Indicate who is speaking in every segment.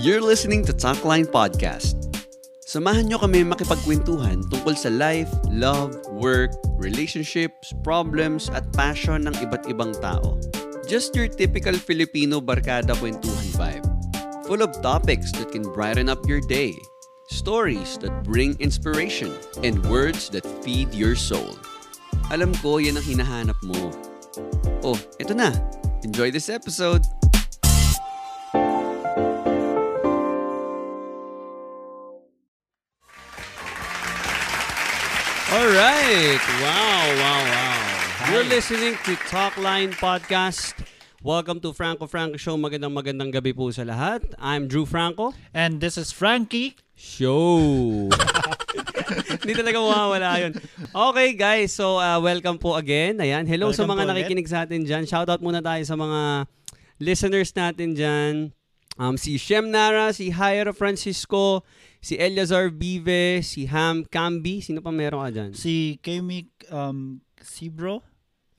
Speaker 1: You're listening to Talkline Podcast. Samahan nyo kami makipagkwentuhan tungkol sa life, love, work, relationships, problems, at passion ng iba't ibang tao. Just your typical Filipino barkada kwentuhan vibe. Full of topics that can brighten up your day. Stories that bring inspiration. And words that feed your soul. Alam ko yan ang hinahanap mo. Oh, eto na. Enjoy this episode! Right. Wow, wow, wow. You're listening to Talkline Podcast. Welcome to Franco Franco Show. Magandang magandang gabi po sa lahat. I'm Drew Franco.
Speaker 2: And this is Frankie.
Speaker 1: Show. Hindi talaga mawawala yun. Okay, guys. So, uh, welcome po again. Ayan. Hello sa
Speaker 2: Welcome
Speaker 1: mga
Speaker 2: po
Speaker 1: nakikinig sa atin dyan. Shoutout muna tayo sa mga listeners natin dyan. Um, si Shem Nara, si Jairo Francisco, si Eliazar Vive, si Ham Cambi. Sino pa meron ka dyan?
Speaker 2: Si Kemi um, Sibro.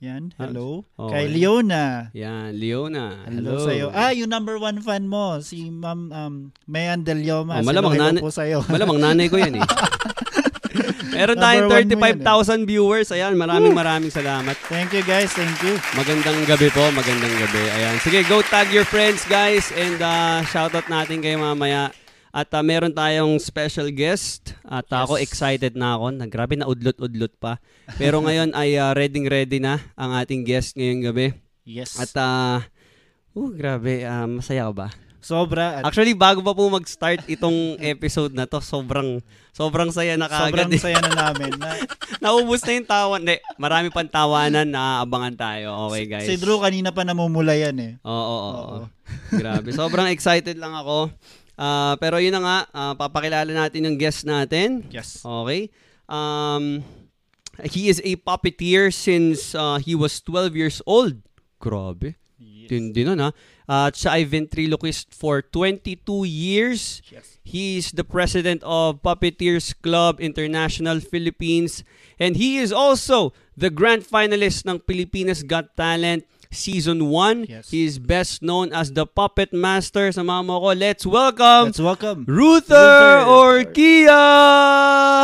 Speaker 2: Yan, hello.
Speaker 1: Oh,
Speaker 2: Kay. Leona.
Speaker 1: Yan, Leona.
Speaker 2: Hello,
Speaker 1: Hello.
Speaker 2: sa'yo. Ah, yung number one fan mo, si Ma'am um, Mayan Del Yoma.
Speaker 1: Oh, malamang
Speaker 2: Hello, hello
Speaker 1: nana-
Speaker 2: po sa'yo.
Speaker 1: Malamang nanay ko yan eh. Meron tayong
Speaker 2: Number one mo yan
Speaker 1: 35,000 viewers. Ayan, maraming maraming salamat.
Speaker 2: Thank you guys, thank you.
Speaker 1: Magandang gabi po, magandang gabi. Ayan. Sige, go tag your friends guys and uh, shoutout natin kayo mamaya. At uh, meron tayong special guest at ako
Speaker 2: Yes.
Speaker 1: excited na ako. Na, grabe na udlot-udlot pa. Pero ngayon ay uh, ready-ready na ang ating guest ngayong gabi.
Speaker 2: Yes.
Speaker 1: At uh, uh, grabe, uh, masaya ka ba?
Speaker 2: Sobra. At
Speaker 1: Actually, bago pa po mag-start itong episode na to, sobrang sobrang saya na
Speaker 2: sobrang
Speaker 1: kaagad. eh.
Speaker 2: saya na namin. Na,
Speaker 1: Naubos na yung tawan. Hindi, marami pang tawanan na abangan tayo. Okay, guys.
Speaker 2: si Drew kanina pa namumula yan eh.
Speaker 1: Oo, oo, oo.
Speaker 2: Oo.
Speaker 1: Grabe. Sobrang excited lang ako. Ah, pero yun na nga, ah, papakilala natin yung guest natin.
Speaker 2: Yes.
Speaker 1: Okay? Um, he is a puppeteer since uh, he was 12 years old. Grabe. Tindi nun ha. At siya ay ventriloquist for 22 years.
Speaker 2: Yes.
Speaker 1: He is the president of Puppeteers Club International Philippines and he is also the grand finalist ng Pilipinas Got Talent Season 1.
Speaker 2: Yes.
Speaker 1: He is best known as the Puppet Master. Sama mo ko. Let's welcome
Speaker 2: Let's welcome.
Speaker 1: Ruther
Speaker 2: Ruther.
Speaker 1: Orkia!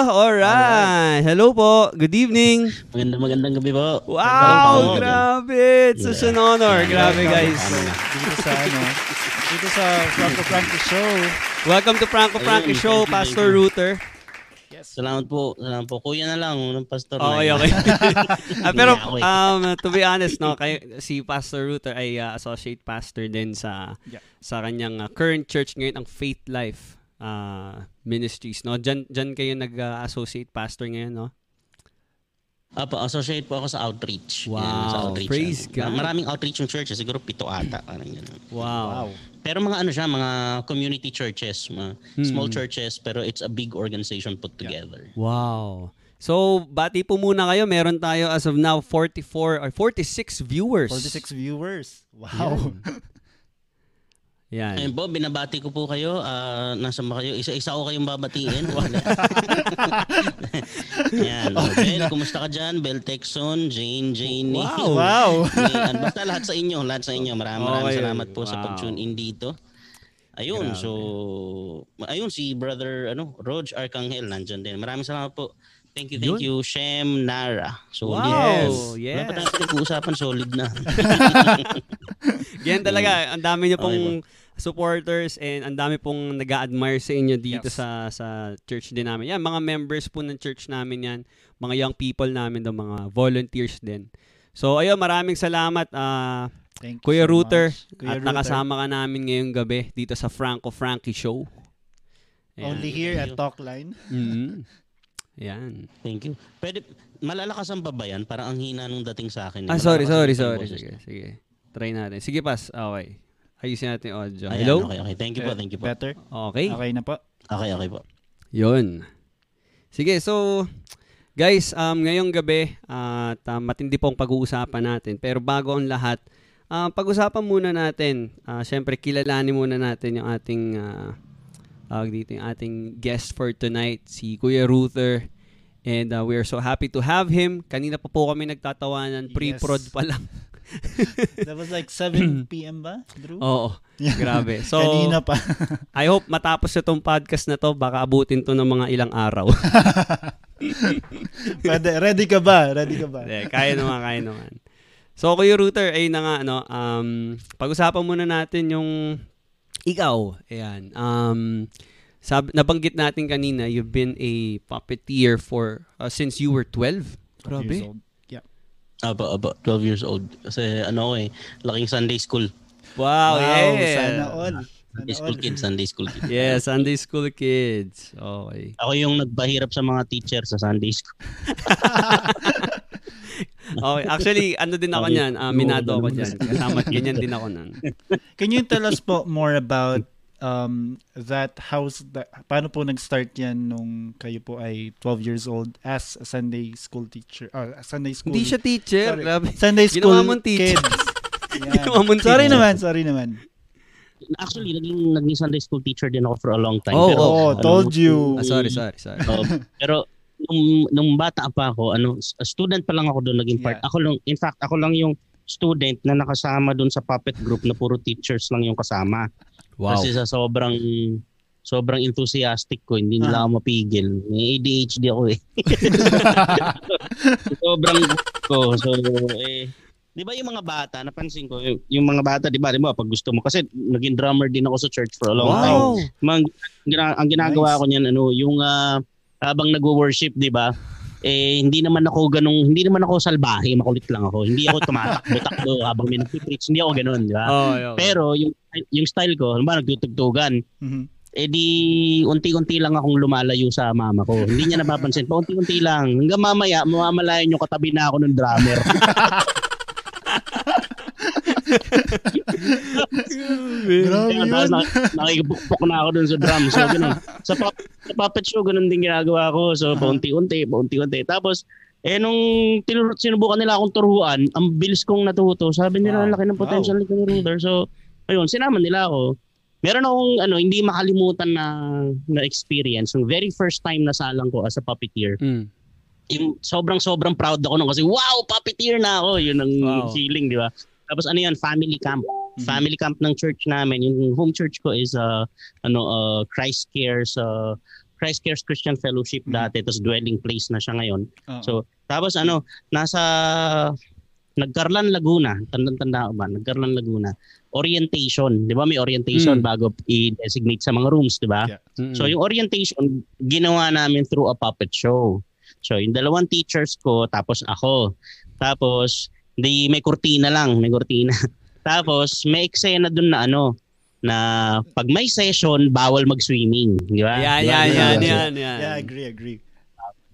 Speaker 1: Alright. Hello po. Good evening.
Speaker 3: Magandang magandang gabi po.
Speaker 1: Wow,
Speaker 3: Magandang
Speaker 1: grabe. It's such an honor. Grabe, guys.
Speaker 2: Dito sa ano, dito sa Franco Frankie Show.
Speaker 1: Welcome to Franco
Speaker 3: Ayun,
Speaker 1: Show, Pastor. Ruther.
Speaker 2: Yes.
Speaker 3: Salamat po. Salamat po. Kuya na lang ng pastor.
Speaker 1: Okay,
Speaker 3: na.
Speaker 1: okay. Ah, pero
Speaker 3: eh.
Speaker 1: um, to be honest, no, kay, si Pastor Ruther ay uh, associate pastor din sa
Speaker 2: Yeah.
Speaker 1: sa kanyang uh, current church ngayon, ang Faith Life uh, Ministries. No? Diyan, diyan kayo nag-associate pastor ngayon, no?
Speaker 3: Apo, associate po ako sa outreach.
Speaker 1: Wow,
Speaker 3: Yan, sa outreach.
Speaker 1: praise
Speaker 3: ano.
Speaker 1: God.
Speaker 3: Maraming outreach yung church. eh. Siguro pito ata. Parang ganun.
Speaker 1: Wow.
Speaker 2: Wow.
Speaker 3: Pero mga ano siya, mga community churches. Mga small
Speaker 1: Hmm.
Speaker 3: churches. Pero it's a big organization put together.
Speaker 1: Wow. So, bati po muna kayo. Meron tayo as of now 44 or 46 viewers.
Speaker 2: 46 viewers. Wow.
Speaker 1: Yan.
Speaker 3: Ayun po, binabati ko po kayo. Ah, nasa ba kayo? Isa-isa ko kayong babatiin. Wala. Yan. Oh, Bel, kumusta ka dyan? Bel Texon, Jane, Janie.
Speaker 1: Wow.
Speaker 2: Wow.
Speaker 3: Yan. Basta lahat sa inyo, lahat sa inyo. Maraming maraming
Speaker 1: Okay.
Speaker 3: salamat po sa
Speaker 1: Wow.
Speaker 3: pag-tune in dito. Ayun,
Speaker 1: Grabe.
Speaker 3: so ayun si brother ano, Rog Arcangel nandiyan din. Maraming salamat po. Thank you, thank
Speaker 1: Yun.
Speaker 3: you, Shem Nara. Solid.
Speaker 1: Wow.
Speaker 3: Wala
Speaker 1: Yes.
Speaker 3: pa tayong pinag-uusapan, solid na.
Speaker 1: Yan talaga, ang dami niyo
Speaker 3: Okay
Speaker 1: pong supporters and ang dami pong nag admire sa inyo dito
Speaker 2: Yes.
Speaker 1: sa sa church din namin. Yan, mga members po ng church namin yan. Mga young people namin, do mga volunteers din. So, ayun, maraming salamat ah,
Speaker 2: Thank you
Speaker 1: Kuya
Speaker 2: so much. Kuya
Speaker 1: at nakasama ka namin ngayong gabi dito sa Franco Frankie Show. Ayan.
Speaker 2: Only here at Talkline.
Speaker 1: Mhm. Yan.
Speaker 3: Thank you. Pwede malalakasan pa ba yan? Parang ang hina nung dating sa akin.
Speaker 1: Ah, sorry, sorry, sorry. Sige, sige. Try natin. Sige, pas. Okay. Ayusin natin yung audio.
Speaker 3: Ayan,
Speaker 1: Hello?
Speaker 3: Okay, okay. Thank you po, thank you po.
Speaker 2: Better?
Speaker 1: Okay.
Speaker 2: Okay na po.
Speaker 3: Okay, okay po.
Speaker 1: Yun. Sige, so guys, um ngayong gabi at uh, matindi pong pag-uusapan natin. Pero bago ang lahat, ah, pag-usapan muna natin. ah, Siyempre, kilalanin muna natin yung ating ah, tawag dito, yung ating guest for tonight, si Kuya Ruther. And uh, we are so happy to have him. Kanina pa po kami nagtatawanan, pre-prod
Speaker 2: Yes.
Speaker 1: pa lang.
Speaker 2: That was like 7 p.m. ba, Drew?
Speaker 4: Oo.
Speaker 2: Yeah.
Speaker 4: Grabe. So,
Speaker 2: Kanina pa.
Speaker 4: I hope matapos itong podcast na to, baka abutin to ng mga ilang araw.
Speaker 2: Pwede, ready ka ba? Ready ka ba?
Speaker 4: Hindi, kaya naman, kaya naman. So, Kuya Router, ay na nga, ano, um, pag-usapan muna natin yung ikaw. Ayan. Um, sab- nabanggit natin kanina, you've been a puppeteer for, uh, since you were 12.
Speaker 2: Years
Speaker 4: Grabe.
Speaker 2: old. Yeah.
Speaker 3: Aba, aba, 12 years old. Kasi ano ako eh, laking Sunday school.
Speaker 4: Wow, yeah.
Speaker 2: Sana all.
Speaker 3: Sunday
Speaker 2: Sana
Speaker 3: school
Speaker 2: all.
Speaker 3: kid, Sunday school kid.
Speaker 4: Yeah, Sunday school kids. Okay.
Speaker 3: Ako yung nagpahirap sa mga teacher sa Sunday school.
Speaker 4: Okay, actually, ano din ako niyan, uh, minado ako diyan. Kasama ganyan din ako nan.
Speaker 2: Can you tell us po more about um, that house, that, paano po nag-start yan nung kayo po ay 12 years old as a Sunday school teacher, or a Sunday school,
Speaker 4: Hindi siya teacher.
Speaker 2: Sorry.
Speaker 4: Grabe.
Speaker 2: Sunday school
Speaker 4: Ginawa mong teacher.
Speaker 2: kids.
Speaker 4: Ginawa mong
Speaker 2: Sorry
Speaker 4: teacher.
Speaker 2: naman, sorry naman.
Speaker 3: Actually, naging, naging Sunday school teacher din ako for a long time.
Speaker 4: Oh,
Speaker 3: pero,
Speaker 2: oh,
Speaker 3: ano,
Speaker 2: told you.
Speaker 4: Ah, sorry, sorry, sorry.
Speaker 3: Oh, pero nung, nung bata pa ako, ano, student pa lang ako doon naging part.
Speaker 2: Yeah.
Speaker 3: Ako lang, in fact, ako lang yung student na nakasama doon sa puppet group na puro teachers lang yung kasama.
Speaker 4: Wow.
Speaker 3: Kasi sa sobrang sobrang enthusiastic ko, hindi nila
Speaker 2: Ah.
Speaker 3: ako mapigil. May ADHD ako eh. sobrang ko. So, eh, di ba yung mga bata, napansin ko, yung, yung mga bata, di ba, di ba, pag gusto mo, kasi naging drummer din ako sa church for a long time.
Speaker 4: Wow.
Speaker 3: Mang, gina- ang ginagawa
Speaker 2: Nice.
Speaker 3: ko niyan ano, yung ah, habang nagwo-worship, 'di ba? Eh hindi naman ako ganung hindi naman ako salbahe, makulit lang ako. Hindi ako tumatakbo-takbo habang may nagpi-preach, hindi ako ganoon, 'di ba?
Speaker 4: Oh, okay.
Speaker 3: Pero yung yung style ko, halimbawa nagtutugtugan,
Speaker 2: Mhm.
Speaker 3: eh di unti-unti lang akong lumalayo sa mama ko. Hindi niya napapansin, pa unti-unti lang. Hanggang mamaya, mamamalayan yung katabi na ako ng drummer.
Speaker 2: Grabe yun.
Speaker 3: nakikipukpok na ako dun sa drum. So, ganun. Sa, pop- puppet show, ganun din ginagawa ko. So, paunti-unti, paunti-unti. Tapos, eh, nung tinuro, sinubukan nila akong turuan, ang bilis kong natuto. Sabi nila,
Speaker 2: Wow.
Speaker 3: laki ng potential ni Kuya Ruder. So, ayun, sinama nila ako. Meron akong ano, hindi makalimutan na, na experience. Yung very first time na salang ko as a puppeteer.
Speaker 4: Mm.
Speaker 3: Yung sobrang-sobrang proud ako nung kasi, wow, puppeteer na ako. Yun ang
Speaker 4: Wow.
Speaker 3: feeling, di ba? Tapos ano yan, family camp.
Speaker 2: Mhm.
Speaker 3: Family camp ng church namin. Yung home church ko is uh, ano uh, Christ Cares uh, Christ Cares Christian Fellowship
Speaker 2: Mhm.
Speaker 3: dati tapos dwelling place na siya ngayon.
Speaker 2: Oo.
Speaker 3: So tapos ano nasa Nagkarlan Laguna, tandang-tanda ba? Nagkarlan Laguna. Orientation, 'di ba? May orientation
Speaker 4: Mm.
Speaker 3: bago i-designate sa mga rooms, 'di ba?
Speaker 2: Yeah.
Speaker 4: Mm-mm.
Speaker 3: So yung orientation, ginawa namin through a puppet show. So yung dalawang teachers ko, tapos ako. Tapos, di, may kurtina lang, may kurtina. tapos, may eksena dun na ano, na pag may session, bawal mag-swimming. Di ba?
Speaker 4: Yan,
Speaker 3: Di ba?
Speaker 4: yan,
Speaker 3: Di ba?
Speaker 4: yan,
Speaker 3: So,
Speaker 4: yan, yan.
Speaker 2: Yeah, agree, agree.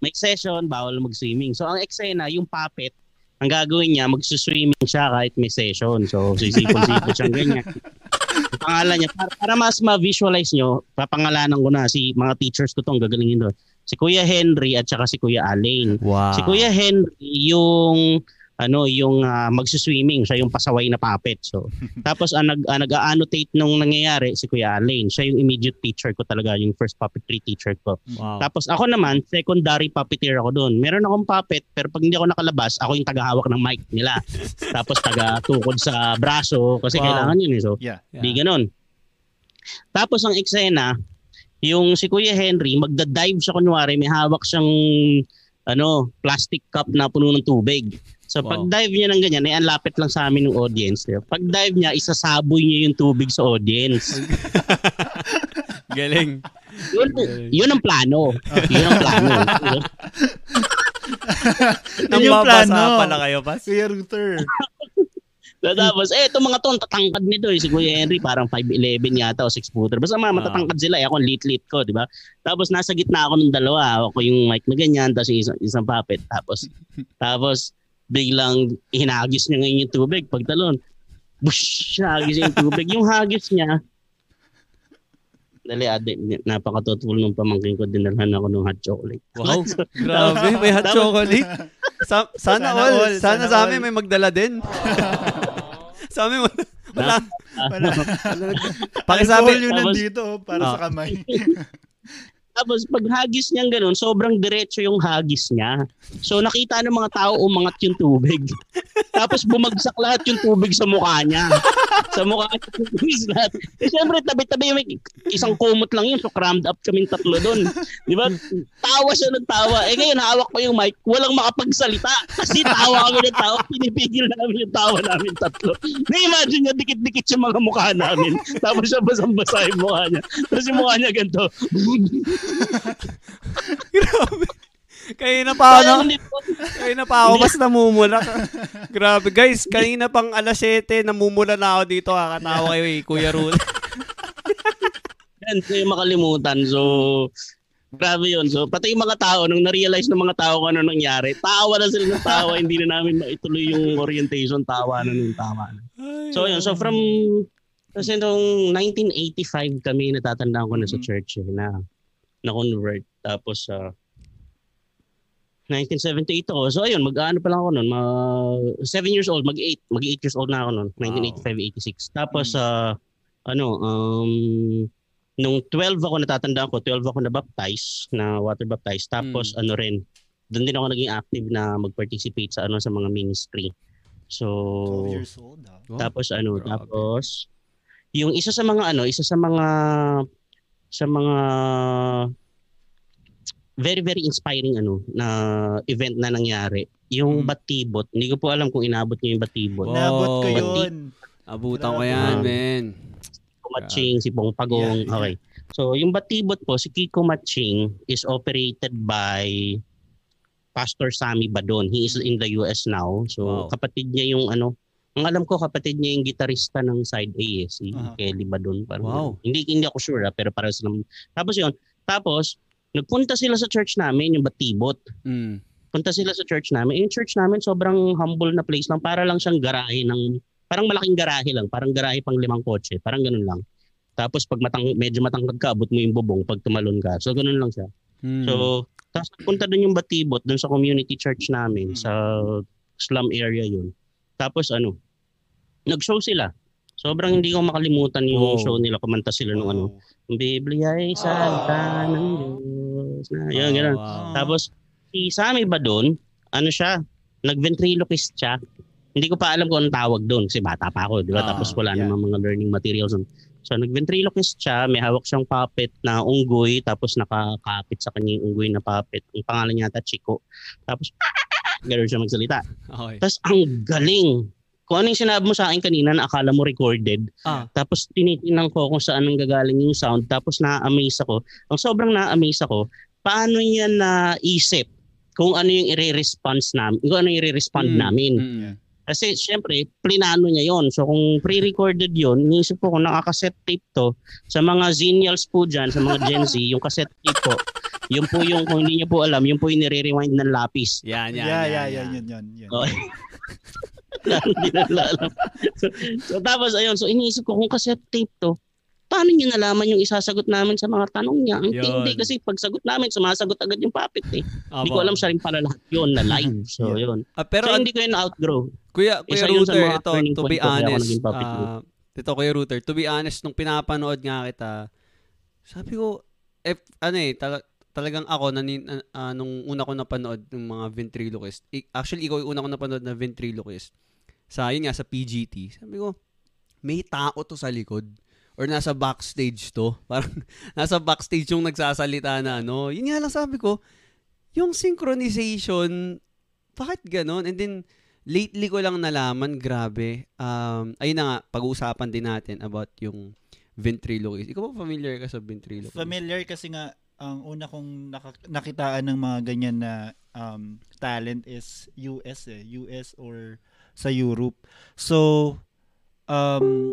Speaker 3: May session, bawal mag-swimming. So ang eksena, yung puppet, ang gagawin niya, magsuswimming siya kahit may session. So, sisipon-sipon siya ganyan. Ang pangalan niya, para, para mas ma-visualize nyo, papangalanan ko na si mga teachers ko to, ang gagalingin doon. Si Kuya Henry at saka si Kuya Alain.
Speaker 4: Wow.
Speaker 3: Si Kuya Henry, yung ano, yung uh, magsuswimming, siya yung pasaway na puppet. So, tapos ang nag ah, nag-annotate nung nangyayari si Kuya Alain. Siya yung immediate teacher ko talaga, yung first puppetry teacher ko.
Speaker 4: Wow.
Speaker 3: Tapos ako naman, secondary puppeteer ako doon. Meron akong puppet, pero pag hindi ako nakalabas, ako yung tagahawak ng mic nila. Tapos taga-tukod sa braso, kasi
Speaker 4: Wow.
Speaker 3: kailangan yun eh. So,
Speaker 2: Yeah.
Speaker 3: di ganon. Tapos ang eksena, yung si Kuya Henry, magda-dive siya kunwari, may hawak siyang ano, plastic cup na puno ng tubig. So
Speaker 4: Wow.
Speaker 3: pag dive niya ng ganyan, eh, ang lapit lang sa amin ng audience. di ba? Pag dive niya, isasaboy niya yung tubig sa audience.
Speaker 4: Galing.
Speaker 3: Yun, yun ang plano. Yun ang plano.
Speaker 4: Nang
Speaker 2: Yun yung plano.
Speaker 4: pala kayo, Pas?
Speaker 2: Kuya Ruther.
Speaker 3: So, tapos, eh, itong mga to, ang tatangkad nito eh. Si Kuya Henry, parang 5'11 yata o 6 footer. Basta mga matatangkad sila eh. Ako, ang lit-lit ko, di ba? Tapos, nasa gitna ako ng dalawa. Ako yung mic na ganyan, tapos yung isang, isang puppet. Tapos, tapos, biglang hinagis niya ngayon yung tubig. Pagtalon, bush, niya yung tubig. Yung hagis niya, Dali, ade, napakatutulong ng pamangkin ko. Dinalhan ako ng hot chocolate.
Speaker 4: Wow. Grabe, may hot chocolate. Sa, sana,
Speaker 2: Sana
Speaker 4: all.
Speaker 2: all,
Speaker 4: Sana,
Speaker 2: sana
Speaker 4: sa
Speaker 2: all.
Speaker 4: amin may magdala din. sa amin, wala. wala.
Speaker 2: Wala.
Speaker 4: Pakisabi,
Speaker 2: Alcohol yun nandito oh, para
Speaker 4: Ah.
Speaker 2: sa kamay.
Speaker 3: Tapos pag hagis niya ganun, sobrang diretso yung hagis niya. So nakita ng mga tao umangat yung tubig. Tapos bumagsak lahat yung tubig sa mukha niya. sa mukha niya tubig lahat. Eh syempre tabi-tabi may isang kumot lang yun. So crammed up kaming tatlo doon. Di ba? Tawa siya ng tawa. Eh ngayon hawak ko yung mic, walang makapagsalita. Kasi tawa kami ng tawa. Pinipigil namin yung tawa namin tatlo. Na-imagine niya, dikit-dikit yung mga mukha namin. Tapos siya basang-basa yung mukha niya. Tapos yung mukha niya ganito.
Speaker 1: Grabe. Kanina pa ako,
Speaker 3: Kaya
Speaker 1: na,
Speaker 3: hindi po.
Speaker 1: kanina pa ako mas namumula. Grabe guys, kanina pang alas 7, namumula na ako dito. Kakatawa kayo eh, Kuya Rul.
Speaker 3: Yan, so yung makalimutan. So, grabe yun. So, pati yung mga tao, nung na-realize ng mga tao kung ano nangyari, tawa na sila ng tawa, hindi na namin maituloy yung orientation, tawa na ng tawa na. So, yun. So, from, kasi nung 1985 kami, natatandaan ko na sa church eh, na na-convert. Tapos, sa 1978 ako. So, ayun, mag-ano pa lang ako noon. Mag, 7 years old, mag-8. Mag-8 years old na ako noon. 1985-86. Tapos, sa ano, um, nung 12 ako natatandaan ko, 12 ako na-baptize, na water baptized. Tapos, ano rin, doon din ako naging active na mag-participate sa ano sa mga ministry. So,
Speaker 2: 12 years old, ah.
Speaker 1: Oh,
Speaker 3: tapos ano,
Speaker 1: grabe.
Speaker 3: tapos yung isa sa mga ano, isa sa mga sa mga very very inspiring ano na event na nangyari. Yung
Speaker 2: Mm.
Speaker 3: Batibot, hindi ko po alam kung inabot niyo yung Batibot.
Speaker 1: Wow.
Speaker 2: Naabot ko
Speaker 1: Oh,
Speaker 2: yun.
Speaker 1: Abutan ko yan,
Speaker 3: Ah.
Speaker 1: men.
Speaker 3: Kiko Matching, si Pong Pagong.
Speaker 2: Yeah, yeah.
Speaker 3: Okay. So, yung Batibot po, si Kiko Matching is operated by Pastor Sammy Badon. He is in the US now. So,
Speaker 1: Wow.
Speaker 3: kapatid niya yung ano, ang alam ko kapatid niya yung gitarista ng Side A, eh, si
Speaker 2: Aha.
Speaker 3: Kelly Badon. Parang
Speaker 1: Wow.
Speaker 3: Hindi hindi ako sure, ah, pero para silang Tapos yun, tapos nagpunta sila sa church namin, yung Batibot.
Speaker 1: Mm.
Speaker 3: Punta sila sa church namin. Yung church namin sobrang humble na place lang, para lang siyang garahe ng parang malaking garahe lang, parang garahe pang limang kotse, parang ganun lang. Tapos pag matang, medyo matangkad ka, abot mo yung bubong pag tumalon ka. So ganun lang siya.
Speaker 1: Mm.
Speaker 3: So, tapos punta doon yung Batibot, doon sa community church namin,
Speaker 2: Mm.
Speaker 3: sa slum area yun. Tapos ano, nag-show sila. Sobrang hindi ko makalimutan yung
Speaker 1: Wow.
Speaker 3: show nila. Kumanta sila nung ano, ang Biblia ay salita ng Diyos. Na, yun,
Speaker 1: Ah,
Speaker 3: ganun.
Speaker 1: wow.
Speaker 3: Tapos, si Sammy ba doon, ano siya, nag-ventriloquist siya. Hindi ko pa alam kung anong tawag doon kasi bata pa ako, di ba?
Speaker 1: Ah,
Speaker 3: Tapos wala
Speaker 2: yeah.
Speaker 3: namang mga learning materials. doon. So, nag-ventriloquist siya, may hawak siyang puppet na unggoy, tapos nakakapit sa kanya yung unggoy na puppet. Ang pangalan niya ata Chico. Tapos, gano'n siya magsalita.
Speaker 1: Okay.
Speaker 3: Tapos, ang galing. Kung ano yung sinabi mo sa akin kanina na akala mo recorded,
Speaker 1: Ah.
Speaker 3: tapos tinitingnan ko kung saan ang gagaling yung sound, tapos na-amaze ako. Ang sobrang na-amaze ako, paano niya naisip kung ano yung i-response namin, kung ano yung i-respond
Speaker 1: Mm.
Speaker 3: namin.
Speaker 1: Mm-mm.
Speaker 3: Kasi syempre, plinano niya yon So kung pre-recorded yon iniisip ko kung nakakaset tape to, sa mga zenials po dyan, sa mga Gen Z, yung cassette tape po, yun po yung, kung hindi niyo po alam, yun po yung nire-rewind ng lapis.
Speaker 1: Yan, yan,
Speaker 2: yeah,
Speaker 1: yan,
Speaker 2: yeah,
Speaker 1: yan.
Speaker 2: yan, yan, yan, yan.
Speaker 3: Okay. Hindi na alam. so, so, tapos ayun, so iniisip ko kung cassette tape to, paano niya nalaman yung isasagot namin sa mga tanong niya? Ang tindi kasi pag sagot namin, sumasagot agad yung puppet eh. Hindi ko alam siya rin pala lahat yun na live. So yun.
Speaker 1: Ah, pero
Speaker 3: so hindi ko yun outgrow.
Speaker 1: Kuya, Kuya
Speaker 3: Isa
Speaker 1: Router, ito, to be honest, ah, ito Kuya Router, to be honest, nung pinapanood nga kita, sabi ko, eh, ano eh, tala- talagang ako, nanin, ah, nung una ko napanood ng mga ventriloquist, actually, ikaw yung una ko napanood na ventriloquist, sa, yun nga, sa PGT, sabi ko, may tao to sa likod or nasa backstage to. Parang nasa backstage yung nagsasalita na ano. Yun nga lang sabi ko, yung synchronization, bakit ganon? And then, lately ko lang nalaman, grabe. Um, ayun na nga, pag-uusapan din natin about yung ventriloquist. Ikaw ba familiar ka sa ventriloquist?
Speaker 2: Familiar kasi nga, ang una kong naka- nakitaan ng mga ganyan na um, talent is US eh. US or sa Europe. So, um,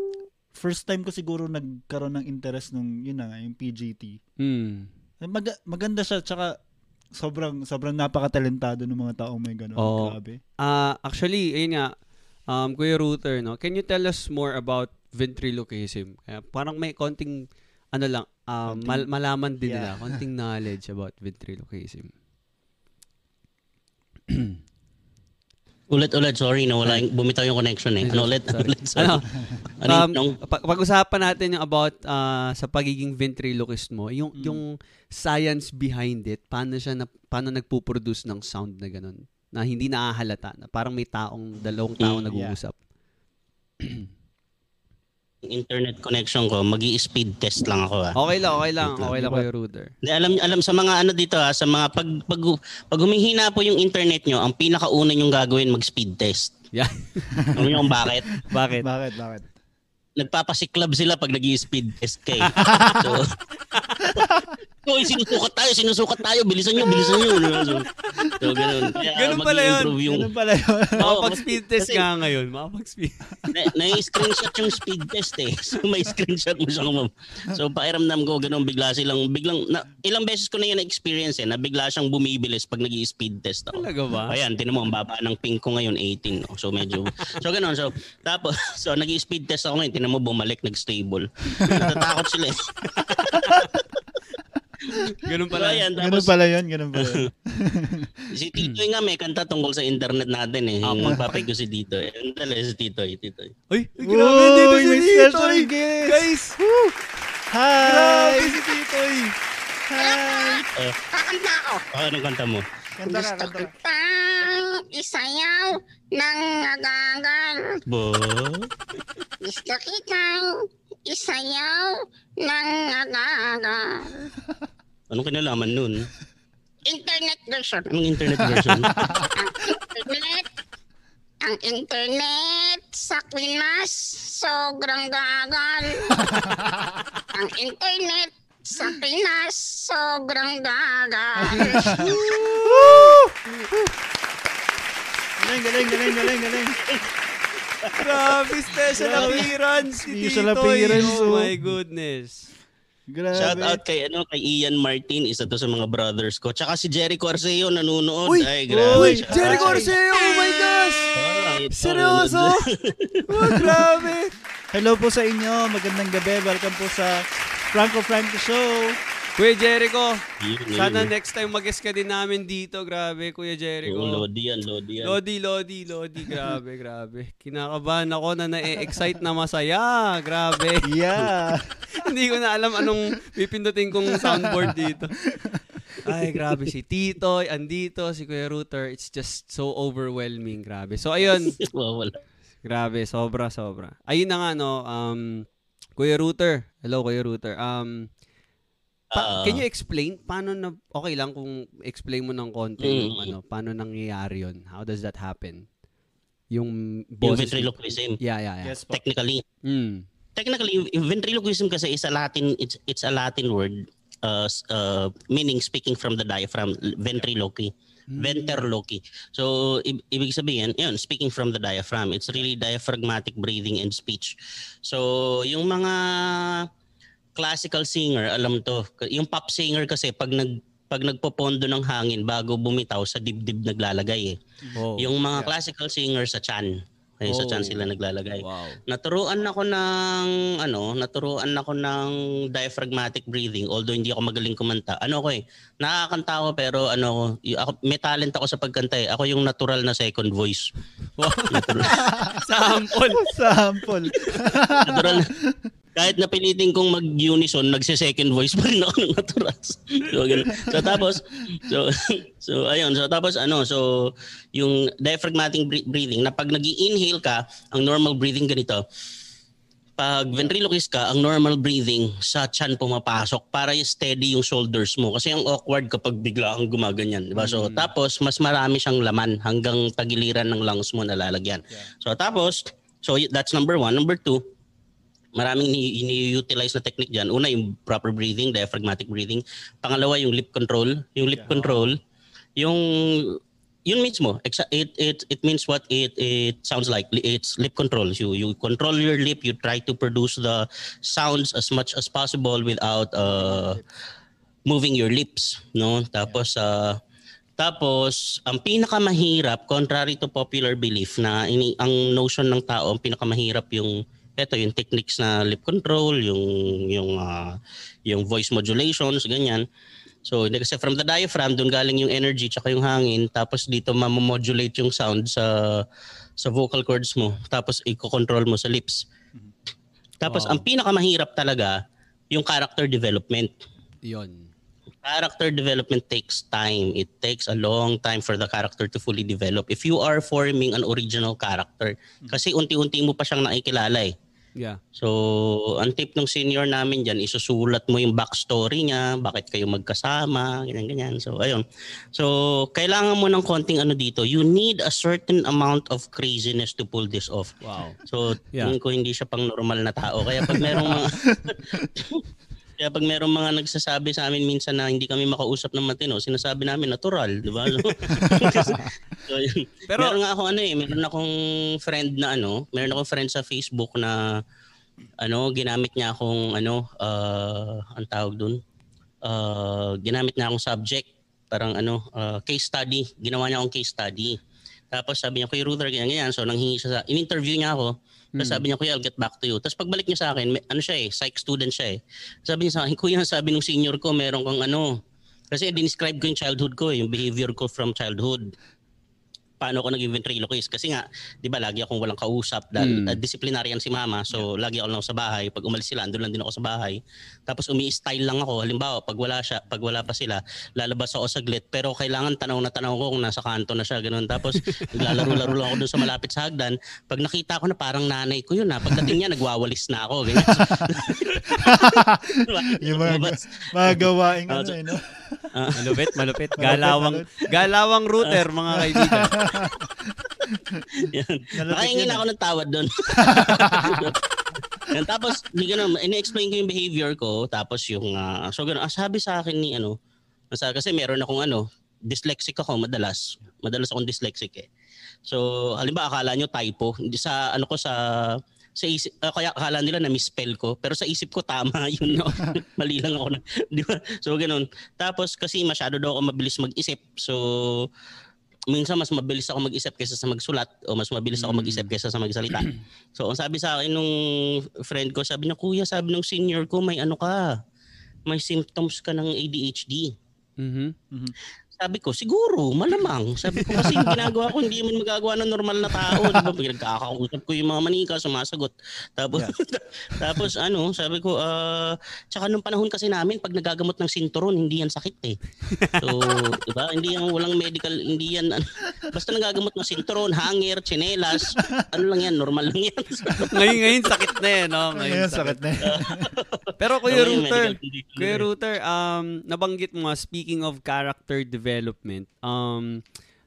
Speaker 2: first time ko siguro nagkaroon ng interest nung, yun na nga, yung PGT.
Speaker 1: Hmm.
Speaker 2: Mag- maganda siya, tsaka sobrang sobrang napakatalentado ng mga taong may gano'n.
Speaker 1: Oo.
Speaker 2: Grabe.
Speaker 1: Ah, actually, ayun nga, um, Kuya Router, no? Can you tell us more about ventriloquism? Kaya parang may konting, ano lang, um, mal- malaman din nila,
Speaker 2: Yeah.
Speaker 1: konting knowledge about ventriloquism.
Speaker 3: Ulit-ulit, sorry, nawala yung, bumitaw yung connection eh. Ano ulit? Ano
Speaker 1: Sorry.
Speaker 3: ulit? Sorry.
Speaker 1: Ano?
Speaker 3: Ano
Speaker 1: Um,
Speaker 3: yung
Speaker 1: pag- pag-usapan natin yung about ah, sa pagiging ventriloquist mo, yung
Speaker 2: Mm.
Speaker 1: yung science behind it, paano siya na, paano nagpo-produce ng sound na ganun na hindi nakahalata na parang may taong dalawang tao
Speaker 3: Mm,
Speaker 1: nag-uusap.
Speaker 3: internet connection ko, mag speed test lang ako ah.
Speaker 1: Okay lang, okay lang. Okay lang kayo, Ruder.
Speaker 3: Hindi, alam alam sa mga ano dito ha, sa mga pag pag, pag humihina po yung internet nyo, ang pinakauna yung gagawin mag speed test.
Speaker 1: Yeah.
Speaker 3: Alam niyo kung bakit?
Speaker 1: Bakit?
Speaker 2: Bakit, bakit?
Speaker 3: Nagpapasiklab sila pag nag speed test kay. So, Hoy, sinusukat tayo, sinusukat tayo, bilisan nyo, bilisan nyo. So, so ganun. Kaya
Speaker 1: Ganun pala yun.
Speaker 3: Yung,
Speaker 2: Ganun pala yun.
Speaker 1: Makapag-speed test
Speaker 3: Kasi-
Speaker 1: nga ngayon. Makapag-speed.
Speaker 3: na, na-screenshot yung speed test eh. So may screenshot mo siya kumam. So pakiramdam ko ganun bigla silang biglang na, ilang beses ko na yun na-experience eh na bigla siyang bumibilis pag nag speed test ako.
Speaker 1: Talaga ba?
Speaker 3: Ayan, tinan mo ang baba ng ping ko ngayon 18. No? So medyo So ganun. So tapos so nag speed test ako ngayon, tinan mo bumalik nag-stable. Natatakot sila eh.
Speaker 1: Ganun
Speaker 3: So
Speaker 1: pala.
Speaker 3: ayan,
Speaker 2: Ganun
Speaker 3: tapos
Speaker 2: pala yun, ganun pala yun.
Speaker 3: si Titoy nga may kanta tungkol sa internet natin eh.
Speaker 1: Ah,
Speaker 3: Yung papay ko si Titoy. Ang dala si Titoy, Titoy.
Speaker 1: Uy, grabe dito si Titoy. Guys,
Speaker 2: Hi!
Speaker 1: grabe si Titoy.
Speaker 2: Hi!
Speaker 5: Kakanta ako.
Speaker 3: Oh, anong kanta mo?
Speaker 2: Kanta ka, kanta ka.
Speaker 5: Pang isayaw ng agagal.
Speaker 3: Bo.
Speaker 5: Gusto kitang isayaw ng agagal.
Speaker 3: Anong kinalaman nun?
Speaker 5: Internet version.
Speaker 3: Anong internet version?
Speaker 5: Internet. Ang internet sa Pinas, sobrang gagal. Ang internet sa Pinas, sobrang gagal.
Speaker 2: Galing, galing, galing, galing, galing.
Speaker 1: Grabe, special appearance si
Speaker 2: Special
Speaker 1: Titoy.
Speaker 2: appearance,
Speaker 1: Oh
Speaker 2: oh.
Speaker 1: my goodness.
Speaker 2: Grabe.
Speaker 3: Shout out kay ano kay Ian Martin, isa to sa mga brothers ko. Tsaka si Jericho Arceo nanonood.
Speaker 1: Uy!
Speaker 3: Ay, grabe.
Speaker 2: Uy!
Speaker 1: Jericho Arceo, oh my gosh!
Speaker 3: Ito,
Speaker 1: Seryoso? Oh, grabe.
Speaker 2: Hello po sa inyo. Magandang gabi. Welcome po sa Franco Franco Show.
Speaker 1: Kuya Jericho,
Speaker 3: yun.
Speaker 1: sana next time mag-guest ka din namin dito. Grabe, Kuya Jericho.
Speaker 3: Oo, Lodi yan, Lodi yan.
Speaker 1: Lodi, Lodi, Lodi. Grabe, grabe. Kinakabahan ako na na-excite na masaya. Grabe.
Speaker 2: Yeah.
Speaker 1: Hindi ko na alam anong pipindutin kong soundboard dito. Ay, grabe. Si Titoy, andito. Si Kuya Router. It's just so overwhelming. Grabe. So, ayun.
Speaker 3: Wala.
Speaker 1: Grabe. Sobra, sobra. Ayun na nga, no. Um, Kuya Router. Hello, Kuya Router. Um, pa-
Speaker 3: Ah.
Speaker 1: can you explain paano na okay lang kung explain mo ng konti
Speaker 3: Mm.
Speaker 1: yung ano paano nangyayari yun how does that happen yung
Speaker 3: Yung
Speaker 1: boses
Speaker 3: ventriloquism.
Speaker 1: yeah yeah yeah
Speaker 2: Yes.
Speaker 3: Technically,
Speaker 1: mm.
Speaker 3: technically yung- yung ventriloquism kasi is a Latin it's it's a Latin word uh, uh meaning speaking from the diaphragm ventriloquy ventriloquy so i- ibig sabihin yun speaking from the diaphragm it's really diaphragmatic breathing and speech so yung mga classical singer alam to yung pop singer kasi pag nag pag nagpopondo ng hangin bago bumitaw sa dibdib naglalagay eh.
Speaker 1: oh.
Speaker 3: Yung mga classical singer sa chan. Ay, sa chan
Speaker 1: Oh.
Speaker 3: sila naglalagay.
Speaker 1: wow
Speaker 3: Naturuan ako ng ano, naturuan ako ng diaphragmatic breathing although hindi ako magaling kumanta. Ano ko eh, nakakanta ako pero ano ako, may talent ako sa pagkanta eh. Ako yung natural na second voice.
Speaker 1: wow
Speaker 3: Natural,
Speaker 1: sample
Speaker 2: Sample.
Speaker 3: natural na- kahit napilitin kong mag-unison, nagse-second voice pa rin ako ng natural. So, ganun. so tapos, so, so ayun, so tapos ano, so yung diaphragmatic bre- breathing, na pag nag inhale ka, ang normal breathing ganito, pag ventriloquist ka, ang normal breathing sa chan pumapasok para steady yung shoulders mo. Kasi ang awkward kapag bigla kang gumaganyan. Diba? So, tapos, mas marami siyang laman hanggang tagiliran ng lungs mo nalalagyan. So, tapos, so that's number one. Number two, maraming ini- ini-utilize na technique dyan. Una, yung proper breathing, diaphragmatic breathing. Pangalawa, yung lip control. Yung lip control, yung yun mismo it it it means what it it sounds like it's lip control you you control your lip you try to produce the sounds as much as possible without uh moving your lips no tapos uh tapos ang pinakamahirap contrary to popular belief na ini ang notion ng tao ang pinakamahirap yung eto yung techniques na lip control yung yung ah, yung voice modulations ganyan So, hindi kasi from the diaphragm, doon galing yung energy tsaka yung hangin. Tapos dito mamomodulate yung sound sa sa vocal cords mo. Tapos i-control mo sa lips. Tapos
Speaker 1: Wow.
Speaker 3: ang pinakamahirap talaga yung character development.
Speaker 1: Yon.
Speaker 3: Character development takes time. It takes a long time for the character to fully develop. If you are forming an original character, kasi unti-unti mo pa siyang nakikilala eh.
Speaker 1: Yeah.
Speaker 3: So, ang tip ng senior namin dyan, isusulat mo yung backstory niya, bakit kayo magkasama, ganyan-ganyan. So, ayun. So, kailangan mo ng konting ano dito. You need a certain amount of craziness to pull this off.
Speaker 1: Wow.
Speaker 3: So,
Speaker 1: Yeah.
Speaker 3: tingin ko hindi siya pang normal na tao. Kaya pag merong mga... Kaya pag merong mga nagsasabi sa amin minsan na hindi kami makausap ng matino, sinasabi namin natural, di ba? So, yun.
Speaker 1: Pero-
Speaker 3: meron nga ako ano eh, meron akong friend na ano, meron akong friend sa Facebook na ano, ginamit niya akong ano, uh, ang tawag dun, uh, ginamit niya akong subject, parang ano, uh, case study. Ginawa niya akong case study. Tapos sabi niya, Kuya Ruther, ganyan, ganyan. So, nanghingi siya sa, in-interview niya ako. Tapos sabi niya, Kuya, I'll get back to you. Tapos pagbalik niya sa akin, may, ano siya eh, psych student siya eh. Sabi niya sa akin, Kuya, sabi nung senior ko, meron kang ano. Kasi dinescribe ko yung childhood ko, eh, yung behavior ko from childhood paano ako naging ventriloquist. Kasi nga 'di ba lagi akong walang kausap dahil
Speaker 1: Mm.
Speaker 3: uh, disciplinarian si mama. So lagi ako lang sa bahay. Pag umalis sila andun lang din ako sa bahay. Tapos umi-style lang ako. Halimbawa pag wala siya pag wala pa sila lalabas ako saglit. Pero kailangan tanaw na tanaw ko kung nasa kanto na siya ganun. Tapos naglalaro-laro lang ako dun sa malapit sa hagdan. Pag nakita ko na parang nanay ko yun na pagdating niya nagwawalis na ako ganyan.
Speaker 2: Yung mga, mga gawaing
Speaker 3: Ah,
Speaker 2: ano
Speaker 3: so-
Speaker 2: eh, no?
Speaker 1: Malupit, malupit. Galawang, galawang router, mga kaibigan.
Speaker 3: Yan.
Speaker 2: Yun,
Speaker 3: ako ng tawad doon. Yan, tapos, di ganun, ini-explain ko yung behavior ko, tapos yung, ah, so ganun, ah, sabi sa akin ni, ano, nasa, kasi meron akong, ano, dyslexic ako madalas. Madalas akong dyslexic eh. So, halimbawa, akala nyo typo. Hindi sa, ano ko, sa, sa isip, ah, kaya akala nila na misspell ko, pero sa isip ko tama yun. No? Mali lang ako na, di ba? So, ganun. Tapos, kasi masyado daw ako mabilis mag-isip. So, minsan mas mabilis ako mag-isip kaysa sa magsulat o mas mabilis ako mag-isip kaysa sa magsalita. so, ang sabi sa akin nung friend ko, sabi niya, kuya, sabi nung senior ko, may ano ka, may symptoms ka ng ADHD.
Speaker 1: Mhm.
Speaker 3: Sabi ko, siguro, malamang. Sabi ko kasi yung ginagawa ko, hindi man magagawa ng normal na tao. Di ba? Nagkakausap ko yung mga manika, sumasagot. Tapos, tapos ano, sabi ko, ah, tsaka nung panahon kasi namin, pag nagagamot ng sinturon, hindi yan sakit eh. So, di ba? Hindi yan, walang medical, hindi yan, ano, basta nagagamot ng sinturon, hanger, tsinelas, ano lang yan, normal lang yan.
Speaker 1: ngayon, ngayon, sakit na eh, no? Ngayon,
Speaker 2: Ngayon,
Speaker 1: sakit.
Speaker 2: sakit na eh.
Speaker 1: Pero Kuya
Speaker 3: Ngayon,
Speaker 1: Router, Kuya. Router, um, nabanggit mo nga, speaking of character development, um,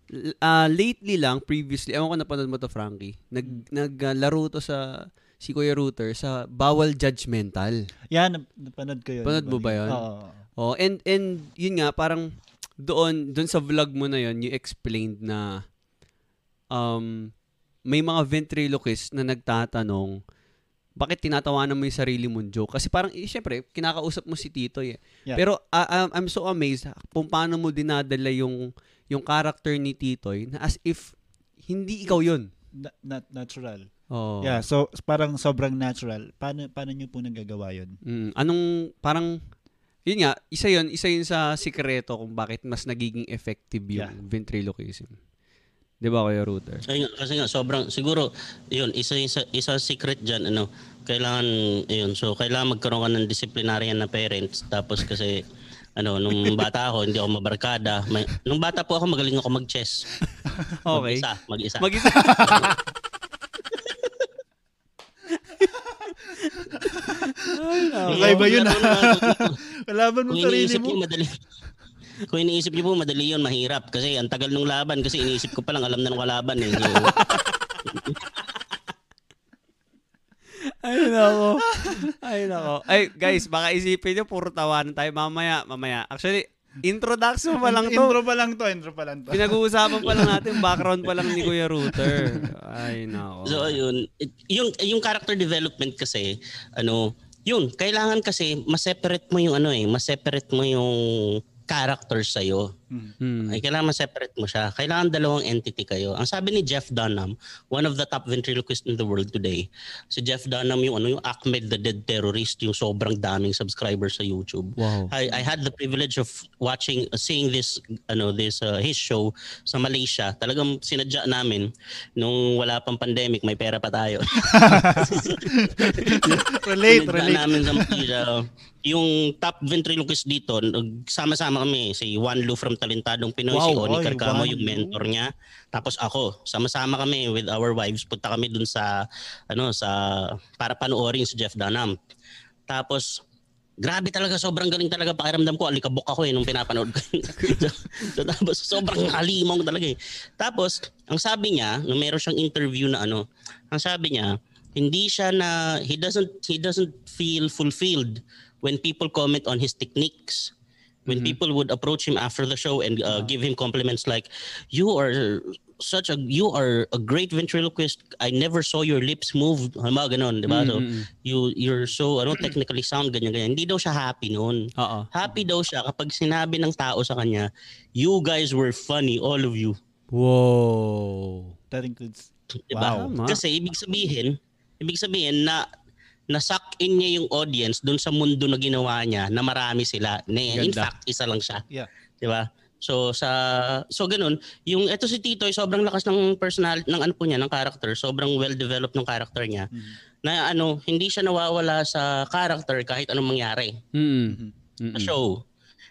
Speaker 1: l- ah, lately lang, previously, ewan ko napanood mo to, Frankie, nag, naglaro to sa, si Kuya Router, sa Bawal Judgmental.
Speaker 2: Yan, nap- napanood ko yun.
Speaker 1: Panood mo ba yun?
Speaker 2: Oo.
Speaker 1: Oh, and, and, yun nga, parang, doon, doon sa vlog mo na yun, you explained na, um, may mga ventriloquist na nagtatanong, bakit tinatawanan mo yung sarili mong joke? Kasi parang, eh, syempre, kinakausap mo si Tito eh.
Speaker 2: Yeah.
Speaker 1: Pero um, I'm so amazed kung paano mo dinadala yung, yung character ni Titoy na as if hindi ikaw yun.
Speaker 2: Na- nat- natural.
Speaker 1: Oh.
Speaker 2: Yeah, so parang sobrang natural. Paano paano niyo po nagagawa 'yun?
Speaker 1: Mm, anong, parang, yun nga, isa yun, isa yun sa sikreto kung bakit mas nagiging effective yung
Speaker 2: Yeah.
Speaker 1: ventriloquism. Di ba, Kuya Router?
Speaker 3: Ay, nga, kasi nga sobrang siguro yun isa isa isa secret diyan ano kailangan yun so kailangan magkaroon ka ng disciplinarian na parents tapos kasi ano nung bata ako hindi ako mabarkada may, nung bata po ako magaling ako mag-chess
Speaker 1: Okay.
Speaker 3: mag-isa mag-isa
Speaker 1: Mag-isa.
Speaker 3: Yung
Speaker 2: Kakaiba yun,
Speaker 3: laro
Speaker 2: ah. Kalaban mo sarili mo.
Speaker 3: madali kung iniisip niyo po madali yun mahirap kasi ang tagal nung laban kasi iniisip ko pa lang alam na nung kalaban eh so,
Speaker 1: Ay, nako. Ay, nako. Ay, guys, baka isipin nyo, puro tawanan tayo mamaya, mamaya. Actually, introduction pa lang to.
Speaker 2: Intro pa lang to, intro pa lang to.
Speaker 1: Pinag-uusapan pa lang natin, background pa lang ni Kuya Router. Ay, nako.
Speaker 3: So ayun, yung yung character development kasi ano, yun, kailangan kasi ma-separate mo yung ano eh, ma-separate mo yung character sa
Speaker 1: Hmm.
Speaker 3: Ay, kailangan ma-separate mo siya. Kailangan dalawang entity kayo. Ang sabi ni Jeff Dunham, one of the top ventriloquists in the world today, si Jeff Dunham yung ano yung Ahmed the Dead Terrorist, yung sobrang daming subscribers sa YouTube.
Speaker 1: Wow.
Speaker 3: I, I had the privilege of watching, uh, seeing this, ano, this, uh, his show sa Malaysia. Talagang sinadya namin nung wala pang pandemic, may pera pa tayo.
Speaker 2: relate,
Speaker 3: Pinagdaan
Speaker 2: relate.
Speaker 3: namin sa Malaysia. Yung top ventriloquist dito, sama-sama kami. Si Juan Lu from Talentadong Pinoy, si
Speaker 2: Wow,
Speaker 3: Oni
Speaker 2: ay,
Speaker 3: Carcamo,
Speaker 2: Juan
Speaker 3: yung mentor niya. Tapos ako, sama-sama kami with our wives. Punta kami dun sa, ano, sa, para panoorin si Jeff Dunham. Tapos, grabe talaga, sobrang galing talaga pakiramdam ko. Alikabok ako eh nung pinapanood ko. so, so, tapos, sobrang halimong talaga eh. Tapos, ang sabi niya, nung meron siyang interview na ano, ang sabi niya, hindi siya na, he doesn't, he doesn't feel fulfilled when people comment on his techniques. When people would approach him after the show and uh, give him compliments like, you are such a, you are a great ventriloquist. I never saw your lips move. Halimbawa ganon, di ba? So, you, you're so, ano, technically sound, ganyan, ganyan. Hindi daw siya happy noon.
Speaker 1: Oo.
Speaker 3: Happy daw siya kapag sinabi ng tao sa kanya, you guys were funny, all of you.
Speaker 1: Wow.
Speaker 2: That includes
Speaker 3: Diba?
Speaker 1: Wow.
Speaker 3: Kasi ibig sabihin, ibig sabihin na na-suck in niya yung audience doon sa mundo na ginawa niya na marami sila. Na, in
Speaker 1: Ganda.
Speaker 3: fact, isa lang siya.
Speaker 2: Yeah.
Speaker 3: 'Di ba? So sa so ganun, yung eto si Tito ay sobrang lakas ng personal ng ano po niya, ng character, sobrang well developed ng character niya. Na ano, hindi siya nawawala sa character kahit anong mangyari
Speaker 1: Mm.
Speaker 3: sa show.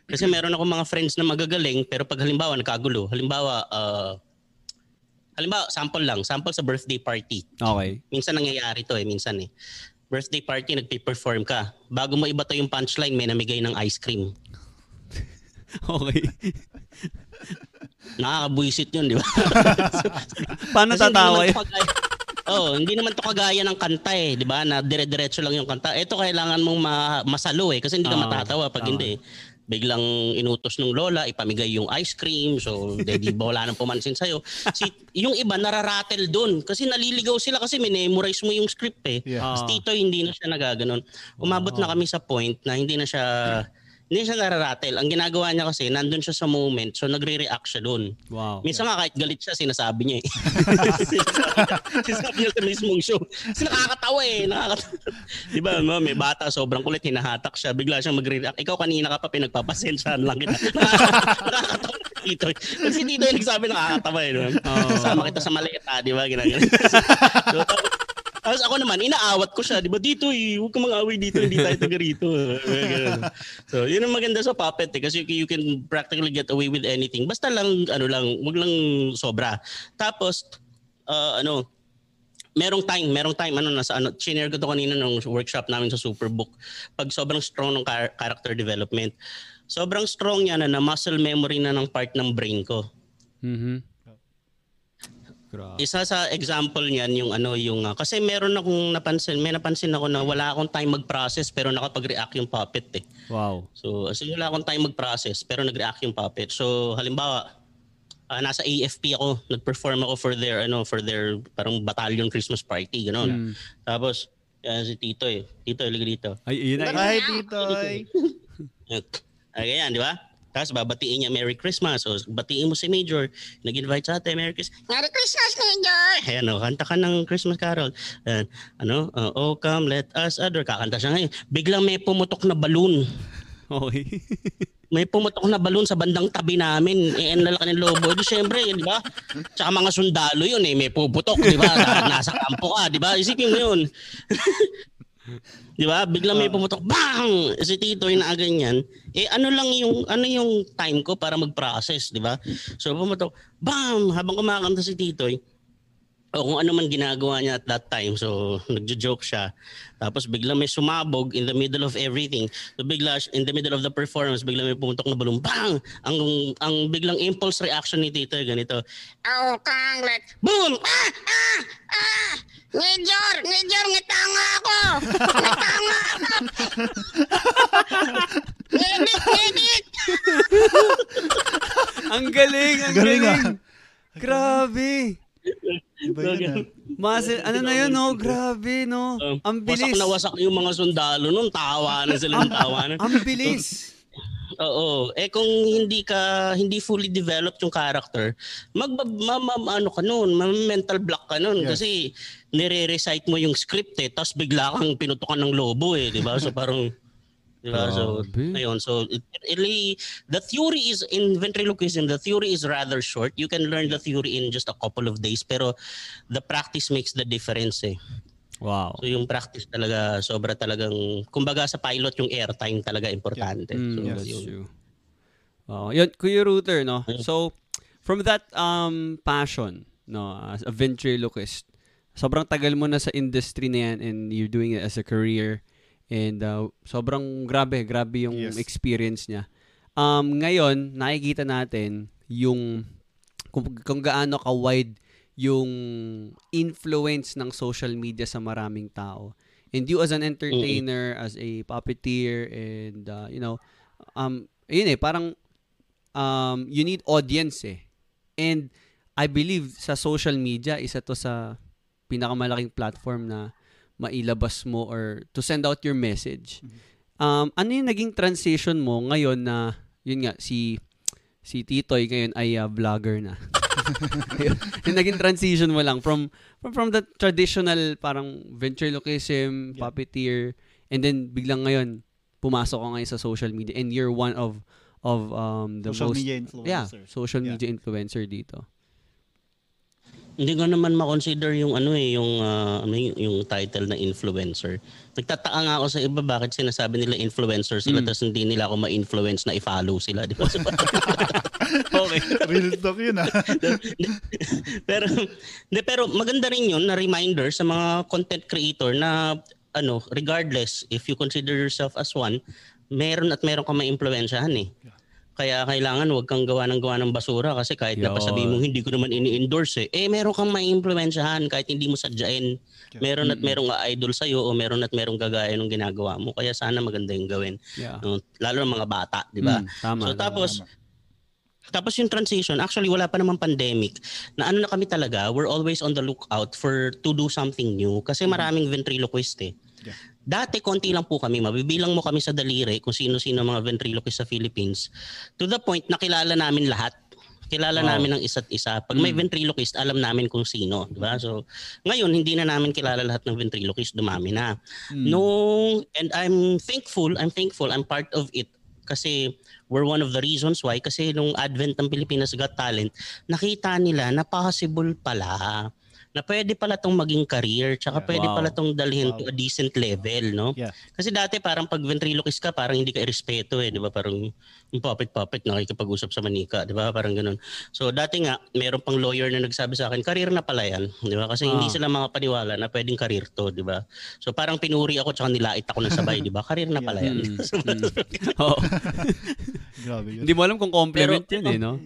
Speaker 3: Kasi meron ako mga friends na magagaling pero pag halimbawa nagkagulo, halimbawa uh, halimbawa sample lang, sample sa birthday party.
Speaker 1: Okay.
Speaker 3: Minsan nangyayari to eh, minsan eh. Birthday party, nagpe-perform ka. Bago mo iba to yung punchline, may namigay ng ice cream.
Speaker 1: Okay.
Speaker 3: Nakakabuisit yun, di ba?
Speaker 1: Paano
Speaker 3: Kasi
Speaker 1: tatawa yun?
Speaker 3: Oh, hindi naman to kagaya ng kanta eh, 'di ba? Na dire-diretso lang yung kanta. Ito kailangan mong ma- masalo eh kasi hindi ka
Speaker 1: Ah,
Speaker 3: matatawa pag hindi. Biglang inutos ng lola, ipamigay yung ice cream. So, di, ba wala nang pumansin sa'yo. Si, yung iba nararatel doon kasi naliligaw sila kasi memorize mo yung script eh.
Speaker 2: Yeah.
Speaker 1: Ah.
Speaker 3: Si Tito hindi na siya nagaganon. Umabot na kami sa point na hindi na siya hindi siya nararatel. Ang ginagawa niya kasi nandun siya sa moment so nagre-react siya doon.
Speaker 1: Wow.
Speaker 3: Minsan nga kahit galit siya, sinasabi niya eh. sinasabi niya sa mismong show. Kasi nakakatawa eh. Nakakatawa. Di ba, no, may bata, sobrang kulit, hinahatak siya. Bigla siyang magre-react. Ikaw kanina ka pa pinagpapasensyahan lang kita. nakakatawa dito. Kasi dito yung nagsabi nakakatawa eh. No?
Speaker 1: Oo.
Speaker 3: Sama kita sa maleta, di ba? Ginagano. so, tapos, ako naman, inaawat ko siya. Di ba dito eh, huwag kang mag-away dito, hindi tayo taga rito. So, yun ang maganda sa puppet eh, kasi you, can practically get away with anything. Basta lang, ano lang, wag lang sobra. Tapos, uh, ano, merong time, merong time, ano, nasa, ano, chinare ko to kanina nung workshop namin sa Superbook. Pag sobrang strong ng char- character development, sobrang strong niya na na muscle memory na ng part ng brain ko.
Speaker 1: Mhm. Grabe.
Speaker 3: Isa sa example niyan yung ano yung ah, kasi meron akong napansin, may napansin ako na wala akong time mag-process pero nakapag-react yung puppet eh.
Speaker 1: Wow.
Speaker 3: So, as in, wala akong time mag-process pero nag-react yung puppet. So, halimbawa, ah, nasa AFP ako, nag-perform ako for their ano, for their parang battalion Christmas party, gano'n.
Speaker 1: Mm.
Speaker 3: Tapos, yan si Tito eh. Tito, liga dito.
Speaker 1: Ay, yun na.
Speaker 2: Hi, Titoy.
Speaker 3: Ay, ganyan, di ba? Tapos babatiin niya Merry Christmas. O batiin mo si Major. Nag-invite sa atin, Merry Christmas.
Speaker 5: Merry Christmas, Major!
Speaker 3: Ayan o, kanta ka ng Christmas Carol. Ayan, ano, uh, oh come let us adore. Kakanta siya ngayon. Biglang may pumutok na balloon.
Speaker 1: Okay.
Speaker 3: May pumutok na balloon sa bandang tabi namin. Eh, ang lalaki ng lobo. Di syempre, di ba? Tsaka mga sundalo yun eh. May puputok, di ba? Nasa kampo ka, di ba? Isipin mo yun. di ba? Biglang may pumutok. Bang! Si Tito yung nakaganyan. Eh, ano lang yung, ano yung time ko para mag-process, di ba? So, pumutok. Bam! Habang kumakanta si Tito, o kung ano man ginagawa niya at that time. So, nagjo-joke siya. Tapos bigla may sumabog in the middle of everything. So bigla in the middle of the performance, bigla may pumutok na balloon. Bang! Ang ang biglang impulse reaction ni Tito ganito.
Speaker 5: Oh, kang let...
Speaker 3: Boom!
Speaker 5: Ah! Ah! Ah! Major! Major! Ngitanga ako! Ngitanga ako! Ngedit! Ngedit!
Speaker 1: ang galing, ang
Speaker 2: Galing,
Speaker 1: galing.
Speaker 2: ah.
Speaker 1: Grabe.
Speaker 2: Iba yun ah.
Speaker 1: Ano na yun, no? Grabe, no?
Speaker 3: Um,
Speaker 1: Ang bilis.
Speaker 3: Wasak na wasak yung mga sundalo nun. Tawa na sila ng tawa na.
Speaker 1: Ang bilis.
Speaker 3: Oo. Eh kung hindi ka hindi fully developed yung character, mag ma, ma, ano ka noon, mental block ka noon
Speaker 2: Yes.
Speaker 3: kasi nire-recite mo yung script eh, tapos bigla kang pinutukan ng lobo eh, 'di ba? So parang 'di ba? So ayun, so it, it really the theory is in ventriloquism, the theory is rather short. You can learn the theory in just a couple of days, pero the practice makes the difference eh.
Speaker 1: Wow.
Speaker 3: So yung practice talaga sobra talagang kumbaga sa pilot yung airtime talaga importante.
Speaker 1: Mm,
Speaker 3: so,
Speaker 1: that's
Speaker 3: yun.
Speaker 1: true. Oh, yun, Kuya Router, no? So, from that um passion, no, as a ventriloquist, sobrang tagal mo na sa industry na yan and you're doing it as a career and uh, sobrang grabe, grabe yung
Speaker 2: Yes.
Speaker 1: experience niya. Um, ngayon, nakikita natin yung kung, kung gaano ka-wide yung influence ng social media sa maraming tao. And you as an entertainer, as a puppeteer, and uh, you know, um, yun eh, parang um, you need audience eh. And I believe sa social media, isa to sa pinakamalaking platform na mailabas mo or to send out your message. Um, ano yung naging transition mo ngayon na, yun nga, si si Titoy ngayon ay uh, vlogger na. Yun, yung naging transition mo lang from from, from the traditional parang ventriloquism, puppeteer, and then biglang ngayon pumasok ka ngayon sa social media and you're one of of um the
Speaker 2: Social
Speaker 1: most
Speaker 2: media influencer.
Speaker 1: yeah, social
Speaker 2: Yeah.
Speaker 1: media influencer dito.
Speaker 3: Hindi ko naman ma-consider yung ano eh, yung, ano yung, title na influencer. Nagtataka nga ako sa iba bakit sinasabi nila influencer sila
Speaker 1: Mm.
Speaker 3: tapos hindi nila ako ma-influence na i-follow sila. Di ba?
Speaker 1: Okay.
Speaker 2: Real talk yun ah.
Speaker 3: pero, hindi, pero maganda rin yun na reminder sa mga content creator na ano, regardless if you consider yourself as one, meron at meron kang ma-impluensyahan eh. Kaya kailangan wag kang gawa ng gawa ng basura kasi kahit
Speaker 1: Yun.
Speaker 3: napasabi mo hindi ko naman ini-endorse eh, eh meron kang ma-impluensyahan kahit hindi mo sadyain. Meron at merong idol sa'yo o meron at merong gagaya ng ginagawa mo. Kaya sana maganda yung gawin.
Speaker 1: Yeah.
Speaker 3: No? Lalo ng mga bata, di ba?
Speaker 1: Mm, tama.
Speaker 3: so
Speaker 1: tama.
Speaker 3: tapos tapos yung transition, actually wala pa namang pandemic. Na ano na kami talaga, we're always on the lookout for to do something new kasi maraming ventriloquist eh.
Speaker 2: Yeah.
Speaker 3: Dati konti lang po kami, mabibilang mo kami sa daliri kung sino-sino mga ventriloquist sa Philippines. To the point na kilala namin lahat. Kilala
Speaker 1: Wow.
Speaker 3: namin ang isa't isa. Pag may ventriloquist, alam namin kung sino, di ba? So, ngayon hindi na namin kilala lahat ng ventriloquist, dumami na. Nung and I'm thankful, I'm thankful, I'm part of it kasi we're one of the reasons why kasi nung advent ng Pilipinas Got Talent, nakita nila na possible pala na pwede pala tong maging career tsaka
Speaker 2: Yeah.
Speaker 3: pwede
Speaker 1: Wow.
Speaker 3: pala tong dalhin
Speaker 2: Wow.
Speaker 3: to a decent level, no?
Speaker 2: Yeah.
Speaker 3: Kasi dati parang pag ventriloquist ka, parang hindi ka irespeto eh, di ba? Parang yung puppet-puppet nakikipag-usap sa manika, di ba? Parang ganun. So dati nga, meron pang lawyer na nagsabi sa akin, career na pala yan, di ba? Kasi hindi
Speaker 1: Ah.
Speaker 3: sila mga paniwala na pwedeng career to, di ba? So parang pinuri ako tsaka nilait ako ng sabay, di ba? Career na pala yan.
Speaker 1: Oo.
Speaker 2: Grabe yun.
Speaker 1: Hindi mo alam kung compliment
Speaker 3: Pero-
Speaker 1: yun eh, no?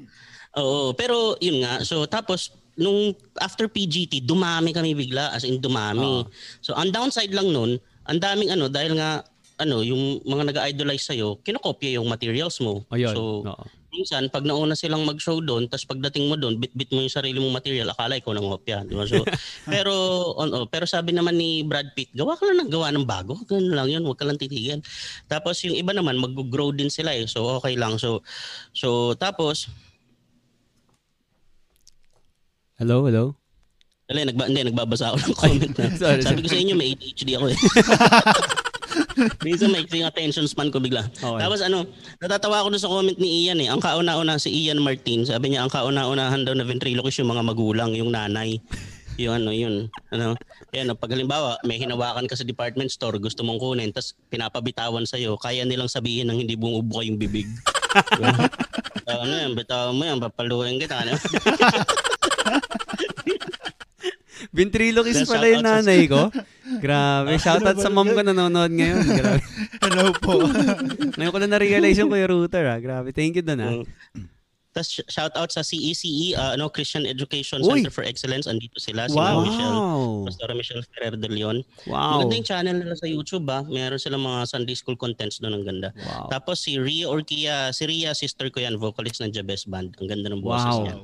Speaker 3: Oo, pero yun nga. So tapos nung after PGT, dumami kami bigla as in dumami.
Speaker 1: Ah.
Speaker 3: So ang downside lang nun, ang daming ano dahil nga ano, yung mga nag-idolize sa'yo, kinokopya yung materials mo.
Speaker 1: Ayun.
Speaker 3: So,
Speaker 1: Oo.
Speaker 3: minsan, pag nauna silang mag-show doon, tapos pagdating mo doon, bit-bit mo yung sarili mong material, akala ikaw nangopya. Di ba? So, pero, on, oh, pero sabi naman ni Brad Pitt, gawa ka lang ng gawa ng bago. Ganun lang yun, huwag ka lang titigil. Tapos yung iba naman, mag-grow din sila eh. So, okay lang. So, so tapos,
Speaker 1: Hello, hello?
Speaker 3: Dali, nagba, hindi, nagbabasa ako ng comment na.
Speaker 1: sorry,
Speaker 3: Sabi ko sa inyo, may ADHD ako eh. Minsan may yung attention span ko bigla.
Speaker 1: Okay.
Speaker 3: Tapos ano, natatawa ako dun sa comment ni Ian eh. Ang kauna-una si Ian Martin, sabi niya ang kauna-unahan daw na ventriloquist yung mga magulang, yung nanay. Yung ano, yun. Ano, yan, pag halimbawa, may hinawakan ka sa department store, gusto mong kunin, tapos pinapabitawan sa'yo, kaya nilang sabihin ng hindi bumubuka yung bibig. Ano yan, bitawan mo yan, papaluin kita. Ano?
Speaker 1: Ventriloquist
Speaker 3: Then,
Speaker 1: pala yung nanay ko. Grabe. Shoutout sa mom ko nanonood ngayon. Grabe.
Speaker 2: Hello po.
Speaker 1: Ngayon ko na na-realize yung Kuya Router ah. Grabe. Thank you doon ah.
Speaker 3: Tapos sh- shout out sa CECE, uh, ano, Christian Education
Speaker 1: Uy!
Speaker 3: Center for Excellence. Andito sila, si
Speaker 1: Wow.
Speaker 3: Michelle. Pastor Michelle Ferrer de Leon.
Speaker 1: Wow.
Speaker 3: Maganda yung channel nila sa YouTube ba? Meron silang mga Sunday School contents doon. Ang ganda.
Speaker 1: Wow.
Speaker 3: Tapos si Ria Orkia, si Ria, sister ko yan, vocalist ng Jabez Band. Ang ganda ng boses
Speaker 1: Wow.
Speaker 3: niya.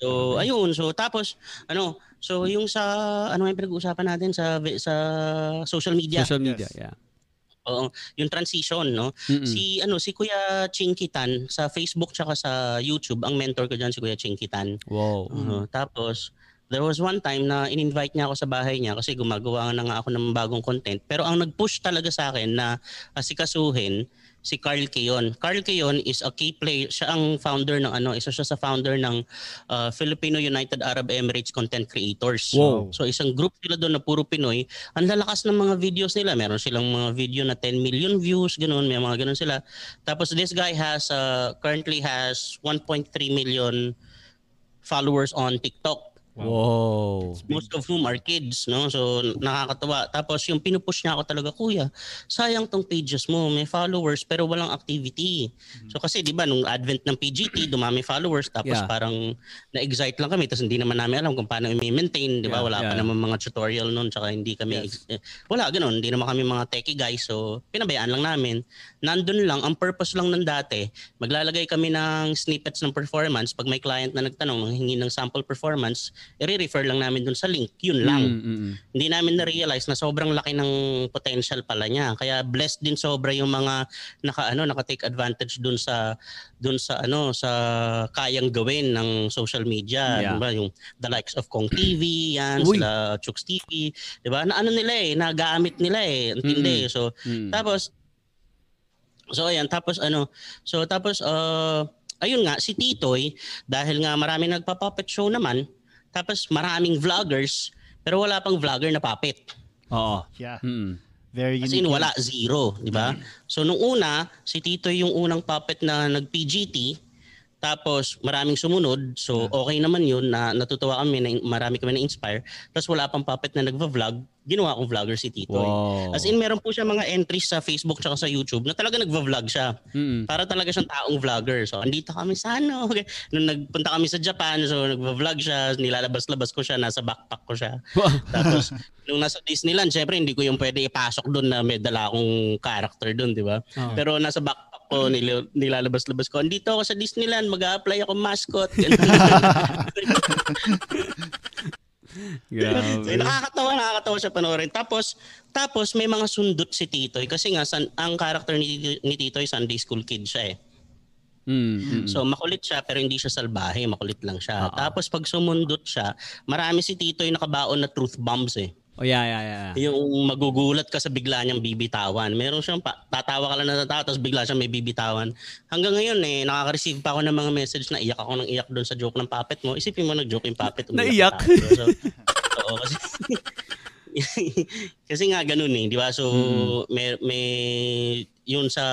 Speaker 3: So, ayun. So, tapos, ano, so yung sa, ano yung pinag-uusapan natin sa sa social media.
Speaker 1: Social media,
Speaker 2: Yes.
Speaker 1: yeah.
Speaker 3: Oo, yung transition, no?
Speaker 1: Mm-mm.
Speaker 3: Si ano, si Kuya Chinkitan sa Facebook tsaka sa YouTube, ang mentor ko diyan si Kuya Chinkitan.
Speaker 1: Wow.
Speaker 3: Oo, tapos there was one time na in-invite niya ako sa bahay niya kasi gumagawa na nga ako ng bagong content. Pero ang nag-push talaga sa akin na asikasuhin si Carl Keon. Carl Keon is a key player. Siya ang founder ng ano, isa siya sa founder ng uh, Filipino United Arab Emirates Content Creators.
Speaker 1: Wow.
Speaker 3: So isang group sila doon na puro Pinoy. Ang lalakas ng mga videos nila. Meron silang mga video na 10 million views, ganun, may mga ganun sila. Tapos this guy has uh, currently has 1.3 million followers on TikTok.
Speaker 1: Wow.
Speaker 3: Most of whom are kids, no? So, nakakatawa. Tapos, yung pinupush niya ako talaga, Kuya, sayang tong pages mo. May followers, pero walang activity. So, kasi, di ba, nung advent ng PGT, dumami followers. Tapos,
Speaker 1: Yeah.
Speaker 3: parang na-excite lang kami. Tapos, hindi naman namin alam kung paano i-maintain. Di ba?
Speaker 1: Yeah,
Speaker 3: Wala pa
Speaker 1: yeah.
Speaker 3: naman mga tutorial noon. Tsaka, hindi kami... eh, wala, ganun. Hindi naman kami mga techie guys. So, pinabayaan lang namin. Nandun lang, ang purpose lang ng dati, maglalagay kami ng snippets ng performance. Pag may client na nagtanong, hingi ng sample performance, i-refer lang namin dun sa link. Yun lang.
Speaker 1: Mm, mm, mm.
Speaker 3: Hindi namin na-realize na sobrang laki ng potential pala niya. Kaya blessed din sobra yung mga naka ano naka-take advantage dun sa dun sa ano sa kayang gawin ng social media,
Speaker 1: Yeah.
Speaker 3: di ba? Yung the likes of Kong TV, yan,
Speaker 1: Uy.
Speaker 3: sila Chooks TV, di ba? Na ano nila eh, nagamit nila eh. Intindi. So
Speaker 1: Mm.
Speaker 3: tapos So ayan, tapos ano, so tapos uh, ayun nga si Titoy dahil nga marami nagpa-puppet show naman, tapos maraming vloggers pero wala pang vlogger na puppet.
Speaker 1: Oo.
Speaker 2: Yeah.
Speaker 1: Mm.
Speaker 2: Very
Speaker 3: As
Speaker 2: unique.
Speaker 3: in wala, zero, di ba? So nung una, si Titoy yung unang puppet na nag-PGT, tapos maraming sumunod, so okay naman yun, na natutuwa kami, na marami kami na-inspire. Tapos wala pang puppet na nagva-vlog, ginawa kong vlogger si Titoy.
Speaker 1: Wow.
Speaker 3: As in, meron po siya mga entries sa Facebook tsaka sa YouTube na talaga nagva-vlog siya.
Speaker 1: Mm.
Speaker 3: Para talaga siyang taong vlogger. So, andito kami sa ano. Okay. Nung nagpunta kami sa Japan, so nagva-vlog siya, nilalabas-labas ko siya, nasa backpack ko siya. Tapos, nung nasa Disneyland, syempre, hindi ko yung pwede ipasok doon na may dala akong character doon, di ba?
Speaker 1: Ah.
Speaker 3: Pero nasa backpack ko, nil- nilalabas-labas ko. Andito ako sa Disneyland, mag-a-apply ako mascot. So,
Speaker 1: Grabe.
Speaker 3: nakakatawa, nakakatawa siya panoorin. Tapos, tapos may mga sundot si Titoy kasi nga san, ang character ni, ni Titoy Sunday school kid siya eh.
Speaker 1: Mm, mm.
Speaker 3: So makulit siya pero hindi siya salbahe, makulit lang siya.
Speaker 1: Oo.
Speaker 3: Tapos pag sumundot siya, marami si Titoy nakabaon na truth bombs eh.
Speaker 1: Oh, yeah, yeah, yeah.
Speaker 3: Yung magugulat ka sa bigla niyang bibitawan. Meron siyang pa, tatawa ka lang na tatawa tapos bigla siyang may bibitawan. Hanggang ngayon eh, nakaka-receive pa ako ng mga message na iyak ako ng iyak doon sa joke ng puppet mo. Isipin mo nag-joke yung puppet.
Speaker 1: Naiyak?
Speaker 3: So, oo, kasi kasi nga ganun eh, di ba? So may may yun sa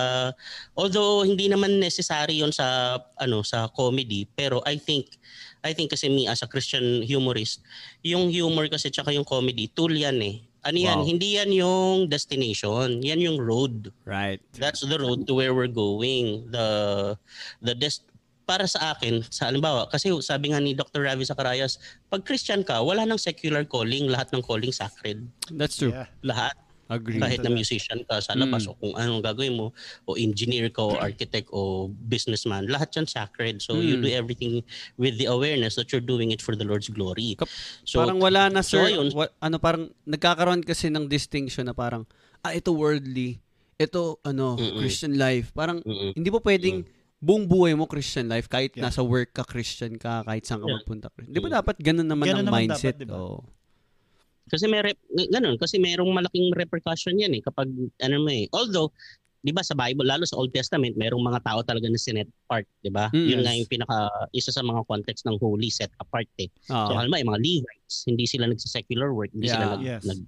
Speaker 3: although hindi naman necessary yun sa ano sa comedy, pero I think I think kasi me as a Christian humorist, yung humor kasi tsaka yung comedy, tool yan eh. Ano yan?
Speaker 1: Wow.
Speaker 3: Hindi yan yung destination. Yan yung road.
Speaker 1: Right.
Speaker 3: That's the road to where we're going. The the des- para sa akin, sa halimbawa, kasi sabi nga ni Dr. Ravi Zacarias, pag Christian ka, wala nang secular calling, lahat ng calling sacred.
Speaker 1: That's true.
Speaker 2: Yeah.
Speaker 3: Lahat.
Speaker 1: Agree.
Speaker 3: Kahit na musician ka sa labas
Speaker 1: Mm.
Speaker 3: o kung anong gagawin mo, o engineer ka o architect o businessman, lahat yan sacred. So you
Speaker 1: Mm.
Speaker 3: do everything with the awareness that you're doing it for the Lord's glory.
Speaker 1: Kap-
Speaker 3: So,
Speaker 1: parang wala na
Speaker 3: so
Speaker 1: sir.
Speaker 3: ayun.
Speaker 1: wa- ano parang nagkakaroon kasi ng distinction na parang ah ito worldly, ito ano
Speaker 3: Mm-mm.
Speaker 1: Christian life. Parang
Speaker 3: Mm-mm.
Speaker 1: hindi po pwedeng buong buhay mo Christian life kahit
Speaker 2: Yeah.
Speaker 1: nasa work ka Christian ka kahit saan ka
Speaker 3: Yeah.
Speaker 1: magpunta. Hindi ba dapat ganun naman
Speaker 2: Ganun
Speaker 1: ang
Speaker 2: naman
Speaker 1: mindset?
Speaker 2: dapat, di ba?
Speaker 3: Kasi may rep, ganun, kasi merong malaking repercussion yan eh kapag ano mo eh. Although, 'di ba sa Bible lalo sa Old Testament, merong mga tao talaga na sinet apart, 'di ba?
Speaker 1: Mm,
Speaker 3: Yun nga
Speaker 1: yes.
Speaker 3: yung pinaka isa sa mga context ng holy set apart eh.
Speaker 1: Oo.
Speaker 3: So halimbawa, yung mga Levites, hindi sila nagsa-secular work, hindi sila
Speaker 1: Yeah.
Speaker 3: nag,
Speaker 2: Yes.
Speaker 3: nag,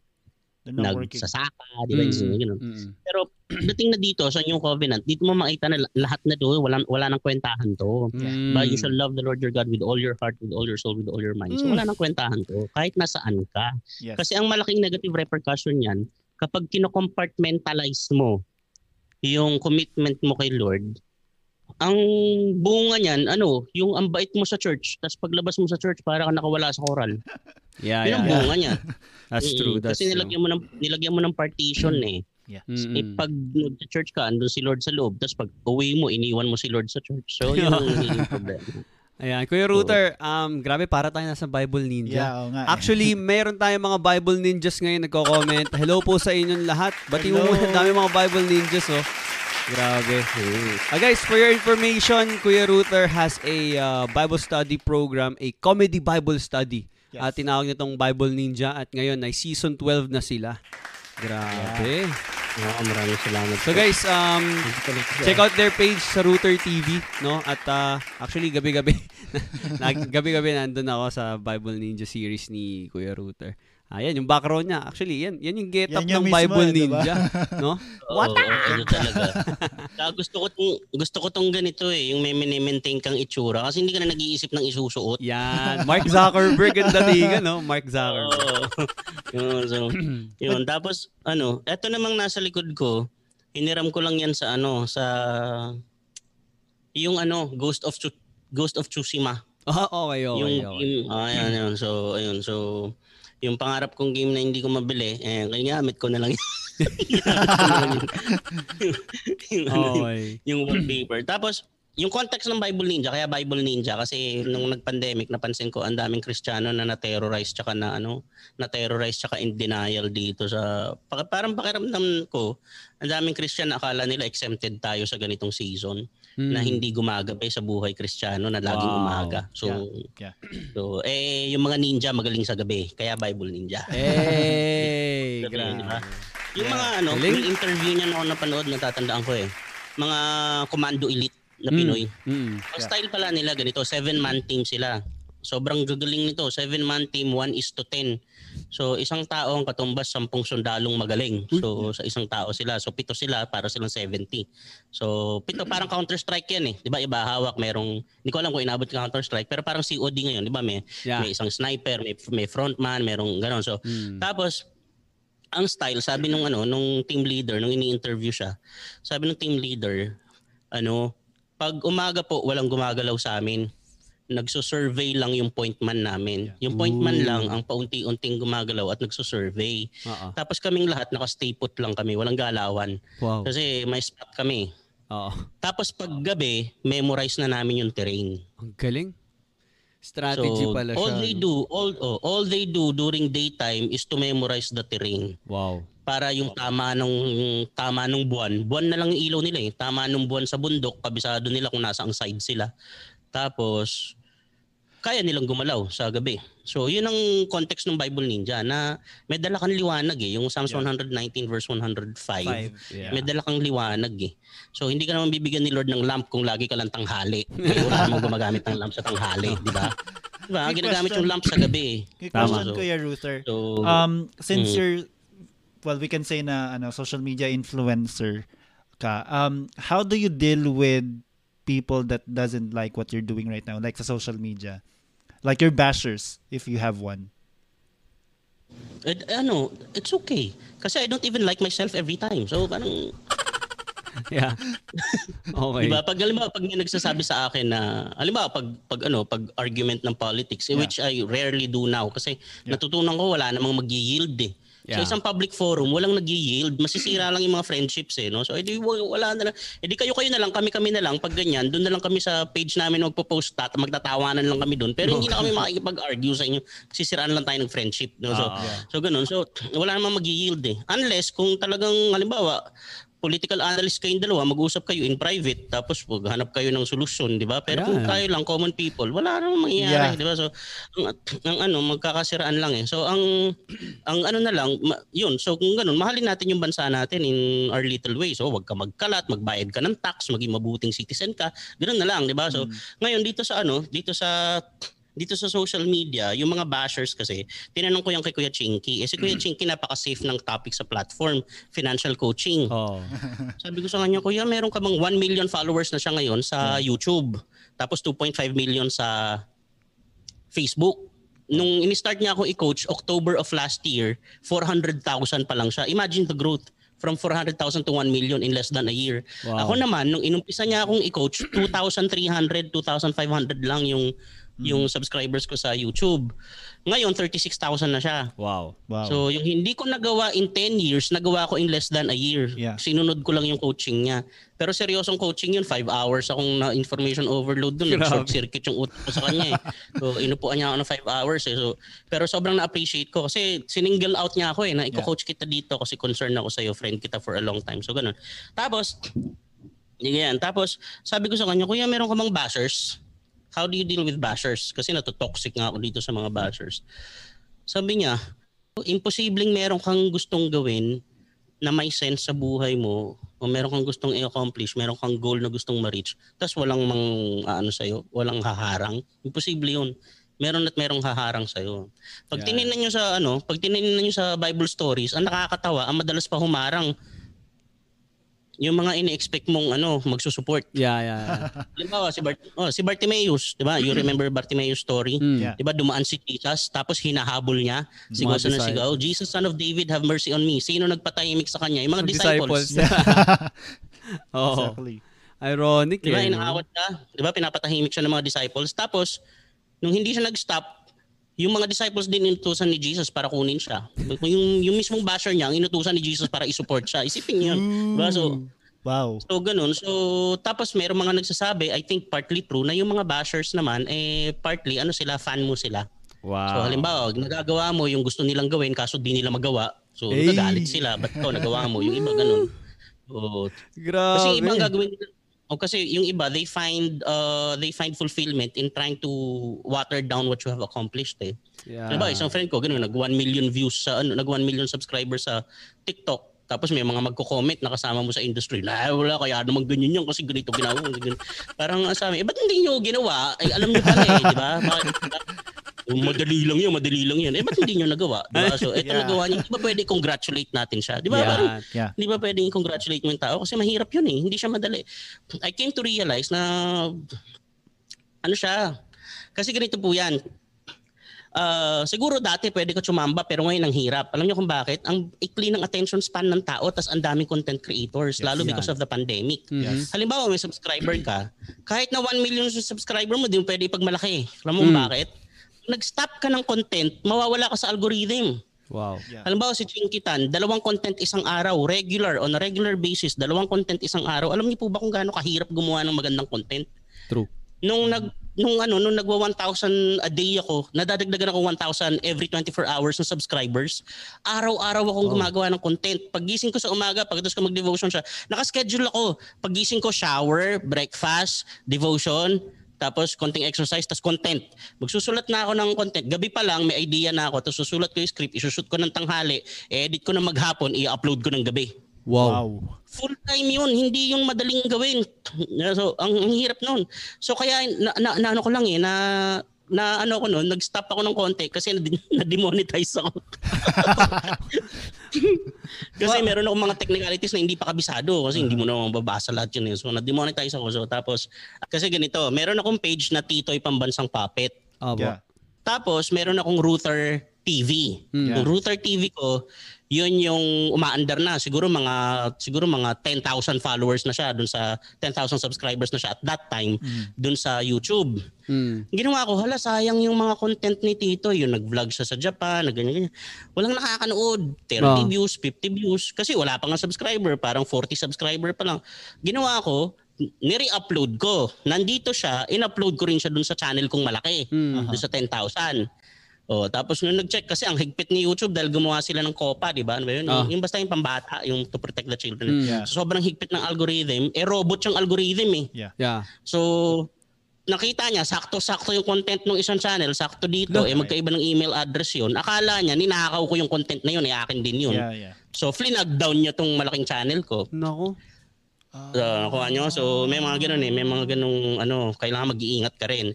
Speaker 3: nagsasaka, 'di ba?
Speaker 1: Mm,
Speaker 3: Ganun.
Speaker 1: mm.
Speaker 3: Pero dating na dito sa new covenant, dito mo makita na lahat na doon wala wala nang kwentahan to.
Speaker 1: Mm.
Speaker 3: Ba, you shall love the Lord your God with all your heart, with all your soul, with all your mind. So
Speaker 1: Mm.
Speaker 3: wala nang kwentahan to. Kahit nasaan ka.
Speaker 2: Yes.
Speaker 3: Kasi ang malaking negative repercussion niyan, kapag kino-compartmentalize mo yung commitment mo kay Lord, ang bunga niyan, ano, yung ang bait mo sa church, tapos paglabas mo sa church, para ka nakawala sa choral.
Speaker 1: Yeah,
Speaker 3: Yun
Speaker 1: yeah,
Speaker 3: ang
Speaker 1: yeah.
Speaker 3: bunga niya.
Speaker 1: That's
Speaker 3: Mm,
Speaker 1: true. That's
Speaker 3: Kasi
Speaker 1: true.
Speaker 3: nilagyan mo ng nilagyan mo ng partition eh.
Speaker 1: Mm-mm.
Speaker 3: Eh, pag nag-church ka, andun si Lord sa loob, tapos pag uwi mo, iniwan mo si Lord sa church. So, yun ang nagiging problema.
Speaker 1: Ayan, Kuya Router, um, grabe para tayo nasa Bible Ninja.
Speaker 2: Yeah, nga. eh.
Speaker 1: Actually, meron tayong mga Bible Ninjas ngayon nagko-comment. Hello po sa inyong lahat. Bati mo muna, dami mga Bible Ninjas, oh. Grabe. Ah, guys, for your information, Kuya Router has a uh, Bible study program, a comedy Bible study.
Speaker 2: Yes.
Speaker 1: At tinawag nitong Bible Ninja at ngayon ay season 12 na sila. Grabe.
Speaker 3: Oo, maraming salamat.
Speaker 1: So guys, um, check out their page sa Router TV, no? At uh, actually gabi-gabi gabi-gabi nandun ako sa Bible Ninja series ni Kuya Router. Ayan, yung background niya. Actually, yan, yan yung get up
Speaker 2: Yan yung
Speaker 1: ng
Speaker 2: mismo
Speaker 1: Bible
Speaker 2: eh, diba?
Speaker 1: Ninja, no?
Speaker 3: What? Ano talaga. Kaya gusto ko tong, gusto ko tong ganito eh, yung may mini-maintain kang itsura kasi hindi ka na nag-iisip ng isusuot.
Speaker 1: Yan, Mark Zuckerberg ang datingan, no? Mark Zuckerberg.
Speaker 3: Oo. yun, so, yun. Tapos, ano, eto namang nasa likod ko, hiniram ko lang yan sa ano, sa yung ano, Ghost of Ghost of Tsushima.
Speaker 1: Ah, okay, okay,
Speaker 3: yung
Speaker 1: okay.
Speaker 3: game, ah, ayan, yun. So, ayun, so, yung pangarap kong game na hindi ko mabili, eh, kaya gamit ko na lang yun. Ginamit ko na lang yun. yung, ano, yung,
Speaker 1: Okay.
Speaker 3: yung wallpaper. Tapos, yung context ng Bible Ninja, kaya Bible Ninja kasi nung nag-pandemic napansin ko ang daming Kristiyano na na-terrorize tsaka na ano, na-terrorize tsaka in denial dito sa pa- parang pakiramdam ko, ang daming Christian na akala nila exempted tayo sa ganitong season na
Speaker 1: Hmm.
Speaker 3: hindi gumagabi sa buhay Kristiyano na laging
Speaker 1: Wow.
Speaker 3: umaga. So,
Speaker 2: Yeah.
Speaker 3: so eh yung mga ninja magaling sa gabi, kaya Bible Ninja.
Speaker 1: Hey,
Speaker 3: Gabi,
Speaker 1: grabe.
Speaker 3: di ba? Yung mga ano,
Speaker 1: Galing.
Speaker 3: yung interview niya na ako napanood, natatandaan ko eh. Mga commando elite na
Speaker 1: Mm.
Speaker 3: Pinoy.
Speaker 1: Mm.
Speaker 3: Ang style pala nila ganito, seven-man team sila. Sobrang gagaling nito, seven-man team, one is to ten. So isang tao ang katumbas sampung sundalong magaling. So sa isang tao sila. So pito sila para silang 70. So pito parang Counter-Strike yan eh. 'Di ba? Iba hawak merong hindi ko alam kung inabot ka Counter-Strike pero parang COD ngayon, 'di ba? May
Speaker 1: Yeah.
Speaker 3: may isang sniper, may may frontman, merong gano'n. So
Speaker 1: Mm.
Speaker 3: tapos ang style sabi nung ano nung team leader nung ini-interview siya sabi nung team leader ano pag umaga po walang gumagalaw sa amin nagso-survey lang yung point man namin yung point man lang ang paunti-unting gumagalaw at nagso-survey
Speaker 1: Oo.
Speaker 3: tapos kaming lahat naka-stay put lang kami walang galawan
Speaker 1: Wow.
Speaker 3: kasi may spot kami
Speaker 1: Oo.
Speaker 3: tapos pag gabi memorize na namin yung terrain
Speaker 1: Ang galing. Strategy
Speaker 3: so
Speaker 1: pala siya.
Speaker 3: all they do all oh, all they do during daytime is to memorize the terrain
Speaker 1: Wow.
Speaker 3: para yung tama nung tama nung buwan. Buwan na lang yung ilaw nila eh. Tama nung buwan sa bundok, kabisado nila kung nasa ang side sila. Tapos kaya nilang gumalaw sa gabi. So, yun ang context ng Bible Ninja na may dala kang liwanag eh. Yung Psalms 119 verse 105.
Speaker 1: Yeah.
Speaker 3: May dala kang liwanag eh. So, hindi ka naman bibigyan ni Lord ng lamp kung lagi ka lang tanghali. Kaya wala namang gumagamit ng lamp sa tanghali, di ba? Di ba?
Speaker 2: May
Speaker 3: Ginagamit
Speaker 2: question.
Speaker 3: yung lamp sa gabi eh.
Speaker 1: Tama.
Speaker 2: question,
Speaker 3: So-
Speaker 2: Kuya Ruther.
Speaker 3: So,
Speaker 2: Um, since
Speaker 3: Mm.
Speaker 2: you're, well, we can say na ano, social media influencer ka, um, how do you deal with people that doesn't like what you're doing right now, like sa social media? Like your bashers, if you have one.
Speaker 3: Eh, ano, it's okay. Kasi I don't even like myself every time. So, parang,
Speaker 1: Yeah. Okay.
Speaker 3: Diba? Pag halimbawa pag may nagsasabi sa akin na halimbawa pag pag ano, pag argument ng politics, eh,
Speaker 2: Yeah.
Speaker 3: which I rarely do now kasi
Speaker 2: Yeah.
Speaker 3: natutunan ko wala namang mag-yield eh.
Speaker 1: Yeah.
Speaker 3: Sa isang public forum, walang nag-yield, masisira lang yung mga friendships eh, no? So edi wa- wala na lang. Edi kayo kayo na lang, kami kami na lang pag ganyan, doon na lang kami sa page namin magpo-post at magtatawanan lang kami doon. Pero hindi na kami makikipag-argue sa inyo. Sisiraan lang tayo ng friendship, no? So
Speaker 1: Ah.
Speaker 3: so ganun. So wala namang mag-yield eh. Unless kung talagang halimbawa political analyst kayong dalawa, mag-usap kayo in private, tapos maghanap kayo ng solusyon, di ba? Pero kung
Speaker 1: Yeah.
Speaker 3: kayo lang, common people, wala namang mangyayari,
Speaker 2: Yeah.
Speaker 3: di ba? So, ang, ang ano, magkakasiraan lang eh. So, ang, ang ano na lang, ma- yun, so kung ganun, mahalin natin yung bansa natin in our little way. So, wag ka magkalat, magbayad ka ng tax, maging mabuting citizen ka, ganun na lang, di ba? So, ngayon, dito sa ano, dito sa dito sa social media, yung mga bashers kasi, tinanong ko yan kay Kuya Chinky. Eh si Kuya Chinky napaka-safe ng topic sa platform, financial coaching.
Speaker 1: Oh.
Speaker 3: Sabi ko sa kanya, Kuya, meron ka bang 1 million followers na siya ngayon sa YouTube? Tapos 2.5 million sa Facebook. Nung in-start niya ako i-coach, October of last year, 400,000 pa lang siya. Imagine the growth from 400,000 to 1 million in less than a year.
Speaker 1: Wow.
Speaker 3: Ako naman, nung inumpisa niya akong i-coach, 2,300, 2,500 lang yung yung subscribers ko sa YouTube. Ngayon 36,000 na siya.
Speaker 1: Wow.
Speaker 2: Wow.
Speaker 3: So yung hindi ko nagawa in 10 years, nagawa ko in less than a year.
Speaker 2: Yeah.
Speaker 3: Sinunod ko lang yung coaching niya. Pero seryosong coaching yun, 5 hours akong na information overload dun.
Speaker 1: Grabe.
Speaker 3: Nag-short circuit yung utak ko sa kanya eh. So inupuan niya ako ng 5 hours eh. So, pero sobrang na-appreciate ko kasi siningle out niya ako eh na i-coach kita dito kasi concerned ako sa iyo, friend kita for a long time. So ganun. Tapos, yan. Tapos sabi ko sa kanya, kuya meron ka bang bashers? How do you deal with bashers? Kasi natotoxic nga ako dito sa mga bashers. Sabi niya, imposibleng meron kang gustong gawin na may sense sa buhay mo o meron kang gustong i-accomplish, meron kang goal na gustong ma-reach, tapos walang mang ano sa'yo, walang haharang. Imposible yun. Meron at merong haharang sa'yo. Pag
Speaker 1: Yeah.
Speaker 3: tinignan nyo sa ano, pag tinignan nyo sa Bible stories, ang nakakatawa, ang madalas pa humarang yung mga ini-expect mong ano, magsusupport.
Speaker 1: Yeah, yeah. yeah.
Speaker 3: Halimbawa, si, Bart, oh, si Bartimaeus, di ba? You remember Bartimaeus story?
Speaker 1: Mm.
Speaker 2: Yeah.
Speaker 3: Di ba dumaan si Jesus tapos hinahabol niya. Sigaw
Speaker 1: Mga
Speaker 3: sa sigaw, Jesus son of David, have mercy on me. Sino nagpatahimik sa kanya? Yung mga disciples.
Speaker 1: Oo.
Speaker 2: Exactly.
Speaker 1: Ironic
Speaker 3: Di ba?
Speaker 1: eh. no?
Speaker 3: Inaawat siya. Di ba? Pinapatahimik siya ng mga disciples. Tapos, nung hindi siya nag-stop, yung mga disciples din inutusan ni Jesus para kunin siya. Yung, yung mismong basher niya, ang inutusan ni Jesus para isupport siya. Isipin niyo yun. Di ba? So,
Speaker 2: Wow.
Speaker 3: So ganun. So tapos meron mga nagsasabi, I think partly true na yung mga bashers naman eh partly ano sila fan mo sila.
Speaker 1: Wow.
Speaker 3: So halimbawa, nagagawa mo yung gusto nilang gawin kaso di nila magawa. So
Speaker 1: Ay.
Speaker 3: nagagalit sila, ba't to nagawa mo? Yung iba ganun. Oh,
Speaker 1: Grabe.
Speaker 3: kasi ibang gagawin nila o kasi yung iba they find uh, they find fulfillment in trying to water down what you have accomplished eh.
Speaker 1: Yeah.
Speaker 3: Ano ba, isang friend ko, ganun, nag 1 million views sa, ano, nag 1 million subscribers sa TikTok. Tapos may mga magko-comment na kasama mo sa industry na "Ay, wala kaya naman ganyan yan kasi ganito ginawa ganyan." Parang ang sabi, eh ba't hindi nyo ginawa? Ay alam nyo pala eh, di ba? Bakit, "Oh, madali lang yun, madali lang yan. Eh ba't hindi nyo nagawa? Di ba? So ito
Speaker 2: Yeah.
Speaker 3: nagawa niya. Di ba pwede congratulate natin siya? Di ba? Parang,
Speaker 1: Yeah.
Speaker 2: Yeah.
Speaker 3: Hindi ba pwedeng i-congratulate mo yung tao? Kasi mahirap yun eh. Hindi siya madali. I came to realize na ano siya. Kasi ganito po yan. Ah, siguro dati pwede ka chumamba pero ngayon ang hirap. Alam niyo kung bakit? Ang ikli ng attention span ng tao tas ang daming content creators lalo because of the pandemic.
Speaker 1: Mhm.
Speaker 3: Halimbawa may subscriber ka, kahit na 1 million subscriber mo, di mo pwede ipagmalaki. Alam mo
Speaker 1: Mm.
Speaker 3: bakit? Nag-stop ka ng content, mawawala ka sa algorithm.
Speaker 1: Wow.
Speaker 2: Yeah.
Speaker 3: Halimbawa si Chinkitan, dalawang content isang araw, regular, on a regular basis, dalawang content isang araw. Alam niyo po ba kung gaano kahirap gumawa ng magandang content?
Speaker 1: True.
Speaker 3: Nung nag nung ano nung nagwa 1,000 a day ako, nadadagdagan ako 1,000 every 24 hours ng subscribers. Araw-araw akong gumagawa ng content. Pagising ko sa umaga, pagkatapos ko mag-devotion siya, naka-schedule ako. Pagising ko shower, breakfast, devotion, tapos konting exercise, tapos content. Magsusulat na ako ng content. Gabi pa lang, may idea na ako. Tapos susulat ko yung script, isushoot ko ng tanghali, edit ko na maghapon, i-upload ko ng gabi.
Speaker 1: Wow.
Speaker 2: Wow.
Speaker 3: Full time yun, hindi yun madaling gawin. So, ang, ang hirap nun. So, kaya, na, na, na ano ko lang eh, na, na ano ko nun, nag-stop ako ng konti kasi na- na-demonetize ako. kasi meron akong mga technicalities na hindi pa kabisado kasi hindi mo na mababasa lahat yun eh. So, na-demonetize ako. So, tapos, kasi ganito, meron akong page na Titoy Pambansang Puppet.
Speaker 1: Abo.
Speaker 2: Yeah.
Speaker 3: Tapos, meron akong router TV.
Speaker 1: Mm.
Speaker 3: Yung router TV ko, yun yung umaandar na. Siguro mga siguro mga 10,000 followers na siya dun sa 10,000 subscribers na siya at that time dun sa YouTube.
Speaker 1: Mm.
Speaker 3: Ginawa ko, hala sayang yung mga content ni Tito, yung nag-vlog siya sa Japan, na ganyan, ganyan. Walang nakakanood, 30
Speaker 1: Ah.
Speaker 3: views, 50 views kasi wala pa nga subscriber, parang 40 subscriber pa lang. Ginawa ko, nire-upload ko. Nandito siya, in-upload ko rin siya dun sa channel kong malaki,
Speaker 1: Mm.
Speaker 3: dun sa 10,000. Oh, tapos nung nag-check kasi ang higpit ni YouTube dahil gumawa sila ng COPA, di ba? Ano ba yun?
Speaker 1: Ah.
Speaker 3: Yung, basta yung pambata, yung to protect the children.
Speaker 1: Mm.
Speaker 2: Yeah.
Speaker 3: So, sobrang higpit ng algorithm. Eh, robot yung algorithm eh.
Speaker 1: Yeah.
Speaker 3: So, nakita niya, sakto-sakto yung content ng isang channel, sakto dito, eh magkaiba ng email address yun. Akala niya, ninakaw ko yung content na yun, eh akin din yun.
Speaker 2: Yeah, yeah.
Speaker 3: So, flinag down niya tong malaking channel ko.
Speaker 1: Nako.
Speaker 3: So, nakuha niyo. So, may mga ganun eh, may mga ganung ano, kailangan mag-iingat ka rin.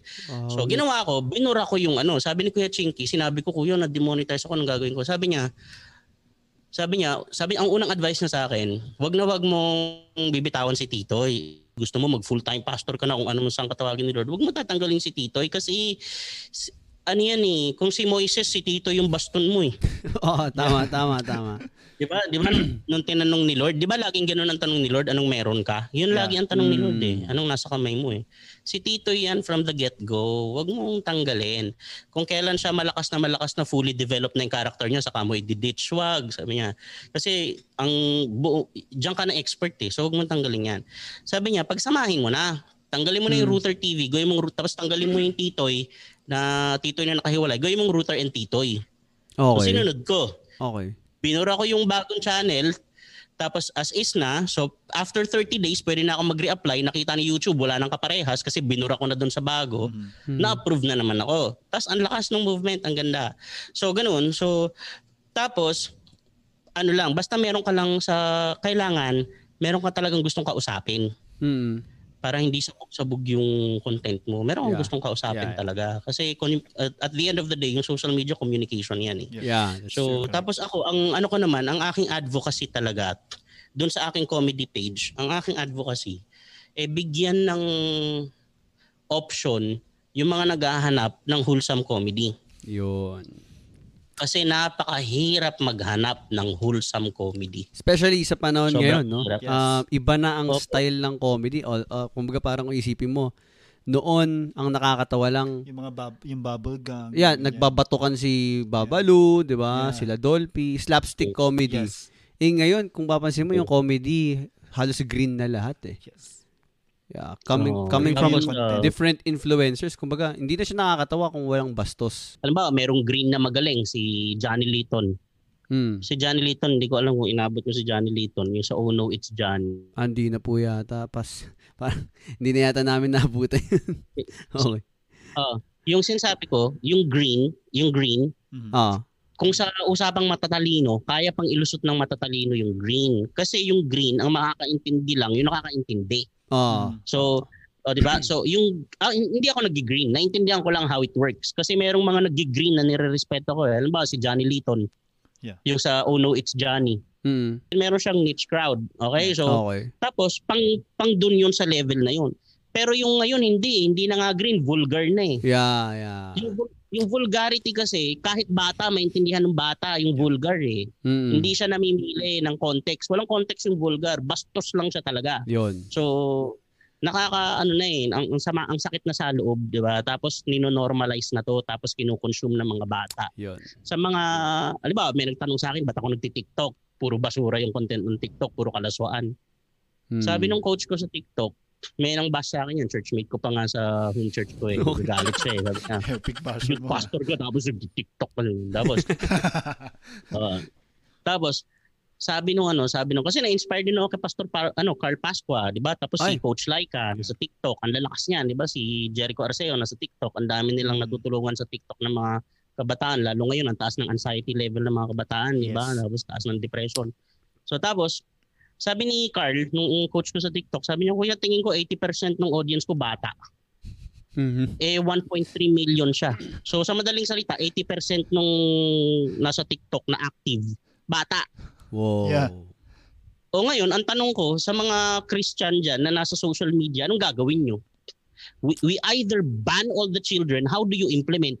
Speaker 3: So, ginawa ko, binura ko yung ano, sabi ni Kuya Chinky, sinabi ko, Kuya, na-demonetize ako, anong gagawin ko? Sabi niya, sabi niya, sabi ang unang advice niya sa akin, wag na wag mong bibitawan si Titoy. Gusto mo mag full-time pastor ka na kung ano mo saan katawagin ni Lord. Wag mo tatanggalin si Titoy kasi si- ano yan eh, kung si Moises, si Tito yung baston mo eh.
Speaker 1: Oo, tama, tama, tama.
Speaker 3: Di ba? Di ba nung, tinanong ni Lord, di ba laging ganun ang tanong ni Lord, anong meron ka? Yun
Speaker 2: Yeah.
Speaker 3: lagi ang tanong ni Lord eh.
Speaker 1: Mm.
Speaker 3: Anong nasa kamay mo eh. Si Tito yan from the get-go. Huwag mong tanggalin. Kung kailan siya malakas na malakas na fully developed na yung character niya, saka mo i-ditch, wag. Sabi niya. Kasi ang buo, diyan ka na expert eh. So huwag mong tanggalin yan. Sabi niya, pagsamahin mo na. Tanggalin mo na yung
Speaker 1: Mm.
Speaker 3: router TV, gawin mong router, tapos tanggalin mo yung titoy na titoy na nakahiwalay. Gawin mong router and titoy. So
Speaker 1: Okay.
Speaker 3: sinunod ko
Speaker 1: Okay.
Speaker 3: binura ko yung bagong channel tapos as is na so after 30 days pwede na ako mag-reapply nakita ni YouTube wala nang kaparehas kasi binura ko na doon sa bago
Speaker 1: Hmm.
Speaker 3: na-approve na naman ako tapos ang lakas ng movement ang ganda so ganun so tapos ano lang basta meron ka lang sa kailangan meron ka talagang gustong kausapin
Speaker 1: Mm.
Speaker 3: Para hindi sabog-sabog yung content mo. Meron kang
Speaker 1: Yeah.
Speaker 3: gustong kausapin
Speaker 1: Yeah, yeah.
Speaker 3: talaga. Kasi at, at the end of the day, yung social media communication yan eh.
Speaker 1: Yeah,
Speaker 3: So,
Speaker 1: true.
Speaker 3: tapos ako, ang ano ko naman, ang aking advocacy talaga, doon sa aking comedy page, ang aking advocacy, eh bigyan ng option yung mga naghahanap ng wholesome comedy.
Speaker 1: Yun.
Speaker 3: Kasi napakahirap maghanap ng wholesome comedy.
Speaker 1: Especially sa panahon
Speaker 3: Sobrang
Speaker 1: ngayon, no?
Speaker 3: hirap.
Speaker 2: Yes.
Speaker 1: Um, iba na ang
Speaker 3: Opo.
Speaker 1: style ng comedy. O, uh, kumbaga parang kung isipin mo, noon ang nakakatawa lang
Speaker 2: Yung mga bub- yung bubble gum.
Speaker 1: Yeah,
Speaker 2: ganyan.
Speaker 1: nagbabatukan si Babalu, 'di ba?
Speaker 2: Yeah.
Speaker 1: Sila Dolphy, slapstick comedy.
Speaker 2: Yes.
Speaker 1: Eh ngayon, kung papansin mo yung comedy, halos green na lahat eh.
Speaker 2: Yes.
Speaker 1: Yeah, coming
Speaker 3: Oo.
Speaker 1: coming from
Speaker 3: uh,
Speaker 1: different influencers, kumbaga, hindi na siya nakakatawa kung walang bastos.
Speaker 3: Alam ba, merong green na magaling, si Johnny Layton.
Speaker 1: Hmm.
Speaker 3: Si Johnny Layton, hindi ko alam kung inabot ko si Johnny Layton. Yung sa Oh No, It's Johnny.
Speaker 1: Hindi na po yata. Pas, parang, hindi na yata namin nabutan yun. okay.
Speaker 3: Yung sinasabi ko, yung green, yung green,
Speaker 2: Mhm.
Speaker 1: Ah,
Speaker 3: kung sa usapang matatalino, kaya pang ilusot ng matatalino yung green. Kasi yung green, ang makakaintindi lang, yung nakakaintindi.
Speaker 2: Mhm.
Speaker 3: So, o di ba? So, yung ah, hindi ako nag-green. Naintindihan ko lang how it works. Kasi merong mga nag-green na nire-respeto ko. Eh. Alam ba si Johnny Leeton?
Speaker 2: Yeah.
Speaker 3: Yung sa Oh No It's Johnny.
Speaker 1: mm,
Speaker 3: Meron siyang niche crowd. Okay? So,
Speaker 1: okay.
Speaker 3: tapos pang pang dun yun sa level na yun. Pero yung ngayon hindi, hindi na nga green, vulgar na eh.
Speaker 1: Yeah, yeah.
Speaker 3: Yung, yung vulgarity kasi, kahit bata, maintindihan ng bata yung vulgar eh.
Speaker 1: Mm,
Speaker 3: Hindi siya namimili ng context. Walang context yung vulgar. Bastos lang siya talaga.
Speaker 1: Yun.
Speaker 3: So, nakaka ano na eh, ang, ang sama ang sakit na sa loob, 'di ba? Tapos nino-normalize na 'to, tapos kino-consume ng mga bata.
Speaker 1: Yun.
Speaker 3: Sa mga, alam ba, may nagtanong sa akin, ba't ako nagti-TikTok? Puro basura yung content ng TikTok, puro kalaswaan.
Speaker 1: Mm.
Speaker 3: Sabi ng coach ko sa TikTok, may nang bash sa akin yan, churchmate ko pa nga sa home church ko eh.
Speaker 1: Okay.
Speaker 3: Galit siya eh. Sabi niya,
Speaker 2: Epic
Speaker 3: yung
Speaker 2: mo.
Speaker 3: pastor ka tapos nag-TikTok lang. Tapos, Oo. tapos, sabi nung ano, sabi nung, kasi na-inspire din ako kay Pastor Pa- ano, Carl Pasqua, di ba? Tapos
Speaker 1: Ay.
Speaker 3: si Coach Laika, sa TikTok, ang lalakas niyan, di ba? Si Jericho Arceo, nasa TikTok, ang dami nilang
Speaker 2: Mm.
Speaker 3: natutulungan sa TikTok ng mga kabataan, lalo ngayon, ang taas ng anxiety level ng mga kabataan, di ba?
Speaker 2: Yes.
Speaker 3: Tapos taas ng depression. So tapos, sabi ni Carl, nung coach ko sa TikTok, sabi niya, kuya, tingin ko 80% ng audience ko bata.
Speaker 1: Mhm.
Speaker 3: Eh, 1.3 million siya. So sa madaling salita, 80% nung nasa TikTok na active, bata.
Speaker 1: Wow.
Speaker 2: Yeah.
Speaker 3: O ngayon, ang tanong ko sa mga Christian dyan na nasa social media, anong gagawin nyo? We, we either ban all the children, how do you implement?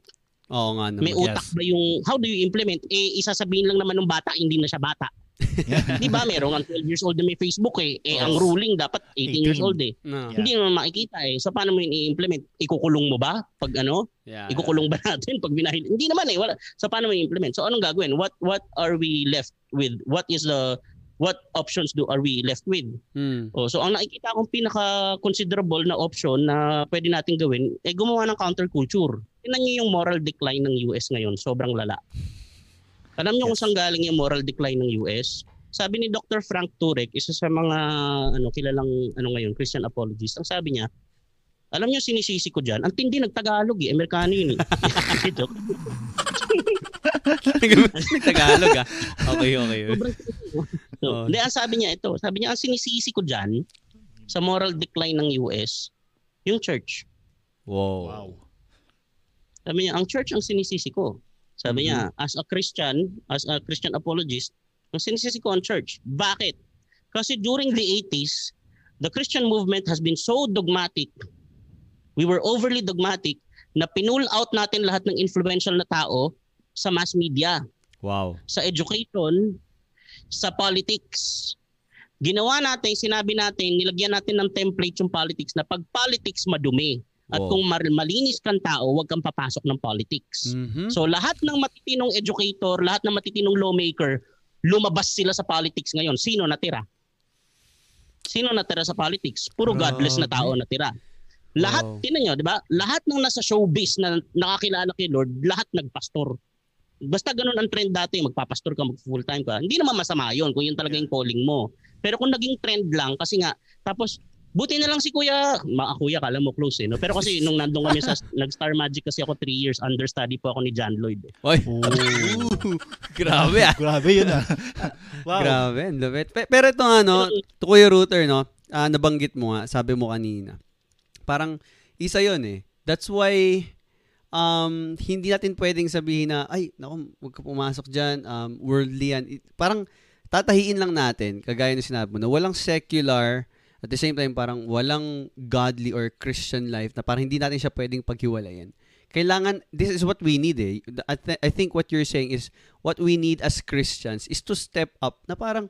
Speaker 1: Oo nga naman.
Speaker 3: May utak ba yung, how do you implement? Eh, isasabihin lang naman ng bata, hindi na siya bata. Di ba? Meron ang 12 years old na may Facebook eh. Eh, ang ruling dapat 18 years
Speaker 2: 18.
Speaker 3: old eh.
Speaker 1: No.
Speaker 2: Yeah.
Speaker 3: Hindi naman makikita eh. So, paano mo yun i-implement? Ikukulong mo ba? Pag ano?
Speaker 1: Yeah.
Speaker 3: Ikukulong ba natin pag binahil? Hindi naman eh. Wala. So paano mo i-implement? So anong gagawin? What what are we left with? What is the what options do are we left with?
Speaker 1: Mm.
Speaker 3: Oh, so ang nakikita kong pinaka considerable na option na pwede natin gawin eh gumawa ng counterculture. Tingnan niyo yung moral decline ng US ngayon, sobrang lala. Alam niyo kung
Speaker 2: Yes.
Speaker 3: saan galing yung moral decline ng US? Sabi ni Dr. Frank Turek, isa sa mga ano kilalang ano ngayon Christian apologist, ang sabi niya, alam niyo sinisisi ko diyan, ang tindi nagtagalog eh, Amerikano yun eh. Joke.
Speaker 1: Tagalog ah. Okay, okay.
Speaker 3: Sobrang so,
Speaker 1: Oo.
Speaker 3: Hindi, ang sabi niya ito, sabi niya, ang sinisisi ko dyan sa moral decline ng US, yung church.
Speaker 1: Wow.
Speaker 2: Wow.
Speaker 3: Sabi niya, ang church ang sinisisi ko. Sabi niya,
Speaker 1: Mm-hmm.
Speaker 3: as a Christian, as a Christian apologist, ang sinisisi ko ang church. Bakit? Kasi during the 80s, the Christian movement has been so dogmatic, we were overly dogmatic, na pinull out natin lahat ng influential na tao sa mass media,
Speaker 1: Wow.
Speaker 3: sa education, sa politics. Ginawa natin, sinabi natin, nilagyan natin ng template yung politics na pag politics madumi at
Speaker 1: Wow.
Speaker 3: kung malinis kang tao, huwag kang papasok ng politics.
Speaker 1: Mhm.
Speaker 3: So lahat ng matitinong educator, lahat ng matitinong lawmaker, lumabas sila sa politics ngayon. Sino natira? Sino natira sa politics? Puro godless na tao natira. Lahat,
Speaker 1: Wow.
Speaker 3: tinan nyo, di ba? Lahat ng nasa showbiz na nakakilala kay Lord, lahat nagpastor. Basta ganun ang trend dati, magpapastor ka, mag full time ka. Hindi naman masama yun kung yun talaga yung calling mo. Pero kung naging trend lang, kasi nga, tapos Buti na lang si Kuya, ma Kuya, kala mo close eh. No? Pero kasi nung nandun kami sa, nag-Star Magic kasi ako 3 years, understudy po ako ni John Lloyd. eh.
Speaker 1: Oy. Grabe ah.
Speaker 2: Grabe yun ah. wow.
Speaker 1: Grabe, lupit. Pe- Pero ito nga, no, to Kuya Router, no, ah, nabanggit mo nga, sabi mo kanina, parang isa yon eh. That's why, um, hindi natin pwedeng sabihin na, ay, naku, huwag ka pumasok dyan, um, worldly yan. It- parang, tatahiin lang natin, kagaya na sinabi mo, na walang secular, at the same time, parang walang godly or Christian life na parang hindi natin siya pwedeng paghiwalayin. Kailangan, this is what we need eh. I, th- I think what you're saying is, what we need as Christians is to step up na parang,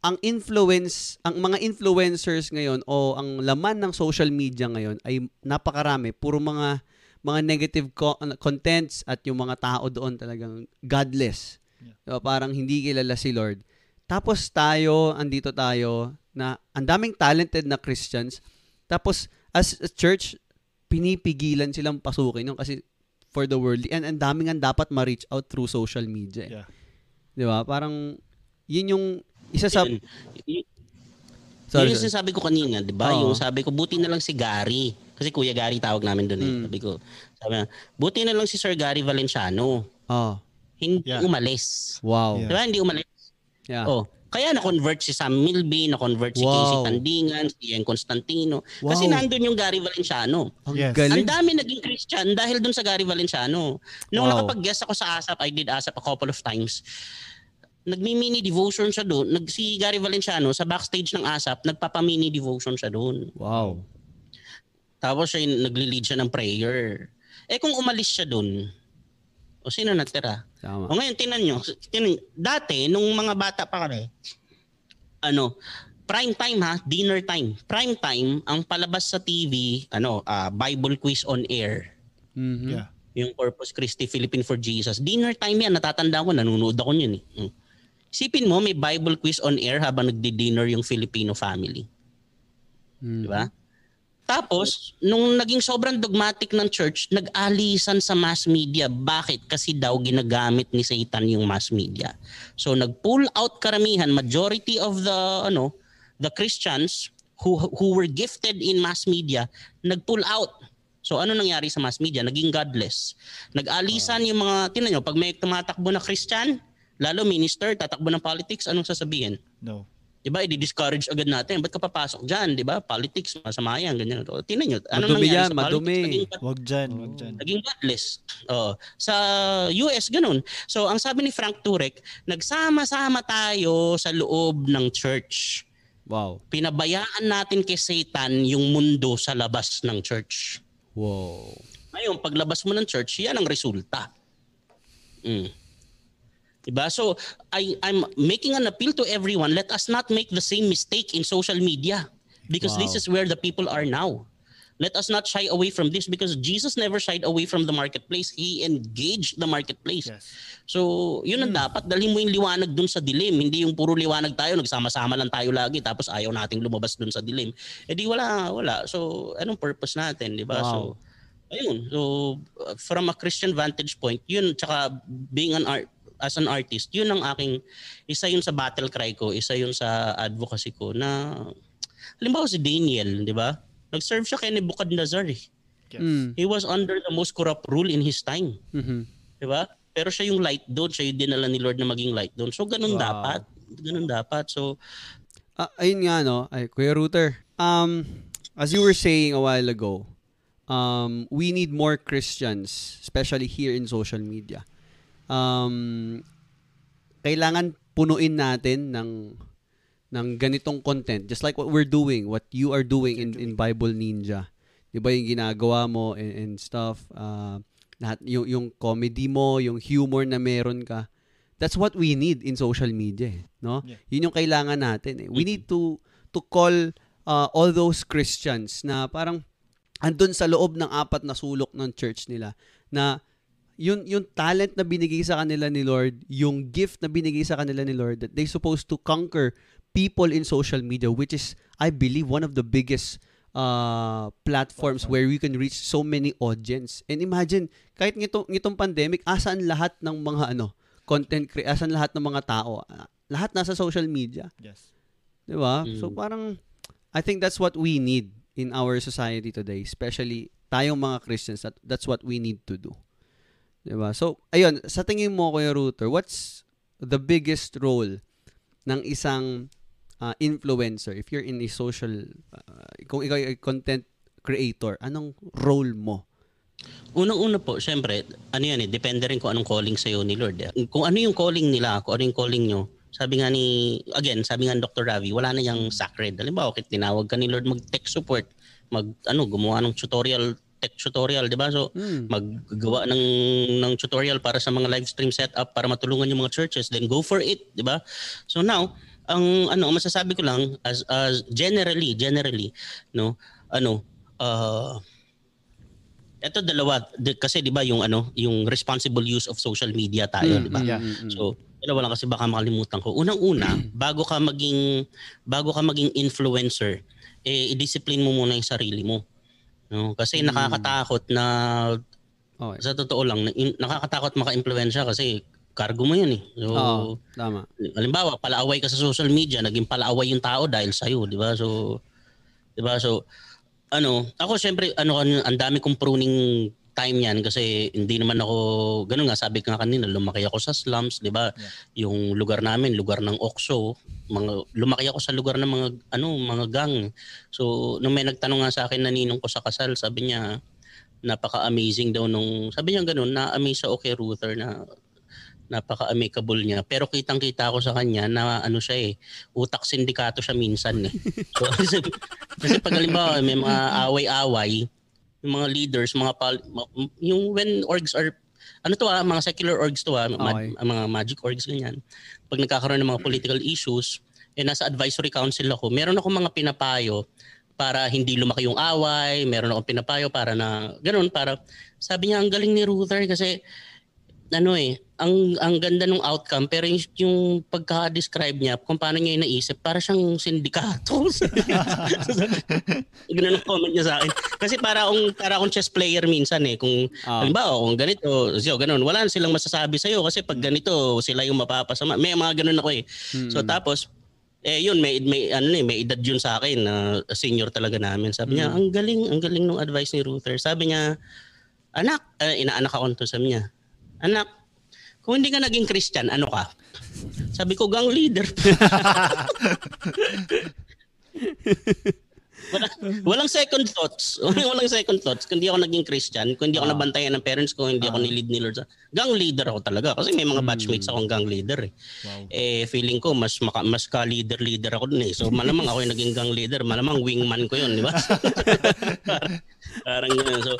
Speaker 1: ang influence, ang mga influencers ngayon o ang laman ng social media ngayon ay napakarami. Puro mga mga negative co- contents at yung mga tao doon talagang godless. Diba? Parang hindi kilala si Lord. Tapos tayo, andito tayo, na ang daming talented na Christians. Tapos, as a church, pinipigilan silang pasukin yun kasi for the worldly. And ang daming ang dapat ma-reach out through social media. eh.
Speaker 2: Yeah.
Speaker 1: Di ba? Parang, yun yung isa sa...
Speaker 3: Yun. Y-
Speaker 1: Sorry,
Speaker 3: yun yung sinasabi ko kanina, di ba?
Speaker 1: Oo.
Speaker 3: Yung sabi ko, buti na lang si Gary. Kasi Kuya Gary tawag namin doon eh.
Speaker 1: Mm.
Speaker 3: Sabi ko, sabi niya, buti na lang si Sir Gary Valenciano.
Speaker 1: Oh,
Speaker 3: Hindi
Speaker 2: Yeah.
Speaker 3: umalis.
Speaker 1: wow.
Speaker 2: Yeah.
Speaker 3: Di ba? Hindi umalis.
Speaker 1: Yeah.
Speaker 3: Oh, kaya na-convert si Sam Milby, na-convert si
Speaker 1: Wow.
Speaker 3: Casey Tandingan, si Ian Constantino. Kasi
Speaker 1: Wow.
Speaker 3: nandun yung Gary Valenciano.
Speaker 1: Ang
Speaker 2: Yes.
Speaker 1: galing.
Speaker 3: Ang dami naging Christian dahil dun sa Gary Valenciano. Nung
Speaker 1: Wow.
Speaker 3: nakapag-guest ako sa ASAP, I did ASAP a couple of times. Nagmi-mini devotion siya doon. Nag, si Gary Valenciano sa backstage ng ASAP, nagpapa-mini devotion siya doon.
Speaker 1: Wow.
Speaker 3: Tapos siya nagli-lead siya ng prayer. Eh kung umalis siya doon, o sino natira?
Speaker 1: Tama.
Speaker 3: O ngayon, tinan nyo. Tinan, dati, nung mga bata pa kami, ano, prime time ha, dinner time. Prime time, ang palabas sa TV, ano, ah, Bible quiz on air.
Speaker 1: Mhm.
Speaker 2: Yeah.
Speaker 3: Yung Corpus Christi Philippine for Jesus. Dinner time yan, natatandaan ko, nanonood ako yun eh. Mm. Isipin mo, may Bible quiz on air habang nagdi-dinner yung Filipino family.
Speaker 1: Mhm.
Speaker 3: Di ba? Tapos, nung naging sobrang dogmatic ng church, nag-alisan sa mass media. Bakit? Kasi daw ginagamit ni Satan yung mass media. So nag-pull out karamihan, majority of the ano, the Christians who who were gifted in mass media, nag-pull out. So ano nangyari sa mass media? Naging godless. Nag-alisan yung mga, tinan nyo, pag may tumatakbo na Christian, lalo minister, tatakbo ng politics, anong sasabihin?
Speaker 2: No.
Speaker 3: Diba, i-discourage agad natin. Ba't ka papasok dyan? Diba? Politics, masama yan, ganyan. O, tingnan nyo, ano
Speaker 1: Madumi
Speaker 3: nangyari
Speaker 1: yan,
Speaker 3: sa
Speaker 1: madumi.
Speaker 3: politics? Naging,
Speaker 2: Wag dyan, wag dyan.
Speaker 3: naging godless. Oh, sa US, ganun. So, ang sabi ni Frank Turek, nagsama-sama tayo sa loob ng church.
Speaker 1: Wow.
Speaker 3: Pinabayaan natin kay Satan yung mundo sa labas ng church.
Speaker 1: Wow.
Speaker 3: Ngayon, paglabas mo ng church, yan ang resulta. Mm. Diba? So, I, I'm making an appeal to everyone, let us not make the same mistake in social media because this
Speaker 1: Wow.
Speaker 3: is where the people are now. Let us not shy away from this because Jesus never shied away from the marketplace. He engaged the marketplace.
Speaker 2: Yes.
Speaker 3: So, yun ang dapat. Dalhin mo yung liwanag dun sa dilim. Hindi yung puro liwanag tayo, nagsama-sama lang tayo lagi, tapos ayaw nating lumabas dun sa dilim. Eh di wala, wala. So, anong purpose natin, di ba?
Speaker 1: Wow.
Speaker 3: So, ayun. So, from a Christian vantage point, yun, tsaka being an art, as an artist, yun ang aking, isa yun sa battle cry ko, isa yun sa advocacy ko na, halimbawa si Daniel, di ba? Nag-serve siya kay Nebuchadnezzar eh.
Speaker 2: Yes.
Speaker 1: Mm.
Speaker 3: He was under the most corrupt rule in his time.
Speaker 1: Mhm.
Speaker 3: Di ba? Pero siya yung light doon, siya yung dinala ni Lord na maging light doon. So ganun
Speaker 1: Wow.
Speaker 3: dapat. Ganun dapat. So
Speaker 1: Ah, ayun nga no, ay Kuya Router. Um as you were saying a while ago, um we need more Christians, especially here in social media. Um kailangan punuin natin ng ng ganitong content just like what we're doing, what you are doing in in Bible Ninja. 'di ba yung ginagawa mo and, and stuff, uh, lahat yung yung comedy mo, yung humor na meron ka. That's what we need in social media, eh, no?
Speaker 2: Yeah.
Speaker 1: Yun yung kailangan natin. Eh. We need to to call uh, all those Christians na parang andun sa loob ng apat na sulok ng church nila na yun yung talent na binigay sa kanila ni Lord, yung gift na binigay sa kanila ni Lord that they supposed to conquer people in social media which is I believe one of the biggest uh, platforms where we can reach so many audience. And imagine, kahit ngitong, ngitong pandemic, asan lahat ng mga ano, content cre- asan lahat ng mga tao? Ah, Lahat nasa social media.
Speaker 2: Yes.
Speaker 1: 'Di ba?
Speaker 3: Mm.
Speaker 1: So parang I think that's what we need in our society today, especially tayong mga Christians. That that's what we need to do. 'Di ba? So ayun, sa tingin mo Kuya Router, what's the biggest role ng isang uh, influencer if you're in a social uh, kung ikaw ay content creator, anong role mo?
Speaker 3: Unang-una po, syempre, ano yan eh, depende rin kung anong calling sa'yo ni Lord. Eh. Kung ano yung calling nila, kung ano yung calling nyo, sabi nga ni, again, sabi nga ni Dr. Ravi, wala na yung sacred. Halimbawa, bakit tinawag ka ni Lord mag-tech support, mag, ano, gumawa ng tutorial, tech tutorial, di ba? So,
Speaker 1: Hmm.
Speaker 3: maggawa ng ng tutorial para sa mga live stream setup para matulungan yung mga churches then go for it di ba so now ang ano masasabi ko lang as as generally generally no ano uh, ito dalawa di- kasi di ba yung ano yung responsible use of social media tayo
Speaker 1: Mm,
Speaker 3: di ba
Speaker 1: mm,
Speaker 2: Yeah.
Speaker 1: mm, mm.
Speaker 3: So, dalawa lang kasi baka makalimutan ko. Unang-una, bago ka maging bago ka maging influencer, eh i-discipline mo muna yung sarili mo. No? Kasi
Speaker 1: Mm.
Speaker 3: nakakatakot na
Speaker 1: okay.
Speaker 3: sa totoo lang, nakakatakot maka-impluwensya kasi cargo mo 'yun eh. So,
Speaker 1: Oo, tama.
Speaker 3: halimbawa, palaaway ka sa social media, naging palaaway yung tao dahil sa di ba? So, 'di ba? So, ano, ako syempre ano ano, ang dami kong pruning time yan kasi hindi naman ako ganun nga sabi ko nga kanina lumaki ako sa slums 'di ba yung lugar namin lugar ng okso mga lumaki ako sa lugar ng mga ano mga gang so nung may nagtanong nga sa akin na ninong ko sa kasal sabi niya napaka-amazing daw nung sabi niya ganun na-amaze sa okay Ruther na napaka-amicable niya. Pero kitang-kita ko sa kanya na ano siya eh, utak sindikato siya minsan eh. So, kasi, kasi pag halimbawa may mga away-away, yung mga leaders, mga pal- yung when orgs are ano to ah, mga secular orgs to ah, ma-
Speaker 1: Okay.
Speaker 3: mga magic orgs ganyan. Pag nagkakaroon ng mga political issues, eh nasa advisory council ako, meron ako mga pinapayo para hindi lumaki yung away, meron akong pinapayo para na ganun para sabi niya ang galing ni Ruther kasi ano eh, ang ang ganda ng outcome pero yung, yung pagka-describe niya kung paano niya yung naisip, para siyang sindikato. Ganun ang comment niya sa akin. Kasi para akong para akong chess player minsan eh kung
Speaker 1: Ah.
Speaker 3: halimbawa kung ganito, so ganun, wala na silang masasabi sa iyo kasi pag ganito sila yung mapapasama. May mga ganun ako eh. So tapos eh yun may may ano eh, may edad yun sa akin na senior talaga namin. Sabi niya, ang galing, ang galing ng advice ni Ruther. Sabi niya, anak, eh, inaanak ako to sabi niya. Anak, kung hindi ka naging Christian, ano ka? Sabi ko, gang leader. Wala, walang second thoughts. walang second thoughts. Kung hindi ako naging Christian, kung hindi ako
Speaker 1: Ah.
Speaker 3: nabantayan ng parents ko, hindi ako nilid ni Lord. Gang leader ako talaga. Kasi may mga batchmates akong gang leader eh.
Speaker 2: Wow.
Speaker 3: Eh, feeling ko mas maka, mas ka-leader-leader ako dun eh. So malamang ako yung naging gang leader. Malamang wingman ko yun, di ba? Parang gano'n. So,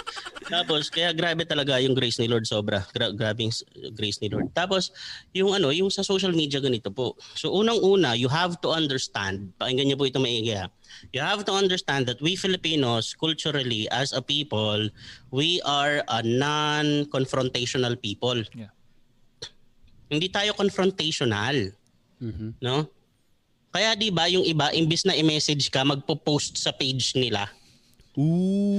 Speaker 3: tapos, kaya grabe talaga yung grace ni Lord sobra. Gra- grabe yung grace ni Lord. Tapos, yung ano, yung sa social media ganito po. So, unang-una, you have to understand, pakinggan niyo po ito maigi ha. You have to understand that we Filipinos, culturally, as a people, we are a non-confrontational people.
Speaker 2: Yeah.
Speaker 3: Hindi tayo confrontational
Speaker 1: Mhm.
Speaker 3: no? Kaya 'di ba yung iba imbis na i-message ka, magpo-post sa page nila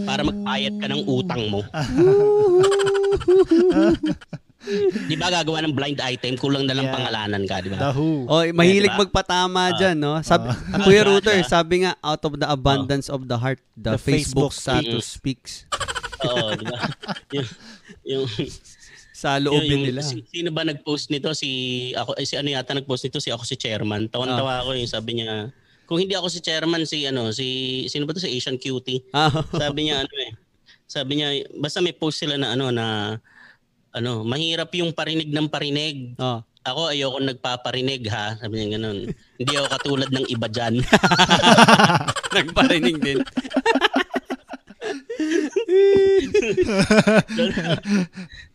Speaker 3: para magbayad ka ng utang mo. 'Di ba gagawa ng blind item, kulang na lang
Speaker 2: Yeah.
Speaker 3: pangalanan ka, 'di ba?
Speaker 1: Oh, mahilig
Speaker 3: diba?
Speaker 1: magpatama dyan, no? Sabi,
Speaker 3: Ah.
Speaker 1: Kuya Router, sabi nga, out of the abundance of the heart, the,
Speaker 2: The
Speaker 1: Facebook,
Speaker 2: Facebook
Speaker 1: status
Speaker 3: speaks.
Speaker 1: speaks.
Speaker 3: Oo, 'di ba? yung yung
Speaker 1: Sa loobin
Speaker 3: yung-
Speaker 1: nila.
Speaker 3: si- sino ba nag-post nito si ako eh, si ano yata nag-post nito si ako si chairman. Tawan-tawa ako yung sabi niya kung hindi ako si chairman si ano si sino ba to si Asian Cutie.
Speaker 1: Ah,
Speaker 3: sabi niya ano eh. Sabi niya basta may post sila na ano na ano, mahirap yung parinig ng parinig.
Speaker 1: oh.
Speaker 3: Ako ayoko nagpaparinig ha. Sabi niya ganun. Hindi ako katulad ng iba diyan.
Speaker 1: Nagparinig din.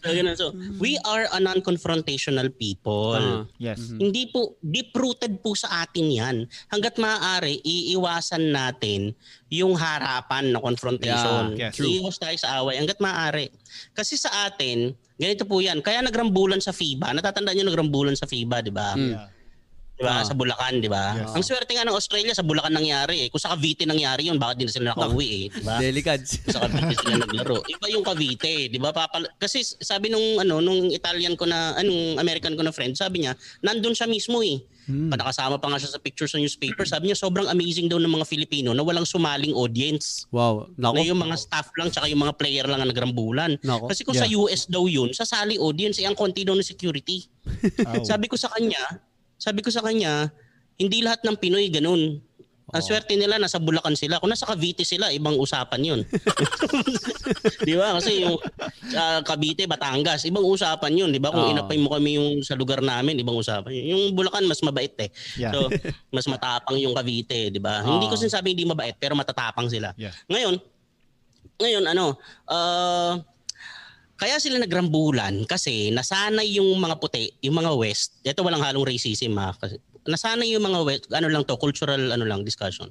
Speaker 3: So, ganun. So, we are a non-confrontational people.
Speaker 1: Ah.
Speaker 2: Yes.
Speaker 1: Mhm.
Speaker 3: Hindi po, deep-rooted po sa atin yan. Hanggat maaari, iiwasan natin yung harapan na confrontation.
Speaker 2: Yeah, yes.
Speaker 1: True.
Speaker 3: Iiwas tayo sa away. Hanggat maaari. Kasi sa atin, ganito po yan. Kaya nagrambulan sa FIBA. Natatandaan nyo nagrambulan sa FIBA, di ba?
Speaker 1: Mm.
Speaker 2: Yeah.
Speaker 3: Di ba?
Speaker 1: Ah.
Speaker 3: Sa Bulacan, di ba?
Speaker 2: Yes.
Speaker 3: Ang swerte nga ng Australia, sa Bulacan nangyari eh. Kung sa Cavite nangyari yun, bakit di na sila nakauwi eh. Di ba?
Speaker 1: Delicads.
Speaker 3: sa Cavite sila naglaro. Iba yung Cavite, 'di ba? Papal- kasi sabi nung ano nung Italian ko na anong American ko na friend, sabi niya, nandun siya mismo eh.
Speaker 1: Hmm.
Speaker 3: Nakasama pa nga siya sa pictures sa newspaper. Sabi niya sobrang amazing daw ng mga Filipino na walang sumaling audience.
Speaker 1: Wow.
Speaker 3: Na
Speaker 1: Nako.
Speaker 3: yung mga staff lang tsaka yung mga player lang ang nagrambulan.
Speaker 1: Nako.
Speaker 3: Kasi kung sa US daw yun, sasali audience, eh, ang konti daw ng security.
Speaker 2: Ow.
Speaker 3: Sabi ko sa kanya, sabi ko sa kanya, hindi lahat ng Pinoy ganun. Ang swerte nila, nasa Bulacan sila. Kung nasa Cavite sila, ibang usapan yun. di ba? Kasi yung sa Cavite, Batangas, ibang usapan yun. Di ba? Kung
Speaker 1: Oo.
Speaker 3: inapay mo kami yung sa lugar namin, ibang usapan yun. Yung Bulacan, mas mabait eh.
Speaker 2: Yeah.
Speaker 3: So, mas matapang yung Cavite, di ba? Hindi ko sinasabing hindi mabait, pero matatapang sila.
Speaker 2: Yeah.
Speaker 3: Ngayon, ngayon ano, uh, kaya sila nagrambulan kasi nasanay yung mga puti, yung mga West. Ito walang halong racism ha. Kasi nasanay yung mga West, ano lang to, cultural ano lang discussion.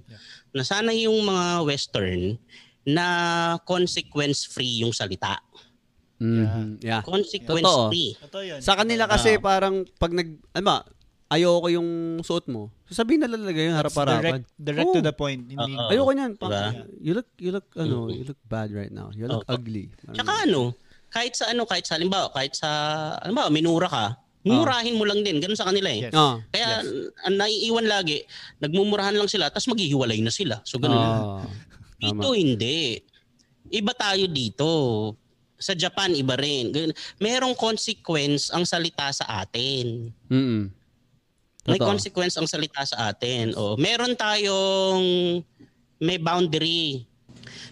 Speaker 3: Nasanay yung mga Western na consequence free yung salita.
Speaker 1: Mhm. Yeah.
Speaker 3: Consequence
Speaker 1: Totoo.
Speaker 3: free.
Speaker 2: Ito yun.
Speaker 1: Sa kanila kasi
Speaker 3: Ah.
Speaker 1: parang pag nag ano ba, ayoko yung suot mo. Sasabihin na talaga yung harap-harapan.
Speaker 2: Direct, direct to
Speaker 1: Oo.
Speaker 2: the point. Hindi,
Speaker 3: Oo.
Speaker 1: Ayoko niyan. Pa,
Speaker 3: Diba?
Speaker 1: You look you look ano,
Speaker 3: Mm.
Speaker 1: you look bad right now. You look
Speaker 3: Oo.
Speaker 1: ugly.
Speaker 3: Tsaka ano, kahit sa ano, kahit sa halimbawa, kahit sa halimbawa, minura ka, murahin mo lang din. Ganun sa kanila eh.
Speaker 2: Yes.
Speaker 1: Ah.
Speaker 3: Kaya ang naiiwan lagi, nagmumurahan lang sila, tapos maghihiwalay na sila. So ganun.
Speaker 1: Ah.
Speaker 3: Dito hindi. Iba tayo dito. Sa Japan, iba rin. Merong consequence ang salita sa atin.
Speaker 1: Mm.
Speaker 3: May
Speaker 1: Totoo.
Speaker 3: consequence ang salita sa atin. O, meron tayong may boundary.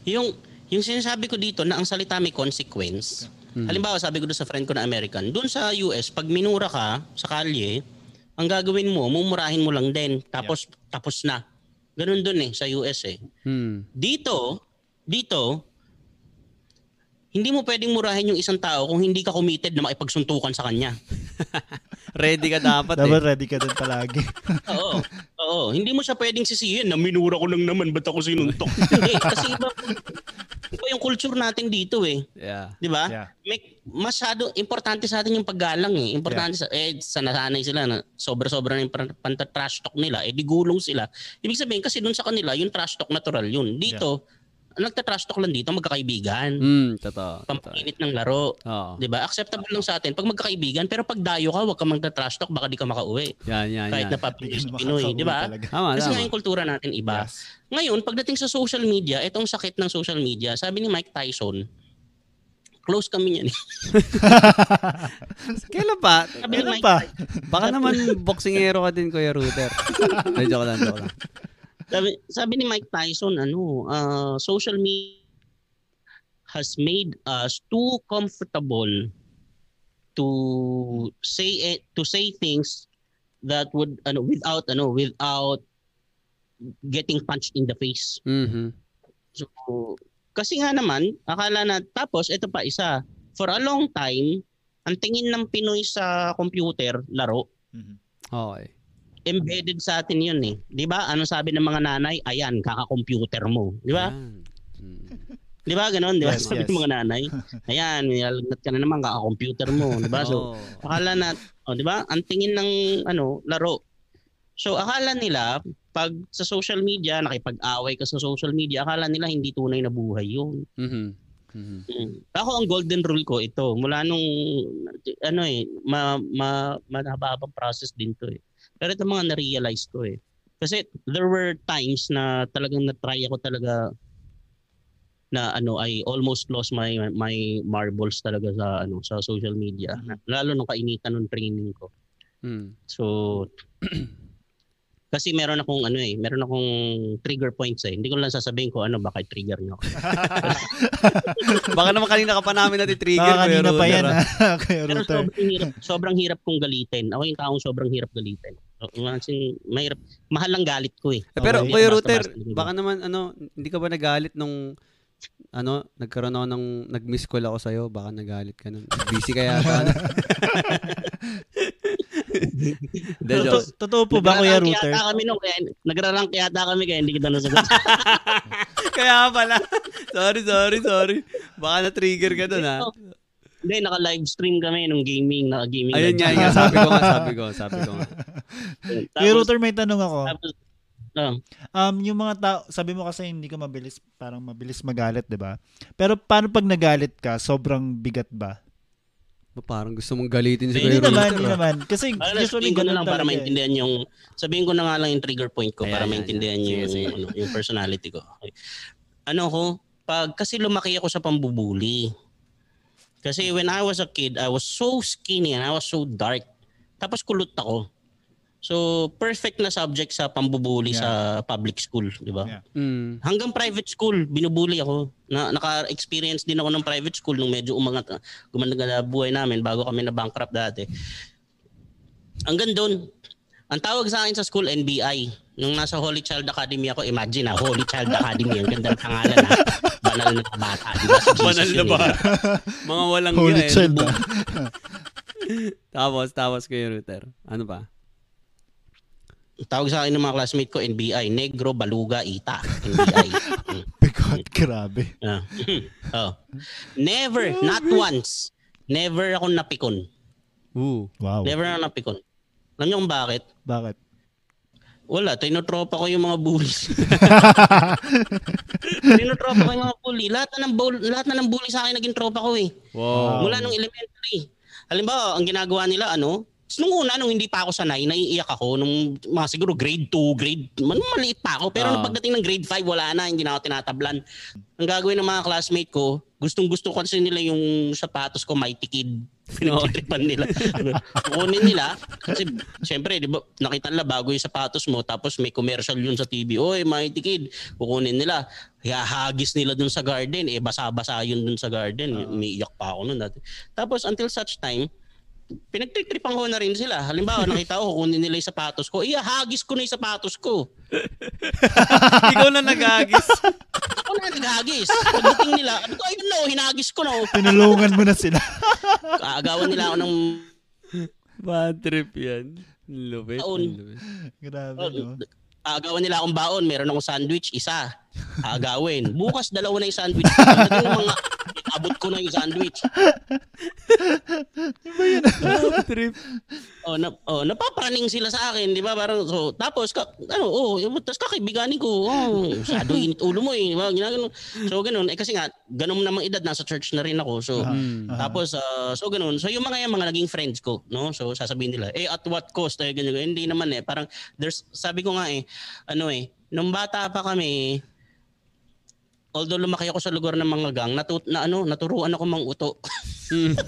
Speaker 3: Yung yung sinasabi ko dito na ang salita may consequence.
Speaker 1: Mhm.
Speaker 3: Halimbawa, sabi ko doon sa friend ko na American, doon sa US, pag minura ka sa kalye, ang gagawin mo, mumurahin mo lang din. Tapos, tapos na. Ganun doon eh, sa US eh.
Speaker 1: Hmm.
Speaker 3: Dito, dito, hindi mo pwedeng murahin yung isang tao kung hindi ka committed na makipagsuntukan sa kanya.
Speaker 1: Ready ka dapat
Speaker 2: Dapat
Speaker 1: eh.
Speaker 2: ready ka din palagi.
Speaker 3: Oo. Oo. Hindi mo siya pwedeng sisihin na minura ko lang naman, ba't ako sinuntok? Hindi. Kasi iba, iba yung culture natin dito eh.
Speaker 1: Yeah.
Speaker 3: Di ba?
Speaker 2: Yeah.
Speaker 3: May, masyado, importante sa atin yung paggalang eh. Importante sa, eh, sa nasanay sila na sobra-sobra na yung pan- panta-trash talk nila, eh di gulong sila. Ibig sabihin kasi dun sa kanila, yung trash talk natural yun. Dito, nagta-trash talk lang dito, magkakaibigan.
Speaker 1: Hmm, totoo.
Speaker 3: Pampainit ng laro.
Speaker 1: Oo.
Speaker 3: 'Di ba? Acceptable lang sa atin pag magkakaibigan, pero pag dayo ka, wag ka magta-trash talk, baka di ka makauwi.
Speaker 1: Yan, yan,
Speaker 3: Kahit
Speaker 1: yan.
Speaker 3: na Pinoy,
Speaker 2: makakauwi
Speaker 3: 'di ba? Kasi nga yung kultura natin iba.
Speaker 2: Yes.
Speaker 3: Ngayon, pagdating sa social media, itong sakit ng social media, sabi ni Mike Tyson, close kami niyan.
Speaker 1: Kailan pa?
Speaker 2: Kailan pa?
Speaker 1: Baka naman boksingero ka din, Kuya Router. Ay, joke lang, joke lang.
Speaker 3: Sabi, sabi ni Mike Tyson, ano, uh, social media has made us too comfortable to say it, to say things that would ano without ano without getting punched in the face.
Speaker 1: Mhm.
Speaker 3: So kasi nga naman akala na tapos ito pa isa for a long time ang tingin ng Pinoy sa computer laro
Speaker 2: Mhm.
Speaker 1: Okay.
Speaker 3: Embedded sa atin yun eh. 'Di ba? Ano sabi ng mga nanay? Ayan, kaka-computer mo. 'Di ba?
Speaker 1: Mm.
Speaker 3: Di ba ganon? Di ba?
Speaker 2: Yes,
Speaker 3: Sabi
Speaker 2: yes.
Speaker 3: ng mga nanay. Ayan, nilalagnat ka na naman, kaka-computer mo. Di ba? So,
Speaker 1: Oo.
Speaker 3: akala na, oh, di ba? Ang tingin ng ano, laro. So, akala nila, pag sa social media, nakipag-away ka sa social media, akala nila hindi tunay na buhay yun.
Speaker 1: Mhm. Mhm.
Speaker 3: Mm. Ako, ang golden rule ko, ito. Mula nung, ano eh, ma, ma, mahababang process din to eh. Pero ito mga na-realize ko eh. Kasi there were times na talagang na-try ako talaga na ano I almost lost my my marbles talaga sa ano sa social media lalo nung kainitan ng training ko
Speaker 1: Mm.
Speaker 3: so kasi meron akong ano eh meron akong trigger points eh hindi ko lang sasabihin ko ano baka trigger niyo
Speaker 1: Baka naman kanina ka pa namin nati-trigger,
Speaker 2: Baka
Speaker 1: Kuya
Speaker 2: kanina pa
Speaker 1: Router,
Speaker 2: yan,
Speaker 1: ah.
Speaker 2: ah,
Speaker 3: pero
Speaker 2: Router.
Speaker 3: sobrang hirap sobrang hirap kong galitin ako yung taong sobrang hirap galitin so, imagine, mahirap mahal lang galit ko eh
Speaker 1: Eh, Pero
Speaker 2: Okay.
Speaker 1: Kuya Router, baka naman ano, hindi ka ba nagalit nung ano, nagkaroon ako ng, nag-miss call ako sa'yo, baka nagalit ka nun. Busy ka Hindi,
Speaker 2: Totoo, totoo po ba, Kuya
Speaker 3: Nagrarank
Speaker 2: Router?
Speaker 3: Yata kami nung, kaya, nagrarank yata kami kaya hindi kita nasagot.
Speaker 1: Kaya pala. sorry, sorry, sorry. Baka na-trigger ka dun, ha?
Speaker 3: Hindi, naka-live stream kami nung gaming, naka-gaming.
Speaker 1: Ayun nga, nga, sabi ko nga, sabi ko, sabi ko nga.
Speaker 2: Kuya Router, may tanong ako.
Speaker 3: tapos, oh,
Speaker 2: Um, yung mga tao, sabi mo kasi hindi ka mabilis, parang mabilis magalit, di ba? Pero paano pag nagalit ka, sobrang bigat ba?
Speaker 1: Ba, Parang gusto mong galitin si
Speaker 2: Hindi
Speaker 1: Kuya
Speaker 2: naman,
Speaker 1: Router,
Speaker 2: hindi naman. Kasi
Speaker 3: Ano,
Speaker 2: usually
Speaker 3: sabihin ko na
Speaker 2: ganun
Speaker 3: lang para
Speaker 2: talaga eh.
Speaker 3: maintindihan yung sabihin ko na nga lang yung trigger point ko
Speaker 1: Ayan,
Speaker 3: para maintindihan
Speaker 1: ayan. Sige,
Speaker 3: yung
Speaker 1: sige.
Speaker 3: ano, yung personality ko. Ano ko, pag kasi lumaki ako sa pambubuli. Kasi when I was a kid, I was so skinny and I was so dark. Tapos kulot ako. So, perfect na subject sa pambubuli sa public school, di ba?
Speaker 2: Yeah.
Speaker 1: Mm.
Speaker 3: Hanggang private school, binubuli ako. Na, naka-experience din ako ng private school nung medyo umangat, gumanda na buhay namin bago kami na bankrupt dati. Hanggang doon, ang tawag sa akin sa school, NBI. Nung nasa Holy Child Academy ako, imagine ha, Holy Child Academy. Ang ganda ng pangalan ha. Banal na bata. Di ba? Si Jesus
Speaker 1: Banal na
Speaker 3: eh.
Speaker 1: Mga walang
Speaker 2: Holy
Speaker 1: yan.
Speaker 2: child ah.
Speaker 1: Tapos, tapos Kuya Router. Ano pa?
Speaker 3: Tawag sa akin ng mga classmate ko, NBI. Negro, Baluga, Ita. NBI. Mm.
Speaker 2: Bigot, grabe.
Speaker 3: Ah. oh. Never, not once. Never ako napikon.
Speaker 1: Ooh.
Speaker 2: Wow.
Speaker 3: Never ako napikon. Alam niyo kung bakit?
Speaker 2: Bakit?
Speaker 3: Wala, tinotropa ko yung mga bullies. tinotropa ko yung mga bully. Lahat na ng bull, lahat na ng bully sa akin naging tropa ko eh.
Speaker 1: Wow.
Speaker 3: Mula nung elementary. Halimbawa, ang ginagawa nila ano, nung una, nung hindi pa ako sanay, naiiyak ako. Nung mga siguro grade 2, grade, man, maliit pa ako. Pero
Speaker 1: Ah.
Speaker 3: nung pagdating ng grade 5, wala na, hindi na ako tinatablan. Ang gagawin ng mga classmate ko, gustong gusto kasi nila yung sapatos ko, mighty kid. Pinagtitripan nila. Kukunin nila. Kasi, syempre, di ba, nakita nila bago yung sapatos mo, tapos may commercial yun sa TV. Oy, mighty kid. Kukunin nila. Hahagis nila dun sa garden. Eh, basa-basa yun dun sa garden. Umiiyak pa ako nun dati. Tapos, until such time, pinagtitripan ko na rin sila. Halimbawa, nakita ko, kukunin nila yung sapatos ko. Iya, hagis ko na yung sapatos ko.
Speaker 1: Ikaw na nagagis.
Speaker 3: Ako na naghagis. Pagdating nila, ano ko, ayun no, hinagis ko no.
Speaker 2: Tinulungan mo na sila.
Speaker 3: Kaagawan nila ako ng
Speaker 1: Bad trip yan. Lupit.
Speaker 3: Taon.
Speaker 1: lupit.
Speaker 2: Grabe,
Speaker 3: Oh,
Speaker 2: no?
Speaker 3: Aagawan nila akong baon. Meron akong sandwich, isa. Aagawin. Bukas, dalawa na yung sandwich. Pagdating ng mga, abot ko na yung sandwich.
Speaker 1: Bad trip.
Speaker 3: Oh, na, oh, napapraning sila sa akin, di ba? Parang, so, tapos, ka, ano, oh, tapos kakaibiganin ko, oh, masyado init ulo mo eh. di ba? Ginagano. So, ganun. Eh, kasi nga, ganun namang edad, nasa church na rin ako. So,
Speaker 1: Mm.
Speaker 3: Tapos, ah, so ganun. So yung mga yan, mga naging friends ko, no? So sasabihin nila, eh at what cost? Eh, ganyan, ganyan. Hindi naman eh. Parang, there's, sabi ko nga eh, ano eh, nung bata pa kami, although lumaki ako sa lugar ng mga gang, natu- na, ano, naturuan ako mang uto.
Speaker 1: Mm.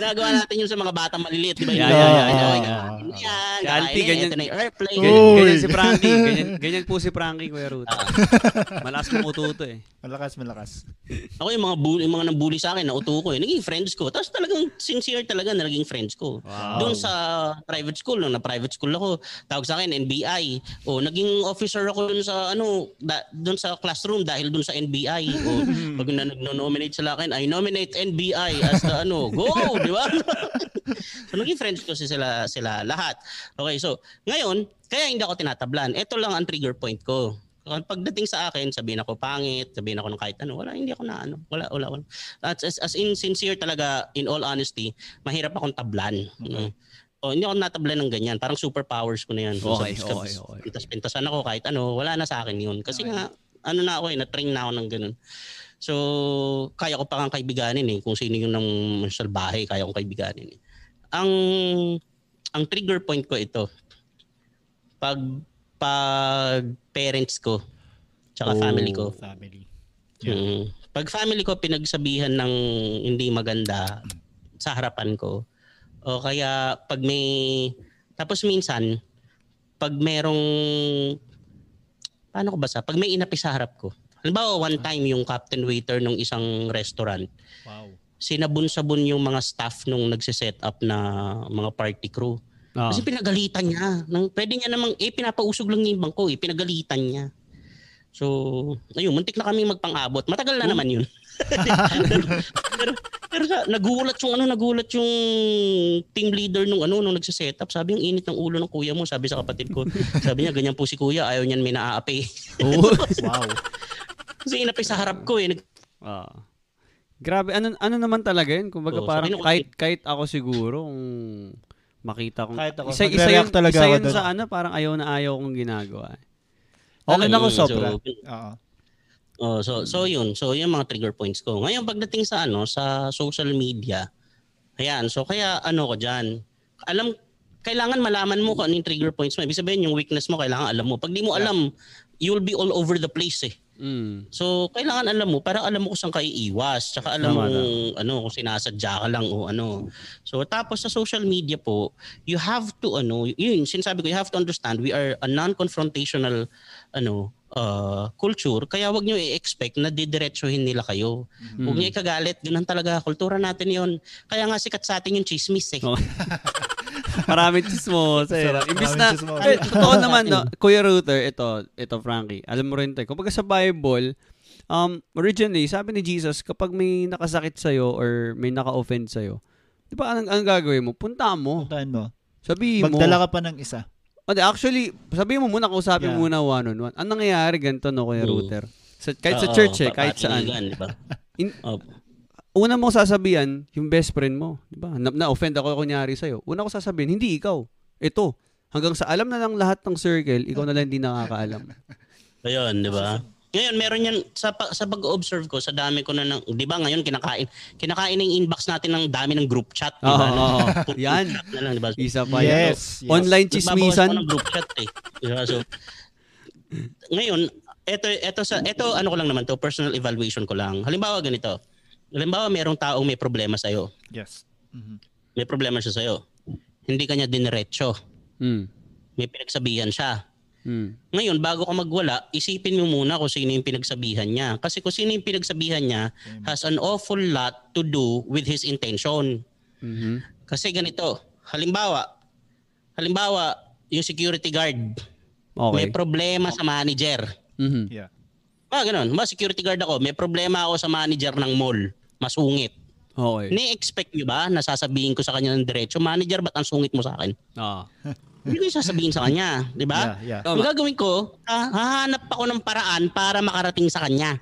Speaker 3: Ginagawa natin yun sa mga bata maliliit, di ba?
Speaker 1: Yeah, yeah, yeah, yeah,
Speaker 3: yan, yan,
Speaker 1: ganyan.
Speaker 3: ito na yung airplane.
Speaker 1: Ganyan, si Frankie. Ganyan, ganyan po si Frankie, Kuya Router. Malakas mong ututo eh.
Speaker 2: Malakas, malakas.
Speaker 3: Ako yung mga bully, yung mga nabully sa akin, nauto ko eh. Naging friends ko. Tapos talagang sincere talaga na naging friends ko.
Speaker 1: Wow.
Speaker 3: Doon sa private school, nung na-private school ako, tawag sa akin NBI. O naging officer ako doon sa ano, da, doon sa classroom dahil doon sa NBI. O pag na nag-nominate sila akin, I nominate NBI as the ano, go, di ba? so naging friends ko si sila sila lahat. Okay, so ngayon, kaya hindi ako tinatablan. Ito lang ang trigger point ko. Pagdating sa akin, sabihin ako pangit, sabihin ako ng kahit ano, wala, hindi ako na ano, wala, wala, wala. As, as, as in sincere talaga, in all honesty, mahirap akong tablan. O, hindi ako natablan ng ganyan. Parang superpowers ko na yan. Kung
Speaker 1: Okay,
Speaker 3: sa-
Speaker 1: okay, okay.
Speaker 3: Pintas-pintasan ako kahit ano, wala na sa akin yun. Kasi nga, ano na ako eh, na-train na ako ng ganun. So, kaya ko pa kang kaibiganin eh. Kung sino yung ng salbahe, kaya kong kaibiganin eh. Ang, ang trigger point ko ito, pag, pag parents ko, tsaka
Speaker 1: Oh.
Speaker 3: family ko,
Speaker 2: Family.
Speaker 3: Mm. Pag family ko pinagsabihan ng hindi maganda sa harapan ko, o kaya pag may, tapos minsan, pag merong, paano ko basa? Pag may inapi sa harap ko. Halimbawa, one time yung captain waiter ng isang restaurant,
Speaker 2: Wow.
Speaker 3: sinabon-sabon yung mga staff nung nagsiset up na mga party crew.
Speaker 1: Ah.
Speaker 3: Kasi pinagalitan niya. Nang, pwede niya namang, eh, pinapausog lang niya yung bangko eh. Pinagalitan niya. So, ayun, muntik na kami magpang-abot. Matagal na naman yun. Pero, pero, pero sa, nagulat yung ano, nagulat yung team leader nung ano, nung nagse-setup. Sabi yung init ng ulo ng kuya mo, sabi sa kapatid ko. Sabi niya, ganyan po si kuya, ayaw niyan may naaapi.
Speaker 1: Oo.
Speaker 2: Wow.
Speaker 3: Kasi inapi sa harap ko eh. Nag-
Speaker 1: Ah. Grabe, ano ano naman talaga yun? Kumbaga
Speaker 3: Oo,
Speaker 1: parang
Speaker 3: sabi nung-
Speaker 1: kahit kahit ako siguro kung makita kong
Speaker 2: Kahit ako,
Speaker 1: isa, isa yun,
Speaker 2: talaga
Speaker 1: isa yun sa ano, parang ayaw na ayaw kong ginagawa.
Speaker 2: Okay na ako sobra.
Speaker 3: so,
Speaker 2: Oo.
Speaker 3: Oh, so so yun. So yung mga trigger points ko. Ngayon pagdating sa ano sa social media. Ayan, so kaya ano ko diyan. Alam kailangan malaman mo kung ano yung trigger points mo. Ibig sabihin yung weakness mo kailangan alam mo. Pag di mo alam, you will be all over the place eh.
Speaker 1: Mm.
Speaker 3: So kailangan alam mo para alam mo kung saan ka iiwas. Tsaka alam mo ano kung sinasadya ka lang o ano. So tapos sa social media po, you have to ano, yun sinasabi ko, you have to understand we are a non-confrontational ano uh, culture kaya wag niyo i-expect na didiretsuhin nila kayo. Huwag niyo ikagalit, ganun talaga kultura natin 'yon. Kaya nga sikat sa atin yung chismis eh.
Speaker 1: Oh. Maraming chismos. Eh.
Speaker 2: Sarap,
Speaker 1: Imbis na, eh, totoo naman, no, Kuya Router, ito, ito Frankie, alam mo rin ito. Kumbaga sa Bible, um, originally, sabi ni Jesus, kapag may nakasakit sa'yo or may naka-offend sa'yo, di ba, anong, anong gagawin mo? Punta mo.
Speaker 2: Puntahan mo.
Speaker 1: Sabihin mo.
Speaker 2: Magdala ka pa ng isa.
Speaker 1: Hindi, actually, sabihin mo muna, kausapin
Speaker 2: Yeah.
Speaker 1: mo muna one-on-one. Ang nangyayari ganito, no, Kuya
Speaker 3: Mm.
Speaker 1: Router? Sa, kahit sa church eh, kahit saan.
Speaker 3: di ba?
Speaker 1: In-
Speaker 3: Oh,
Speaker 1: Una mong sasabihan, yung best friend mo. Di ba? Na, na-offend ako kunyari sa'yo. Una ko sasabihin, hindi ikaw. Ito. Hanggang sa alam na ng lahat ng circle, ikaw na lang hindi nakakaalam.
Speaker 3: Ayun, di ba? Ngayon, meron yan, sa, sa pag-observe ko, sa dami ko na ng, di ba ngayon, kinakain, kinakain ng inbox natin ng dami ng group chat, di
Speaker 1: Oo, oo.
Speaker 3: Puro
Speaker 1: Yan.
Speaker 3: chat Na lang, di ba?
Speaker 1: Isa pa yan.
Speaker 2: Yes. yes.
Speaker 1: Online
Speaker 3: Nagbabawas
Speaker 1: chismisan.
Speaker 3: ng group chat eh. Di ba? So, ngayon, eto, eto, sa, eto, ano ko lang naman to, personal evaluation ko lang. Halimbawa, ganito. Halimbawa, merong taong may problema sa'yo.
Speaker 2: Yes. Mhm.
Speaker 3: May problema siya sa'yo. Hindi kanya diniretso.
Speaker 1: Mm.
Speaker 3: May pinagsabihan siya.
Speaker 1: Mm.
Speaker 3: Ngayon, bago ka magwala, isipin mo muna kung sino yung pinagsabihan niya. Kasi kung sino yung pinagsabihan niya has an awful lot to do with his intention.
Speaker 1: Mhm.
Speaker 3: Kasi ganito, halimbawa, halimbawa, yung security guard, may
Speaker 1: Okay.
Speaker 3: problema sa manager.
Speaker 1: Mhm.
Speaker 2: Yeah.
Speaker 3: Ah, ganun. Ma, security guard ako, may problema ako sa manager ng mall. Masungit.
Speaker 1: Okay.
Speaker 3: Ni-expect nyo ba na sasabihin ko sa kanya ng diretso, manager, ba't ang sungit mo sa akin?
Speaker 1: Ah.
Speaker 3: Hindi ko yung sasabihin sa kanya, di ba?
Speaker 2: Yeah, yeah.
Speaker 3: Ang gagawin ko, ah, hahanap ako ng paraan para makarating sa kanya.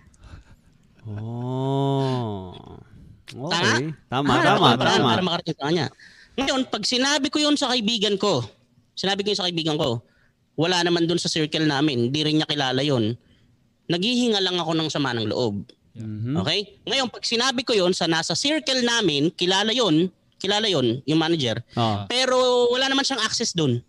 Speaker 1: Oh. Okay. Tama, tama,
Speaker 3: ako ng paraan
Speaker 1: tama.
Speaker 3: Para makarating sa kanya. Ngayon, pag sinabi ko yun sa kaibigan ko, sinabi ko yun sa kaibigan ko, wala naman dun sa circle namin, hindi rin niya kilala yun, naghihinga lang ako ng sama ng loob.
Speaker 1: Mhm.
Speaker 3: Okay? Ngayon, pag sinabi ko yon sa nasa circle namin, kilala yon kilala yon yung manager.
Speaker 1: Ah.
Speaker 3: Pero wala naman siyang access dun.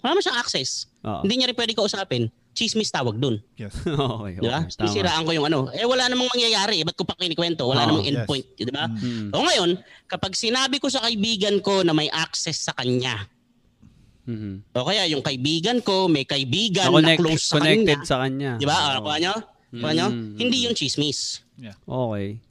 Speaker 3: Wala naman siyang access.
Speaker 1: Ah.
Speaker 3: Hindi niya rin pwede kausapin. Chismis tawag dun.
Speaker 2: Yes.
Speaker 1: okay,
Speaker 3: Di ba?
Speaker 1: okay. Tama.
Speaker 3: Sisiraan ko yung ano. Eh wala namang mangyayari. Ba't ko pa kinikwento? Wala
Speaker 1: Oo,
Speaker 3: namang
Speaker 2: yes.
Speaker 3: endpoint. Di ba?
Speaker 1: Mm.
Speaker 3: O ngayon, kapag sinabi ko sa kaibigan ko na may access sa kanya,
Speaker 1: Mhm.
Speaker 3: o kaya yung kaibigan ko, may kaibigan
Speaker 1: Na
Speaker 3: close sa
Speaker 1: connected
Speaker 3: kanya.
Speaker 1: sa kanya.
Speaker 3: Di ba? Ano
Speaker 1: Oo.
Speaker 3: kuha nyo? Kuha nyo?
Speaker 1: Mm.
Speaker 3: Hindi yung chismis.
Speaker 1: Okay.